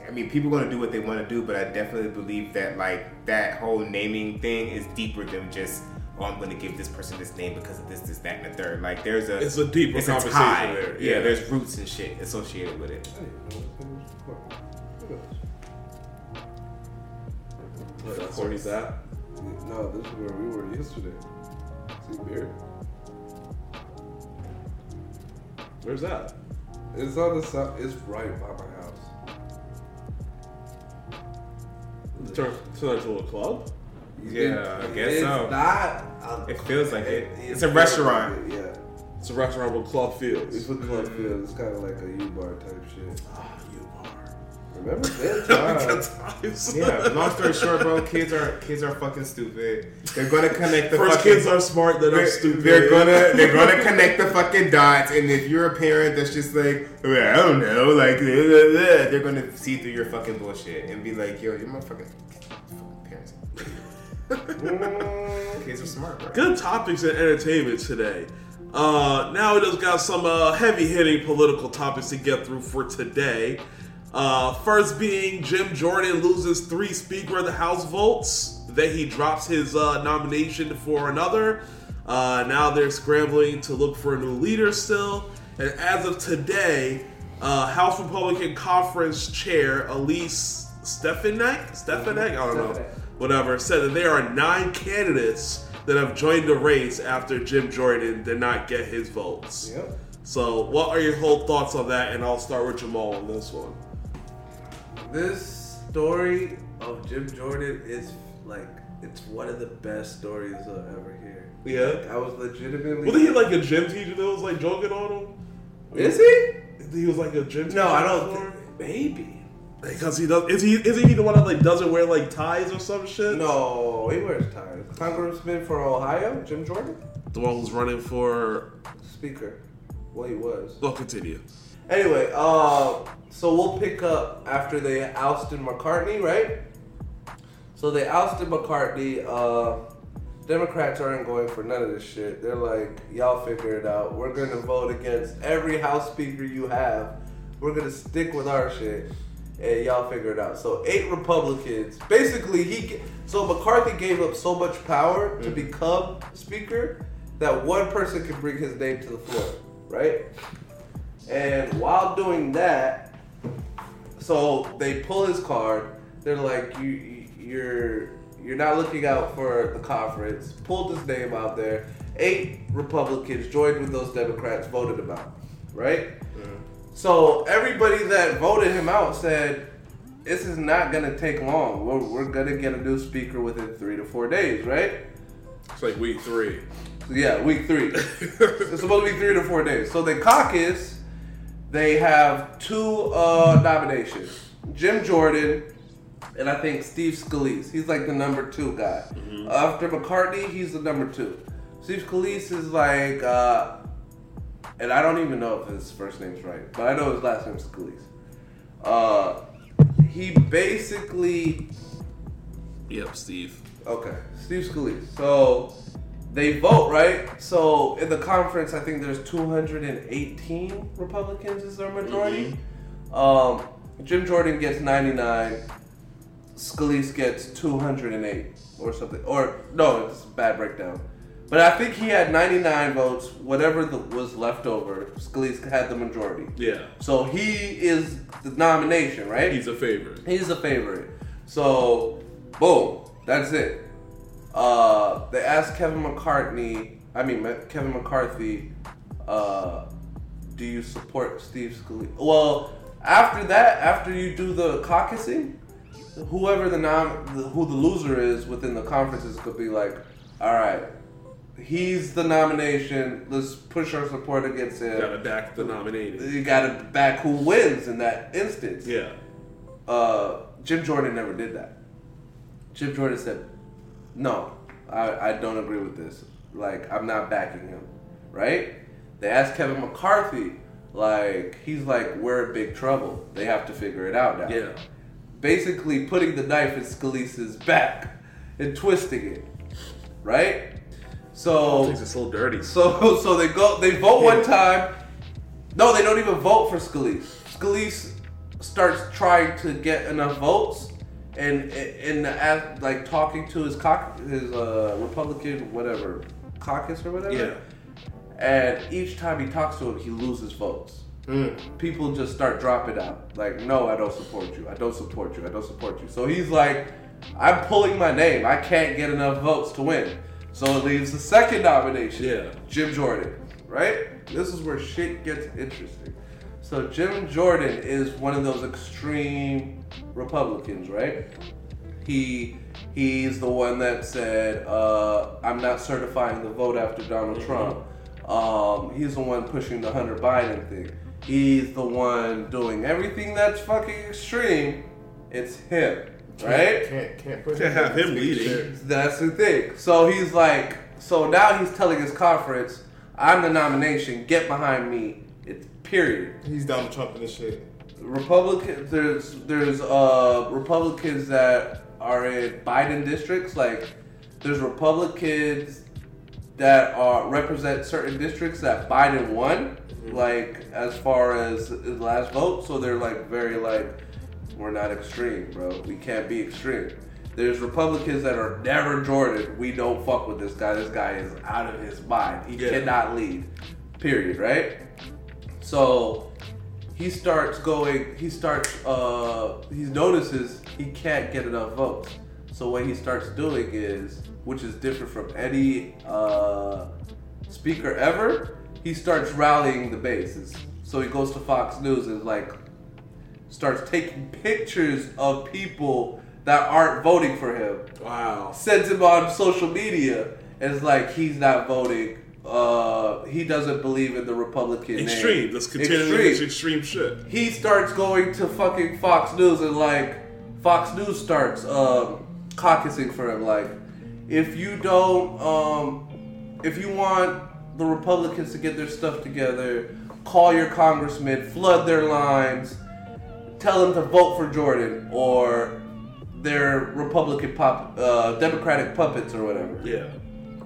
I mean, people are going to do what they want to do, but I definitely believe that like that whole naming thing is deeper than just oh, I'm going to give this person this name because of this, this, that, and the third. Like, there's a It's a deeper it's a conversation tie. there, Yeah. yeah. there's roots and shit associated with it. What else? What is that? No, this is where we were yesterday. See beer. Where's that? It's on the side. It's right by my house. Turn, turn into a little club? Yeah, I guess it's so. Not. It feels like it. it It's a restaurant. like it, Yeah. It's a restaurant with club feels. It's a club feel. It's kind of like a U bar type shit. Ah, you are. Remember that time? Yeah, long story short, bro, kids are kids are fucking stupid. They're gonna connect the First fucking kids are smart, then they're, stupid. they're gonna they're gonna connect the fucking dots, and if you're a parent that's just like, well, I don't know, like blah, blah, blah, they're gonna see through your fucking bullshit and be like, yo, you're my fucking, fucking parents. Kids are smart, bro. Good topics and entertainment today. Uh, now we just got some uh, heavy hitting political topics to get through for today. Uh, first being Jim Jordan loses three Speaker of the House votes. Then he drops his uh, nomination for another. Uh, now they're scrambling to look for a new leader still. And as of today, uh, House Republican Conference Chair Elise Stefanik, Stefanik, I don't know, Stefanik. Whatever, said that there are nine candidates that have joined the race after Jim Jordan did not get his votes. Yep. So, what are your whole thoughts on that? And I'll start with Jamaal on this one. This story of Jim Jordan is like it's one of the best stories I'll ever hear. Yeah. I was legitimately. Wasn't he like a gym teacher that was like joking on him? Is he? He was like a gym teacher. No, I don't. Think, maybe. Because he does. Is he? Isn't he the one that like doesn't wear like ties or some shit? No, he wears ties. Congressman for Ohio, Jim Jordan, The one who's running for. Speaker. Well, he was. Well, continue. Anyway, uh, so we'll pick up after they ousted McCartney, right? So they ousted McCartney. Uh, Democrats aren't going for none of this shit. They're like, y'all figure it out. We're gonna vote against every House Speaker you have. We're gonna stick with our shit, and y'all figure it out. So eight Republicans, basically, he. So McCarthy gave up so much power to mm. become Speaker that one person can bring his name to the floor, right? And while doing that, so they pull his card. They're like, you, you- you're you're not looking out for the conference. Pulled his name out there. Eight Republicans joined with those Democrats, voted him out, right? So everybody that voted him out said, this is not gonna take long. We're, we're gonna get a new speaker within three to four days, right? It's like week three. Yeah, week three. it's supposed to be three to four days. So the caucus, they have two uh, nominations: Jim Jordan and I think Steve Scalise. He's like the number two guy. After McCartney, he's the number two. Steve Scalise is like, uh, and I don't even know if his first name's right, but I know his last name's Scalise. Uh, he basically Yep, Steve. Okay, Steve Scalise. So they vote, right? So in the conference, I think there's 218 Republicans is their majority. Um, Jim Jordan gets 99. Scalise gets 208 or something. Or no, it's a bad breakdown. But I think he had 99 votes. Whatever the, was left over, Scalise had the majority. Yeah. So he is the nomination, right? He's a favorite. He's a favorite. So, boom, that's it. Uh, they asked Kevin McCartney, I mean Kevin McCarthy, uh, do you support Steve Scalise? Well, after that, after you do the caucusing, whoever the nom, the, who the loser is within the conferences could be like, all right, he's the nomination. Let's push our support against him. Gotta back the nominated. You gotta back who wins in that instance. Yeah. Uh, Jim Jordan never did that. Jim Jordan said, "No, I, I don't agree with this. Like, I'm not backing him." Right? They asked Kevin McCarthy, like, he's like, "We're in big trouble. They have to figure it out now." Yeah. Basically, putting the knife in Scalise's back and twisting it. Right? So is so dirty. so so they go they vote one time. No, they don't even vote for Scalise. Scalise starts trying to get enough votes and and as like talking to his cauc his uh, Republican whatever caucus or whatever. Yeah. And each time he talks to him, he loses votes. People just start dropping out. Like, no, I don't support you. I don't support you. I don't support you. So he's like, I'm pulling my name. I can't get enough votes to win. So it leaves the second nomination. Yeah. Jim Jordan, right? This is where shit gets interesting. So Jim Jordan is one of those extreme Republicans, right? He he's the one that said, uh, "I'm not certifying the vote after Donald Trump." Um, he's the one pushing the Hunter Biden thing. He's the one doing everything that's fucking extreme. It's him, right? Can't can't push To have him leading. That's the thing. So he's like, so now he's telling his conference, I'm the nomination, get behind me. It's period. He's Donald Trump in this shit. Republicans, there's there's uh Republicans that are in Biden districts. Like, there's Republicans that are represent certain districts that Biden won. Like as far as his last vote, so they're like very like, we're not extreme, bro. We can't be extreme. There's Republicans that are never Jordan. We don't fuck with this guy. This guy is out of his mind. He Yeah. cannot lead. Period. Right. So he starts going. He starts. Uh, he notices he can't get enough votes. So what he starts doing is, which is different from any uh, speaker ever, he starts rallying the bases. So he goes to Fox News and like starts taking pictures of people that aren't voting for him Wow. sends him on social media and it's like he's not voting. Uh, he doesn't believe in the Republican name. Extreme. Let's continue with this extreme shit. He starts going to fucking Fox News and like Fox News starts um, caucusing for him. Like, if you don't, um, if you want the Republicans to get their stuff together, call your congressman, flood their lines, tell them to vote for Jordan or their Republican pop, uh, Democratic puppets or whatever. Yeah.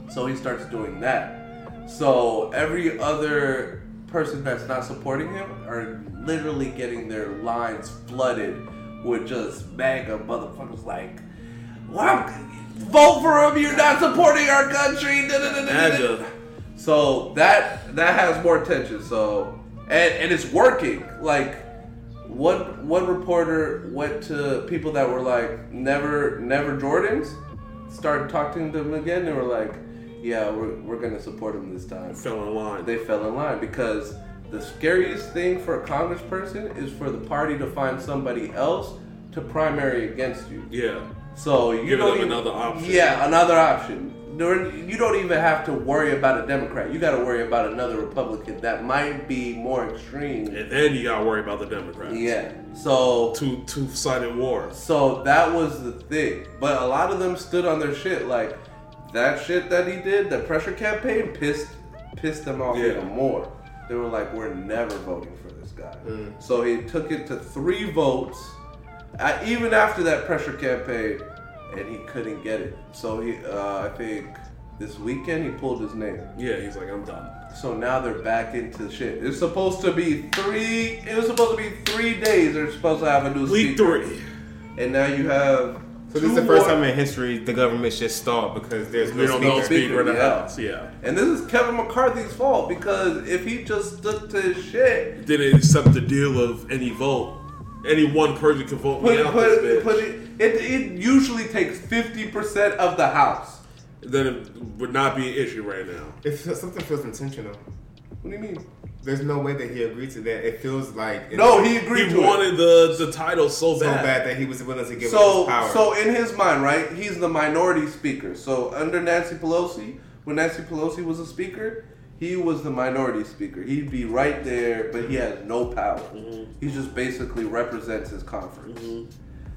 So he starts doing that. So every other person that's not supporting him are literally getting their lines flooded with just MAGA motherfuckers like, "Wow, vote for him! You're not supporting our country." da, da, da, da, da." MAGA. So that that has more attention. So and and it's working. Like one one reporter went to people that were like never never Jordans, started talking to them again. They were like, "Yeah, we're we're gonna support them this time." Fell in line. They fell in line because the scariest thing for a congressperson is for the party to find somebody else to primary against you. yeah. So you don't them even- another option. Yeah, another option. You don't even have to worry about a Democrat. You got to worry about another Republican that might be more extreme. And then you gotta worry about the Democrats. Yeah. So Two two sided war. so that was the thing. But a lot of them stood on their shit. Like that shit that he did, the pressure campaign, pissed pissed them off Yeah. even more. They were like, "We're never voting for this guy." Mm. So he took it to three votes, even after that pressure campaign, and he couldn't get it. So he, uh, I think, this weekend he pulled his name. Yeah, he's like, I'm done. So now they're back into shit. It's supposed to be three. It was supposed to be three days. They're supposed to have a new Week speaker. three. and now you have. So this is the first more- time in history the government just stalled because there's no We don't speaker. speaker in the yeah. house. Yeah. And this is Kevin McCarthy's fault because if he just stuck to his shit, Didn't accept the deal of any vote. Any one person can vote me put, out put, this bitch. put it, it, it usually takes 50% of the house. then it would not be an issue right now. If something feels intentional. What do you mean? There's no way that he agreed to that. It feels like No, he agreed He to it. wanted the the title so so bad. bad that he was willing to give So, up his power. so in his mind, right, he's the minority speaker. So under Nancy Pelosi, when Nancy Pelosi was a speaker, he was the minority speaker. He'd be right there, but he has no power. Mm-hmm. He just basically represents his conference. Mm-hmm.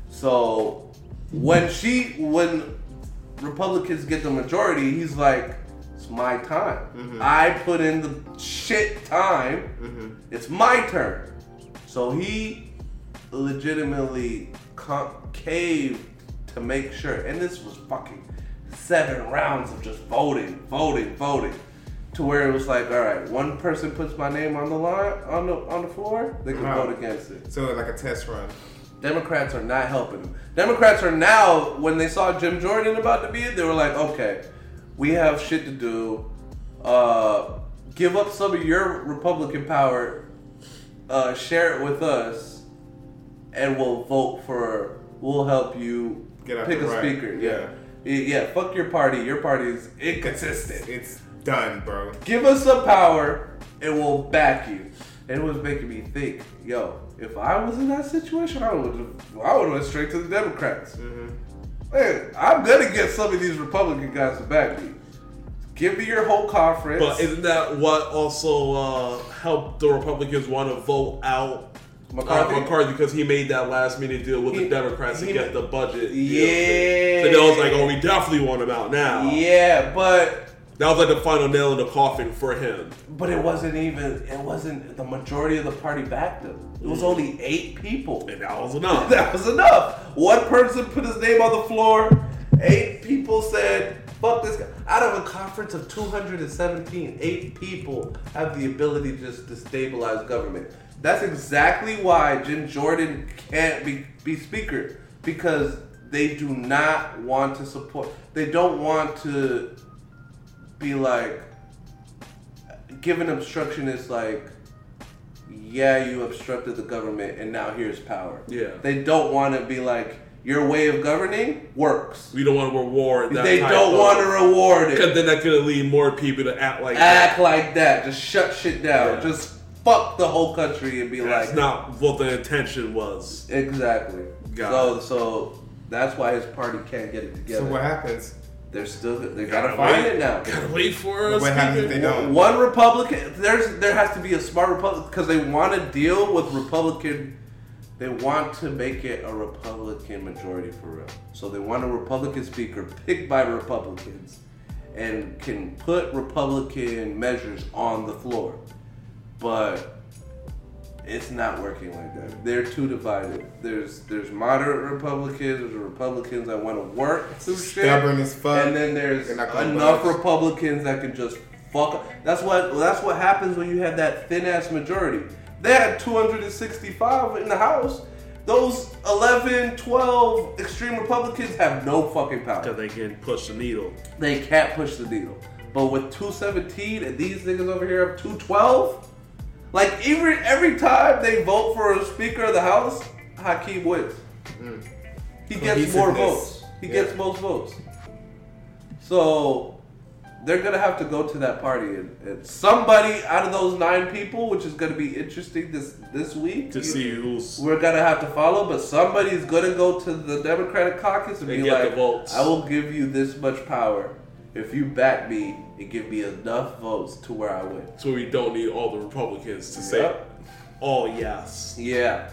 So when she, when Republicans get the majority, he's like, it's my time. Mm-hmm. I put in the shit time. It's my turn. So he legitimately con- caved to make sure, and this was fucking seven rounds of just voting, voting, voting, to where it was like, all right, one person puts my name on the line on the on the floor, they can Wow. vote against it. so like a test run. Democrats are not helping them. Democrats are now, when they saw Jim Jordan about to be it, they were like, okay, we have shit to do. Uh, give up some of your Republican power, uh, share it with us, and we'll vote for, we'll help you pick a right. speaker. Yeah. yeah, Fuck your party. Your party is inconsistent. It's done, bro. Give us the power, and we'll back you. And it was making me think, yo, if I was in that situation, I would I would have went straight to the Democrats. Man, I'm gonna get some of these Republican guys to back me. Give me your whole conference. But isn't that what also uh, helped the Republicans want to vote out McCarthy? uh, McCarthy because he made that last minute deal with He- the Democrats he- to get the budget. deal. Yeah. So they was like, oh, we definitely want him out now. yeah, but That was like the final nail in the coffin for him. but it wasn't even it wasn't the majority of the party backed him. It was only eight people. And that was enough. That was enough. One person put his name on the floor. Eight people said, fuck this guy. Out of a conference of 217, eight people have the ability just to stabilize government. That's exactly why Jim Jordan can't be, be speaker. Because they do not want to support, they don't want to be like, giving obstruction is like, yeah, you obstructed the government and now here's power. Yeah. They don't want to be like, your way of governing works. We don't want to reward that They don't of- want to reward it Because it. then gonna lead more people to act like Act that. like that. Just shut shit down. Yeah. Just fuck the whole country and be That's like, That's not what the intention was. exactly. Got so, so that's why his party can't get it together. So what happens? They're still, they gotta, Gotta find wait. it now. Gotta wait for What us. happens if they don't? One Republican, there's there has to be a smart Republican because they want to deal with Republican. They want to make it a Republican majority for real. So they want a Republican speaker picked by Republicans, and can put Republican measures on the floor. But it's not working like that. They're too divided. There's there's moderate Republicans, there's Republicans that want to work through shit, Stubborn as fuck. and then there's They're not gonna enough budge. Republicans that can just fuck. up. That's what that's what happens when you have that thin ass majority. They had 265 in the House. Those 11, 12 extreme Republicans have no fucking power. Because they can push the needle. They can't push the needle. But with 217 and these niggas over here have 212, like every every time they vote for a Speaker of the House, Hakeem wins. Mm. He gets more votes. He Yeah. gets most votes. So they're gonna have to go to that party and, and somebody out of those nine people, which is gonna be interesting this this week To you- see who's. we're gonna have to follow, but somebody's gonna go to the Democratic caucus and And be get the like, votes. "I will give you this much power if you back me and give me enough votes to where I win." So we don't need all the Republicans to say, oh, yes. Yeah.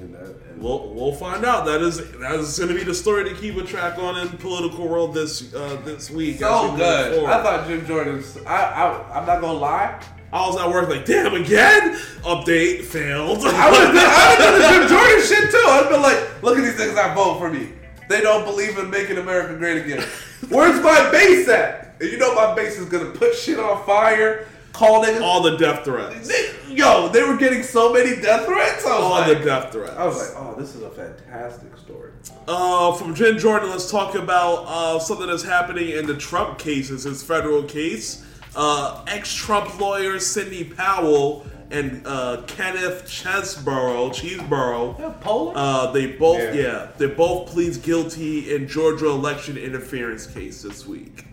And that, and We'll, we'll find out. That is that is going to be the story to keep a track on in political world this uh, this week. as we so move good. I thought Jim Jordan's. I, I I'm not gonna lie. I was at work like, damn, again? Update failed. I would have done the Jim Jordan shit too. I'd been like, look at these things that vote for me. They don't believe in making America great again. Where's my base at? And you know my base is gonna put shit on fire, call niggas. all the death threats. Yo, they were getting so many death threats. All like, the death threats. I was like, oh, this is a fantastic story. Uh, from Jen Jordan, let's talk about uh, something that's happening in the Trump cases, his federal case. Uh, Ex-Trump lawyer Sidney Powell and uh, Kenneth Chesborough, Cheeseborough, Yeah, uh, they both, Yeah. yeah. they both pleads guilty in Georgia election interference case this week.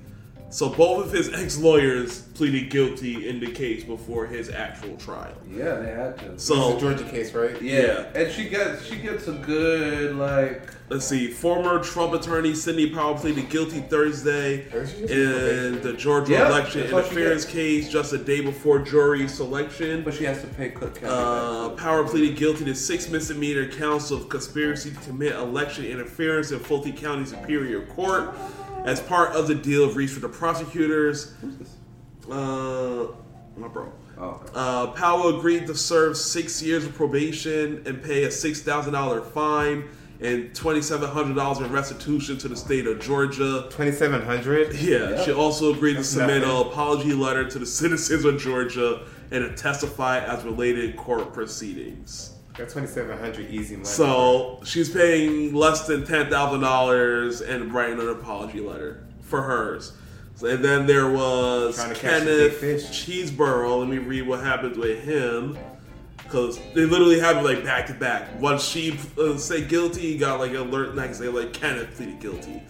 So both of his ex-lawyers pleaded guilty in the case before his actual trial. yeah, they had to. So It's a Georgia case, right? yeah, and she gets she gets a good like. Let's see. Former Trump attorney Sidney Powell pleaded guilty Thursday she just in the Georgia Yeah, election that's interference case just a day before jury selection. But she has to pay Cook County. Uh, Powell pleaded guilty to six misdemeanor counts of conspiracy to commit election interference in Fulton County Superior Court as part of the deal reached with the prosecutors. Uh, my bro. Oh, okay. Uh, Powell agreed to serve six years of probation and pay a six thousand dollar fine and twenty seven hundred dollars in restitution to the state of Georgia. Twenty-seven hundred. Yeah, Yeah. she also agreed to submit nothing. an apology letter to the citizens of Georgia and to testify as related court proceedings. Got twenty-seven hundred easy money. So she's paying less than ten thousand dollars and writing an apology letter for hers. So, and then there was Trying to catch the Kenneth. Cheeseborough. Let me read what happened with him. Because they literally have it like back to back. Once she uh, say guilty, you got like alert next day like Kenneth pleaded guilty.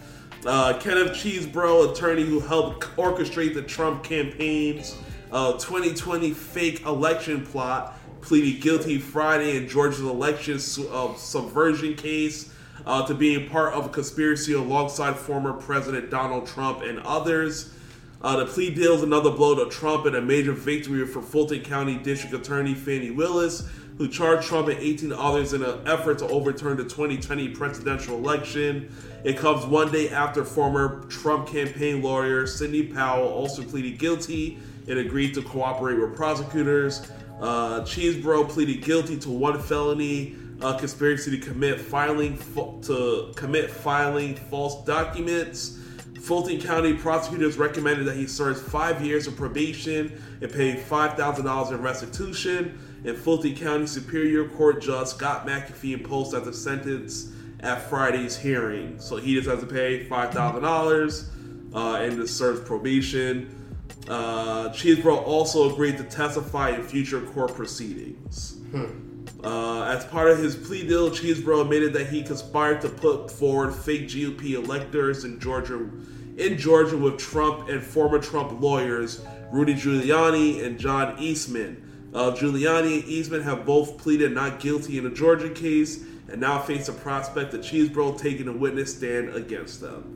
Uh, Kenneth Chesebro, attorney who helped orchestrate the Trump campaign's uh, 2020 fake election plot, pleaded guilty Friday in Georgia's election uh, subversion case uh, to being part of a conspiracy alongside former President Donald Trump and others. Uh, the plea deal is another blow to Trump and a major victory for Fulton County District Attorney Fani Willis, who charged Trump and 18 others in an effort to overturn the 2020 presidential election. It comes one day after former Trump campaign lawyer Sidney Powell also pleaded guilty and agreed to cooperate with prosecutors. Uh, Chesebro pleaded guilty to one felony uh, conspiracy to commit filing fa- to commit filing false documents. Fulton County prosecutors recommended that he serves five years of probation and pay five thousand dollars in restitution. And Fulton County Superior Court Judge Scott McAfee imposed as a sentence at Friday's hearing. So he just has to pay five thousand dollars uh, and to serve probation. Uh, Chesebro also agreed to testify in future court proceedings. Uh, as part of his plea deal, Chesebro admitted that he conspired to put forward fake GOP electors in Georgia, in Georgia with Trump and former Trump lawyers Rudy Giuliani and John Eastman. Uh, Giuliani and Eastman have both pleaded not guilty in the Georgia case and now face the prospect of Chesebro taking a witness stand against them.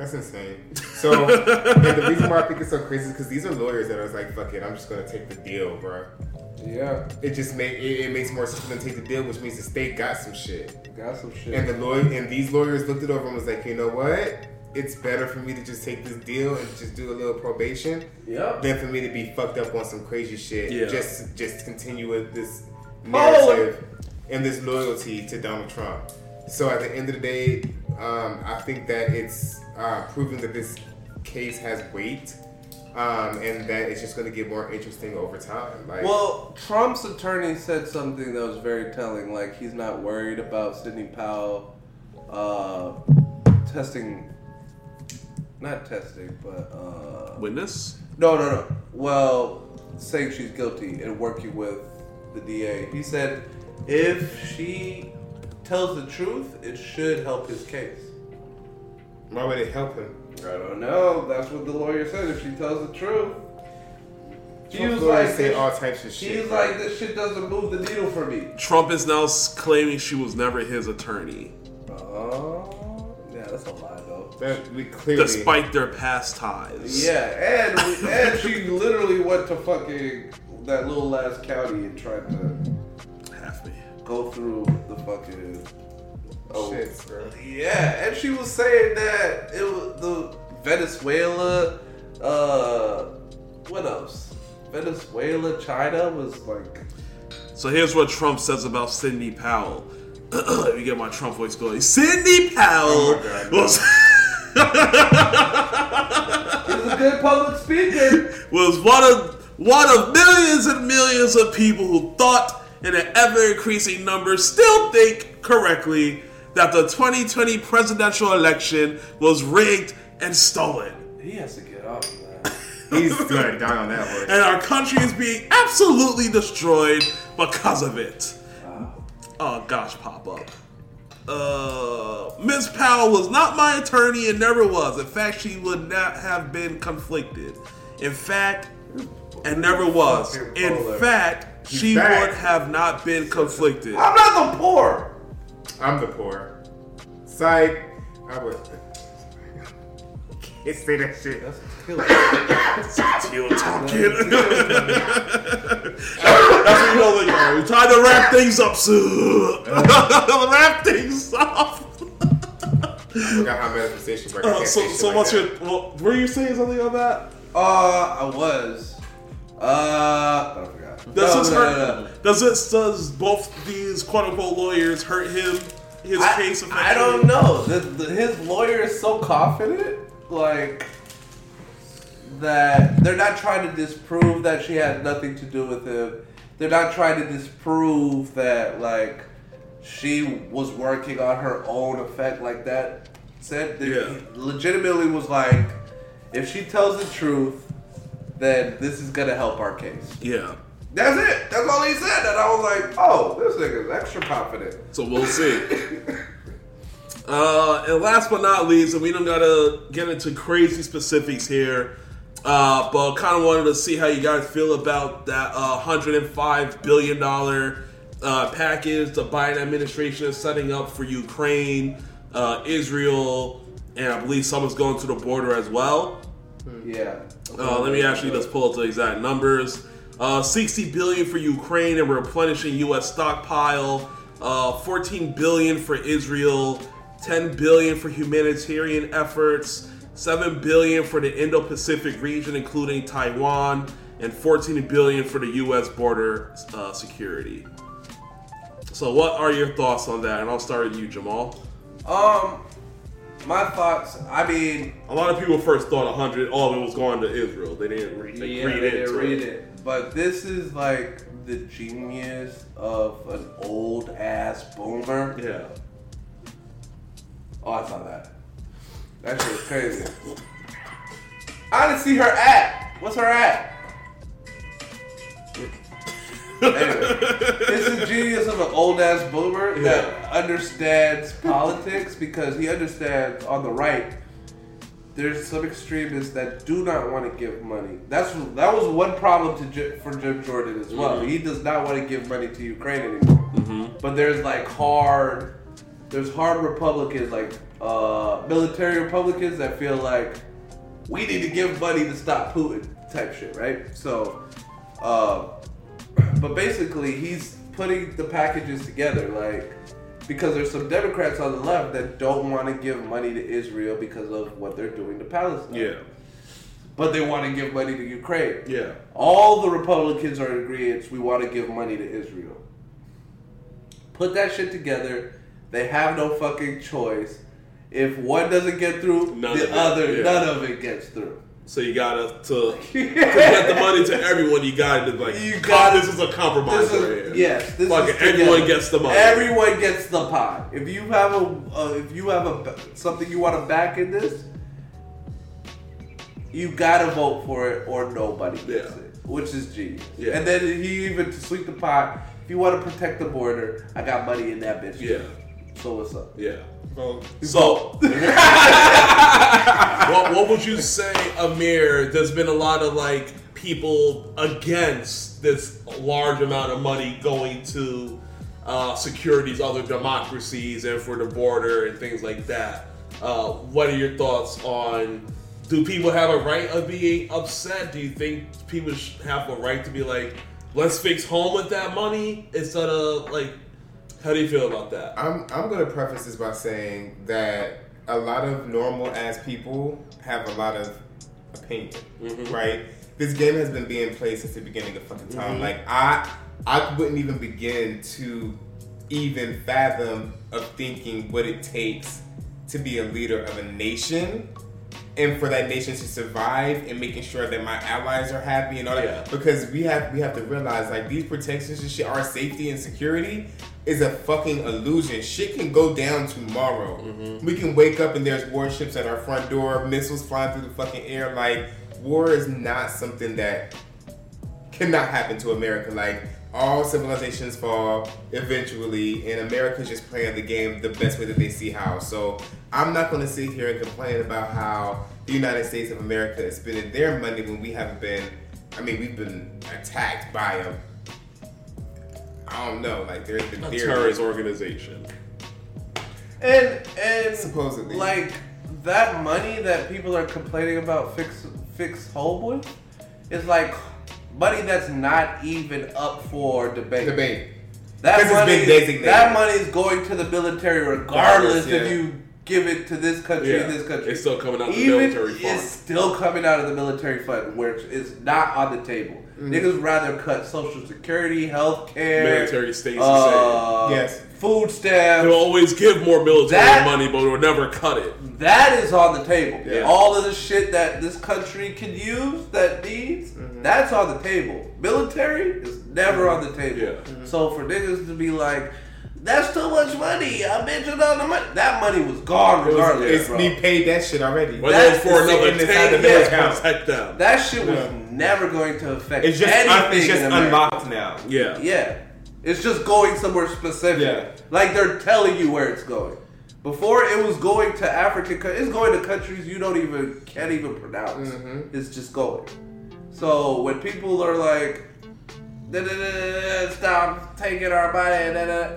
That's insane. So, and the reason why I think it's so crazy is because these are lawyers that I was like, fuck it, I'm just gonna take the deal, bro. Yeah. It just make it, it makes more sense for them to take the deal, which means the state got some shit. Got some shit. And the lawyer and these lawyers looked it over and was like, you know what? It's better for me to just take this deal and just do a little probation Yep. than for me to be fucked up on some crazy shit. Yeah. Just just continue with this narrative and this loyalty to Donald Trump. So at the end of the day, um, I think that it's uh, proving that this case has weight. Um, and that it's just going to get more interesting over time. Like, Well, Trump's attorney said something that was very telling. Like he's not worried about Sidney Powell uh, testing, not testing, but uh, Witness? no, no, no. Well, saying she's guilty and working with the DA. He said if she tells the truth, it should help his case. why would it help him? I don't know. That's what the lawyer said. If she tells the truth. He was like, say this- all types of shit. He's bro. like, this shit doesn't move the needle for me. Trump is now claiming she was never his attorney, Oh, yeah, that's a lie though. That we clearly. despite their past ties. Yeah, and and she literally went to fucking that little last county and tried to Half me. Go through the fucking. Oh, Shit, bro. yeah, and she was saying that it was the Venezuela. Uh, what else? Venezuela, China was like. So here's what Trump says about Sidney Powell. Let me get my Trump voice going. Sidney Powell Oh God, was He was a good public speaker. was one of one of millions and millions of people who thought, and an ever increasing number still think correctly, that the 2020 presidential election was rigged and stolen. He has to get off, man. He's gonna die on that horse. And our country is being absolutely destroyed because of it. Oh gosh, pop up. Uh, Ms. Powell was not my attorney and never was. In fact, she would not have been conflicted. In fact, and never was. In Fucking fact, she back. would have not been conflicted. I'm not the poor. I'm the poor. Psych. I would. Can't say that shit. That's killer. Teal talking. That's what you know, like, yo, we time to wrap things up soon. wrap things up. I forgot how manifestation works. Uh, so, say shit so like what's that. your? Well, were you saying something on that? Uh, I was. Uh, I forgot. Does No, this no, hurt? no. Does it? Does both these quote unquote lawyers hurt him? His I, case. I don't know. The, the, his lawyer is so confident, like that they're not trying to disprove that she had nothing to do with him. They're not trying to disprove that like she was working on her own effect like that. Said that Yeah. he legitimately was like, if she tells the truth, then this is gonna help our case. Yeah. That's it. That's all he said. And I was like, oh, this nigga's extra confident. So we'll see. uh, and last but not least, and we don't gotta get into crazy specifics here, uh, but kind of wanted to see how you guys feel about that uh, 105 billion dollar uh, package the Biden administration is setting up for Ukraine, uh, Israel, and I believe someone's going to the border as well. Yeah. Uh, let me actually just pull up the exact numbers. Uh, 60 billion for Ukraine and replenishing U.S. stockpile. Uh, 14 billion for Israel. 10 billion for humanitarian efforts. 7 billion for the Indo-Pacific region, including Taiwan, and 14 billion for the U.S. border uh, security. So, what are your thoughts on that? And I'll start with you, Jamaal. Um, my thoughts. I mean, A lot of people first thought 100, all of it was going to Israel. They didn't read, yeah, read they didn't read it. it. But this is like the genius of an old ass boomer. Yeah. Oh, I saw that. That shit was crazy. I didn't see her at. What's her at? anyway, it's the genius of an old ass boomer that understands politics because he understands on the right. There's some extremists that do not want to give money. That's that was one problem to for Jim Jordan as well. Mhm. He does not want to give money to Ukraine anymore. But there's like hard, there's hard Republicans like uh, military Republicans that feel like we need to give money to stop Putin type shit, right? So, uh, but basically, he's putting the packages together, like because there's some Democrats on the left that don't want to give money to Israel because of what they're doing to Palestine. Yeah. But they want to give money to Ukraine. Yeah. All the Republicans are in agreement. We want to give money to Israel. Put that shit together. They have no fucking choice. If one doesn't get through, None the other, yeah. none of it gets through. So you gotta to, to get the money to everyone. You gotta like You gotta- this is a compromise. Is- right here. yes, this is everyone together. gets the money. Everyone gets the pie. If you have a, uh, if you have a something you want to back in this, you gotta vote for it or nobody gets it, which is genius. Yeah. And then he even to sweep the pot. If you want to protect the border, I got money in that bitch. Yeah. So what's up? Yeah. Well, So, what, what would you say, Amir? There's been a lot of like people against this large amount of money going to uh, secure these other democracies and for the border and things like that. Uh, what are your thoughts on? Do people have a right of being upset? Do you think people have a right to be like, let's fix home with that money instead of like? How do you feel about that? I'm I'm gonna preface this by saying that a lot of normal ass people have a lot of opinion, Mm-hmm. right? This game has been being played since the beginning of fucking time. Mhm. Like I I wouldn't even begin to even fathom of thinking what it takes to be a leader of a nation and for that nation to survive and making sure that my allies are happy and all that Yeah. because we have we have to realize like these protections and shit our safety and security is a fucking illusion shit can go down tomorrow Mm-hmm. we can wake up and there's warships at our front door missiles flying through the fucking air like war is not something that cannot happen to America. Like all civilizations fall eventually, and America's just playing the game the best way that they see how. So I'm not going to sit here and complain about how the United States of America is spending their money when we haven't been. I mean, we've been attacked by a. I don't know, like there's been A theories- terrorist organization. And and supposedly like that money that people are complaining about fix fix home with is like money that's not even up for debate. Debate. That Because it's money, been that money is going to the military regardless Regardless, yeah. if you give it to this country Yeah, and this country. it's still coming out of the Even military fund. It's still coming out of the military fund, which is not on the table. Mm. Niggas rather cut Social Security, health care, Military stays the uh, same. Yes. food stamps. They'll always give more military That- money, but they'll never cut it. That is on the table. Yeah. All of the shit that this country can use that needs, Mm-hmm. that's on the table. Military is never on the table. Yeah. So for niggas to be like, that's too much money. I mentioned all the money. That money was gone It was- regardless, it's bro. we paid that shit already. Whether That it's for another sitting inside ten the years, account. That shit was Yeah. never going to affect It's just anything. it's just in unlocked now. Yeah. Yeah. It's just going somewhere specific. Yeah. Like they're telling you where it's going. Before it was going to African, co- it's going to countries you don't even can't even pronounce. Mm-hmm. It's just going. So when people are like, "Da, da, da, da, da, "Stop taking our money," da, da,"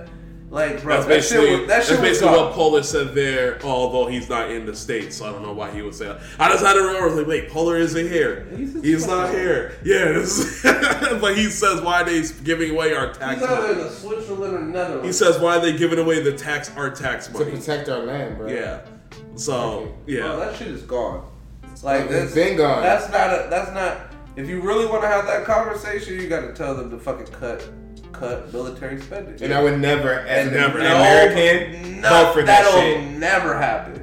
like bro, That's that basically, shit was, that that's shit was basically what Polar said there, although he's not in the States, so I don't know why he would say that. I just had to remember, like, wait, Polar isn't here. He's He's, not here. Yeah, this but he says, why are they giving away our tax He's either money? in Switzerland or Netherlands. He says, why are they giving away the tax, our tax money? To protect our land, bro. Yeah. So, Bro, yeah. that shit is gone. It's like It's that's been gone. That's not a. That's not. If you really want to have that conversation, you got to tell them to fucking cut, cut military spending. And I would never, as And an never- American, no, vote for that that'll shit. never happen.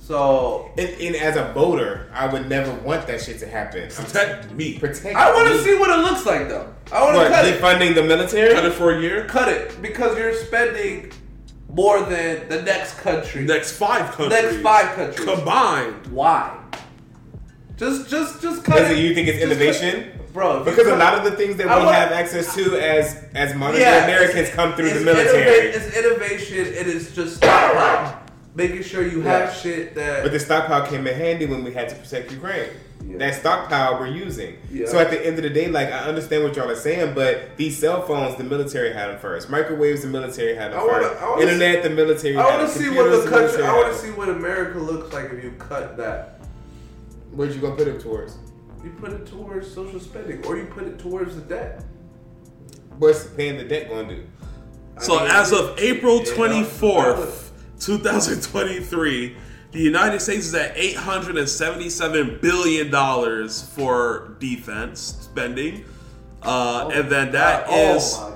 So And, and as a voter, I would never want that shit to happen. Protect me. Protect. I want to see what it looks like, though. I want to What, cut it. defunding the military? Cut it for a year? Cut it because you're spending more than the next country. Next five countries. Next five countries. Combined. Why? Just, just, just cut Is it. it you think it's Just cut- innovation? Bro? if Because a lot of the things that I we want- have access to as as modern Yeah, Americans it's- come through it's the military. innova- it's innovation. It is just stockpile. making sure you have shit that. But the stockpile came in handy when we had to protect Ukraine. Yeah. That stockpile we're using. Yeah. So at the end of the day, like I understand what y'all are saying, but these cell phones, the military had them first. Microwaves, the military had them I wanna- first. I wanna Internet, the military. I want to see what Computers, the country. I want to see what America looks like if you cut that. Where'd you gonna put it towards? You put it towards social spending, or you put it towards the debt. What's paying the debt gonna do? So I mean, as of April 24th, 2023, the United States is at 877 billion dollars for defense spending. Uh, and then that Oh is my-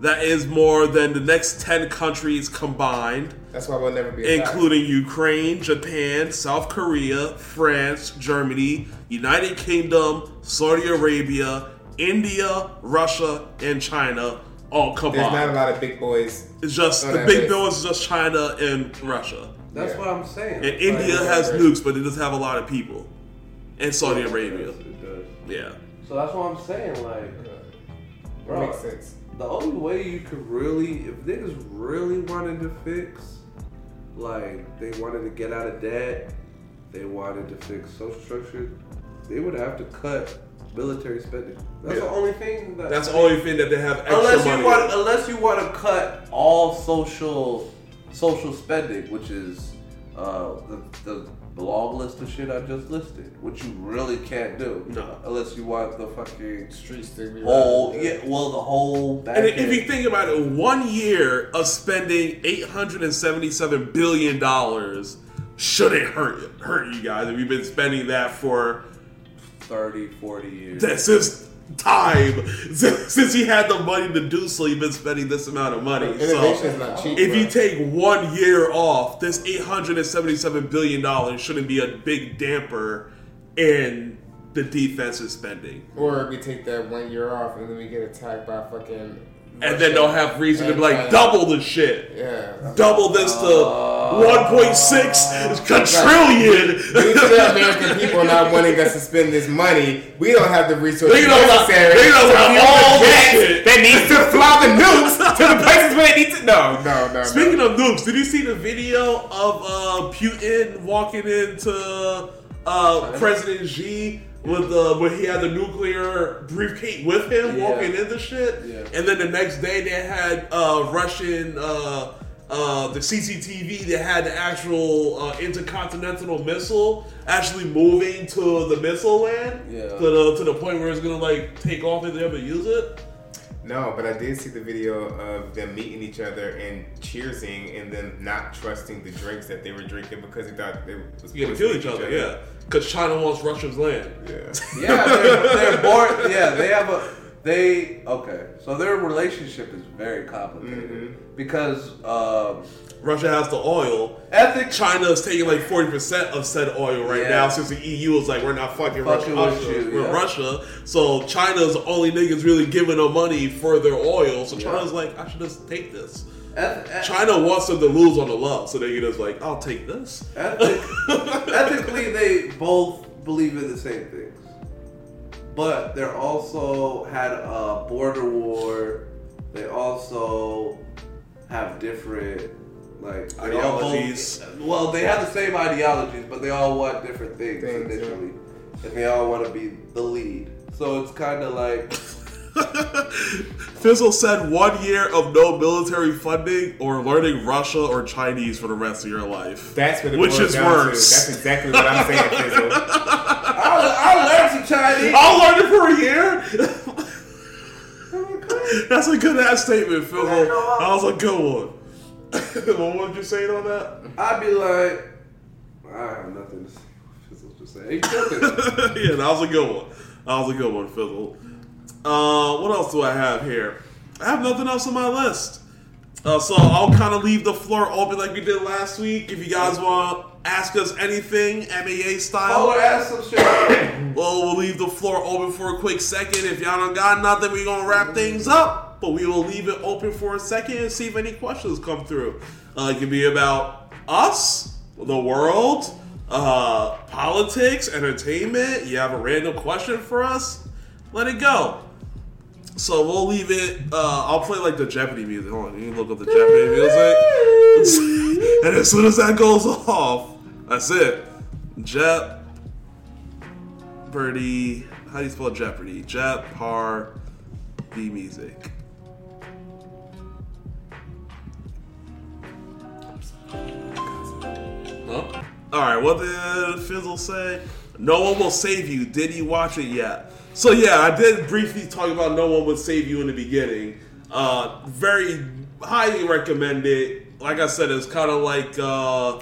that is more than the next 10 countries combined, That's why we'll never be. attacked. including Ukraine, Japan, South Korea, France, Germany, United Kingdom, Saudi Arabia, India, Russia, and China all come There's combined. not a lot of big boys. It's just the big list. bill is just China and Russia. That's Yeah. what I'm saying. And India Like, has nukes, but it doesn't have a lot of people. And Saudi Arabia. It does. Yeah. So that's what I'm saying. Like, That bro, makes sense. the only way you could really, if niggas really wanted to fix, like they wanted to get out of debt, they wanted to fix social structure, they would have to cut military spending. That's Yeah. the only thing. That, That's the only thing that they have extra unless money. you want, unless you want to cut all social social spending, which is uh, the, the long list of shit I just listed, which you really can't do. No. unless you want the fucking Streets to be whole. run. Yeah, well, the whole. Back and if end. you think about it, one year of spending eight hundred and seventy-seven billion dollars shouldn't hurt hurt you guys. If you've been spending that for 30, 40 years. that since time since, since he had the money to do so, he's been spending this amount of money. Innovation So is not cheap. if bro. you take one year off, this eight hundred and seventy-seven billion dollars shouldn't be a big damper in the defensive spending. Or if we take that one year off and then we get attacked by fucking. And then they'll have reason to be like And, uh, double the shit. Yeah. Double this to Uh, 1.6 quadrillion. The American people not wanting us to spend this money, we don't have the resources They necessary they don't to have all the jets that needs to fly the nukes to the places where they need to. No, no, no. Speaking no. of nukes, did you see the video of uh, Putin walking into uh, President Xi with the where he had the nuclear briefcase with him Yeah. walking into shit, Yeah. and then the next day they had uh, Russian. Uh, uh, the CCTV that had the actual uh, intercontinental missile actually moving to the missile land Yeah. to the to the point where it's gonna like take off if they ever use it. No, but I did see the video of them meeting each other and cheersing and then not trusting the drinks that they were drinking because they thought they was You gonna kill each other, yeah. Because China wants Russia's land. Yeah. yeah, they're, they're bored. Yeah, they have a. They okay. So their relationship is very complicated Mm-hmm. Because um, Russia has the oil. ethic. China is taking like forty percent of said oil right Yeah. now since the EU is like we're not fucking, Fucking Russia, you, we're yeah. Russia. So China's the only niggas really giving them money for their oil. So Yeah. China's like I should just take this. Eth- China wants them to lose on the low, so they can just like, I'll take this. Ethic, ethically, they both believe in the same things, but they're also had a border war. They also have different like they all both- Ideologies. well, they have the same ideologies, but they all want different things, Things, yeah. initially, and they all want to be the lead. So it's kind of like Fizzle said one year of no military funding or learning Russia or Chinese for the rest of your life. That's what it Which is down to. worse. That's exactly what I'm saying, Fizzle. I, I learned some Chinese. I'll learn it for a year. That's a good ass statement, Fizzle. That was a good one. what would you say on that? I'd be like, I have nothing to say. Fizzle's just saying, yeah, that was a good one. That was a good one, Fizzle. Uh, what else do I have here? I have nothing else on my list. Uh, so I'll kind of leave the floor open like we did last week. If you guys want ask us anything, MAA style. Oh, ask some shit. Well, we'll leave the floor open for a quick second. If y'all don't got nothing, we gonna wrap things up. But we will leave it open for a second and see if any questions come through. Uh, it can be about us, the world, uh, politics, entertainment. You have a random question for us? Let it go. So we'll leave it. Uh, I'll play like the Jeopardy music. Hold on, you can look up the Jeopardy music. and as soon as that goes off, that's it. Jep. Birdie. How do you spell Jeopardy? Jep Par the music. Huh? Alright, what did Fizzle say? No one will save you. Did you watch it yet? So yeah, I did briefly talk about No One would Save You in the beginning. Uh, very highly recommend it. Like I said, it's kind of like uh,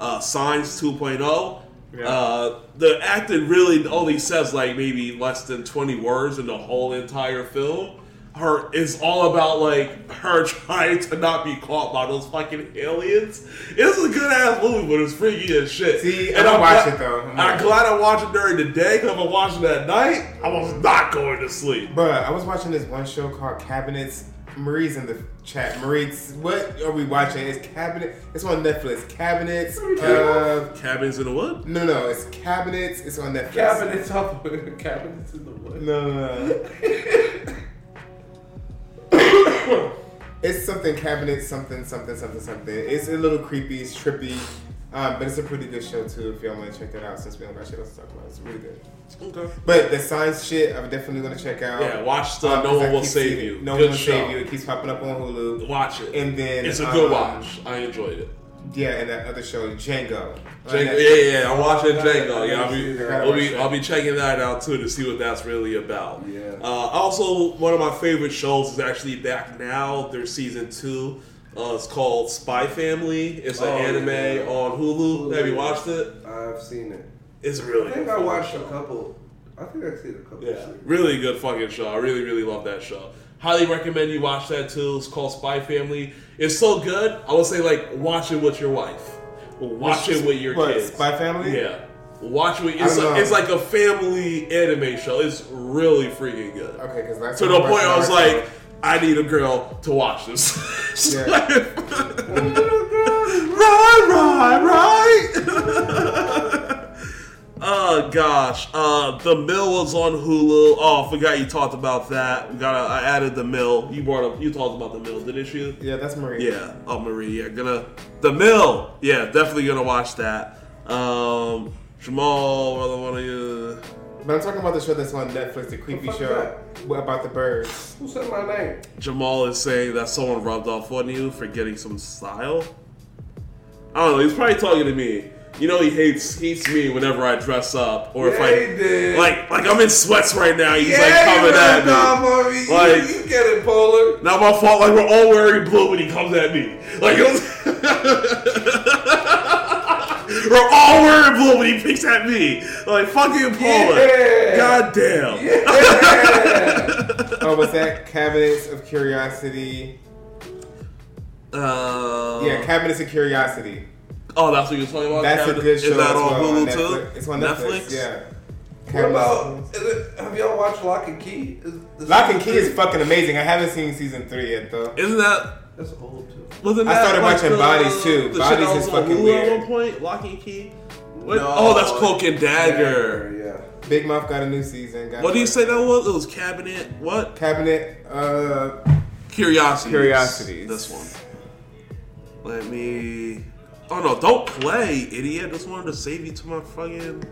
uh, Signs 2.0. Yeah. Uh, the acting really only says like maybe less than 20 words in the whole entire film. Her is all about like her trying to not be caught by those fucking aliens. It's a good ass movie, but it's freaky as shit. See, and I'm gonna watch glad- it, though. I'm I'm glad I watched it during the day because if I watched it at night, I was not going to sleep. But I was watching this one show called Cabinets. Marie's in the chat. Marie's, what are we watching? It's Cabinet. It's on Netflix. Cabinets. Uh, Cabins in the Wood? no, no, it's Cabinets. It's on Netflix. Cabinets up. Cabinets in the wood. No, no, no. it's something cabinet, something, something, something, something. It's a little creepy, it's trippy, um, but it's a pretty good show too. If y'all want to check that out, since we don't got shit else to talk about, it's really good. Okay. But the science shit, I'm definitely gonna check out. Yeah, watch the Um, No One Will Save You. it. No Good one will show. save you. It keeps popping up on Hulu. Watch it. And then It's a good um, watch. I enjoyed it. Yeah, and that other show, Django. Django, yeah, yeah, yeah. I'm watching Django. Yeah, I'll be. I'll be, I'll be checking that out too to see what that's really about. Yeah. Uh, also, one of my favorite shows is actually back now. There's season two. Uh, it's called Spy Family. It's an Oh, anime yeah. on Hulu. Have you watched it? I've seen it. It's a really. I think good I watched show. a couple. I think I've seen a couple. Yeah, seasons. really good fucking show. I really, really love that show. Highly recommend you watch that too. It's called Spy Family. It's so good. I would say like watch it with your wife. Watch it with your What, kids. Spy Family? Yeah. Watch it. With, I it's, don't a, it's like a family anime show. It's really freaking good. Okay, because that's To the point I was like, I need a girl to watch this. Yeah. right, right, right. Oh gosh, uh, the mill was on Hulu. Oh, I forgot you talked about that. We got I added the mill. You brought up. You talked about the mill, didn't you? yeah, that's Marie. Yeah. Oh, Marie. Yeah, gonna the mill. Yeah, definitely gonna watch that. Um, Jamaal, what one of you? But I'm talking about the show that's on Netflix, the creepy fuck is show about the birds. Who said my name? Jamaal is saying that someone rubbed off on you for getting some style. I don't know. He's probably talking to me. You know, he hates hates me whenever I dress up, or if I he did. like like I'm in sweats right now. He's yeah, like coming at me. on me. You- Like- you, get it, Polar. Not my fault. Like we're all wearing blue when he comes at me. Like it was- we're all wearing blue when he picks at me. Like fucking Polar. Yeah. God damn. Yeah. Oh, was that Cabinets of Curiosity? Uh, Yeah, Cabinets of Curiosity. Oh, that's what you're talking about. That's a good show. Is that on Hulu Netflix. too? It's on Netflix. Yeah. What about? Is it, have y'all watched Locke and Key? Is, the Lock and season Key is fucking amazing. I haven't seen season three yet though. Isn't that That's old too. Wasn't that I started like watching the- Bodies, too. the Bodies that is was on fucking Hulu weird. At one point, Locke and Key. What? No. oh, that's Cloak and Dagger. Yeah. Big Mouth got a new season. Got What do you say that was? It was Cabinet. What? Cabinet. Uh, Curiosities. Curiosities. This one. Let me. Oh no! Don't play, idiot! Just wanted to save you to my fucking.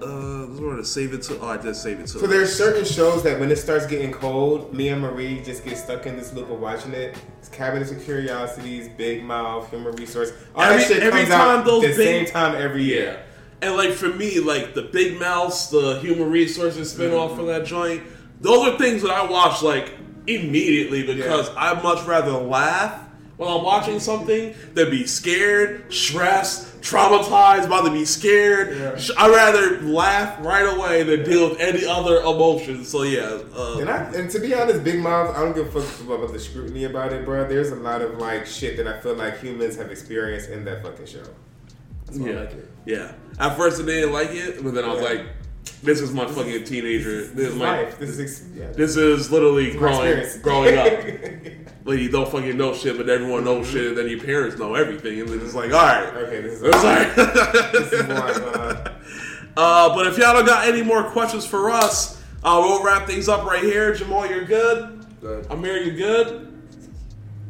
Uh, just wanted to save it to. Oh, I did save it to. so there's certain shows that when it starts getting cold, me and Marie just get stuck in this loop of watching it. It's Cabinets of Curiosities, Big Mouth, Human Resource. All Every- that shit every comes time out those the big- same time every year. And like for me, like the Big Mouth, the Human Resources spinoff from that joint, those are things that I watch like immediately because I much rather laugh while I'm watching something than be scared, stressed, traumatized, about to be scared. Sh- I'd rather laugh right away than deal with any other emotions. So yeah, uh, And I and to be honest, Big Mouth, I don't give a fuck about the scrutiny about it, bro. There's a lot of like shit that I feel like humans have experienced in that fucking show. That's why I yeah, like it. yeah. At first I didn't like it, but then I was like, "This is my fucking teenager. This, is my life. This is yeah. This is literally growing growing up. Like you don't fucking know shit, but everyone knows shit, and then your parents know everything, and then it's like, all right, Okay, this is it's like. this is more uh, uh, but if y'all don't got any more questions for us, uh, we'll wrap things up right here. Jamaal, you're good. Good. Amir, you good?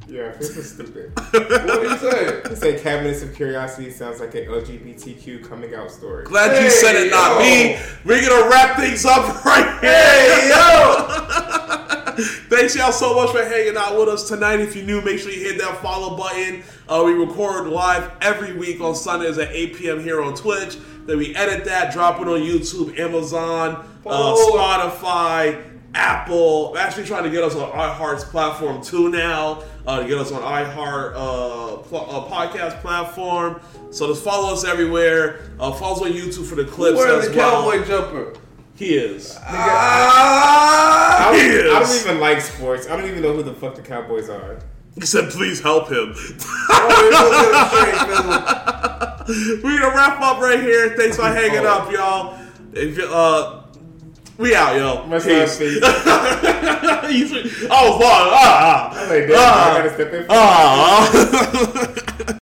Yeah, this is stupid. What do you say? I say Cabinets of Curiosity sounds like an LGBTQ coming out story. Glad you said it, not yo. me. We're gonna wrap things up right here. Hey yo! Thanks y'all so much for hanging out with us tonight. If you're new, make sure you hit that follow button. Uh, we record live every week on Sundays at 8 p.m. here on Twitch. Then we edit that, drop it on YouTube, Amazon, uh, Oh. Spotify, Apple. Actually trying to get us on iHeart's platform too now. Uh, to get us on iHeart uh, pl- uh, podcast platform. So just follow us everywhere. Uh, follow us on YouTube for the clips as the well. cowboy jumper. He is. I He don't, I is. don't even like sports. I don't even know who the fuck the Cowboys are. He said, "Please help him." Oh, We're gonna wrap up right here. Thanks for hanging up, y'all. If you, uh, we out, yo. Much love, see- oh, fuck. Ah, I'm like, damn, ah, I gotta step in. ah.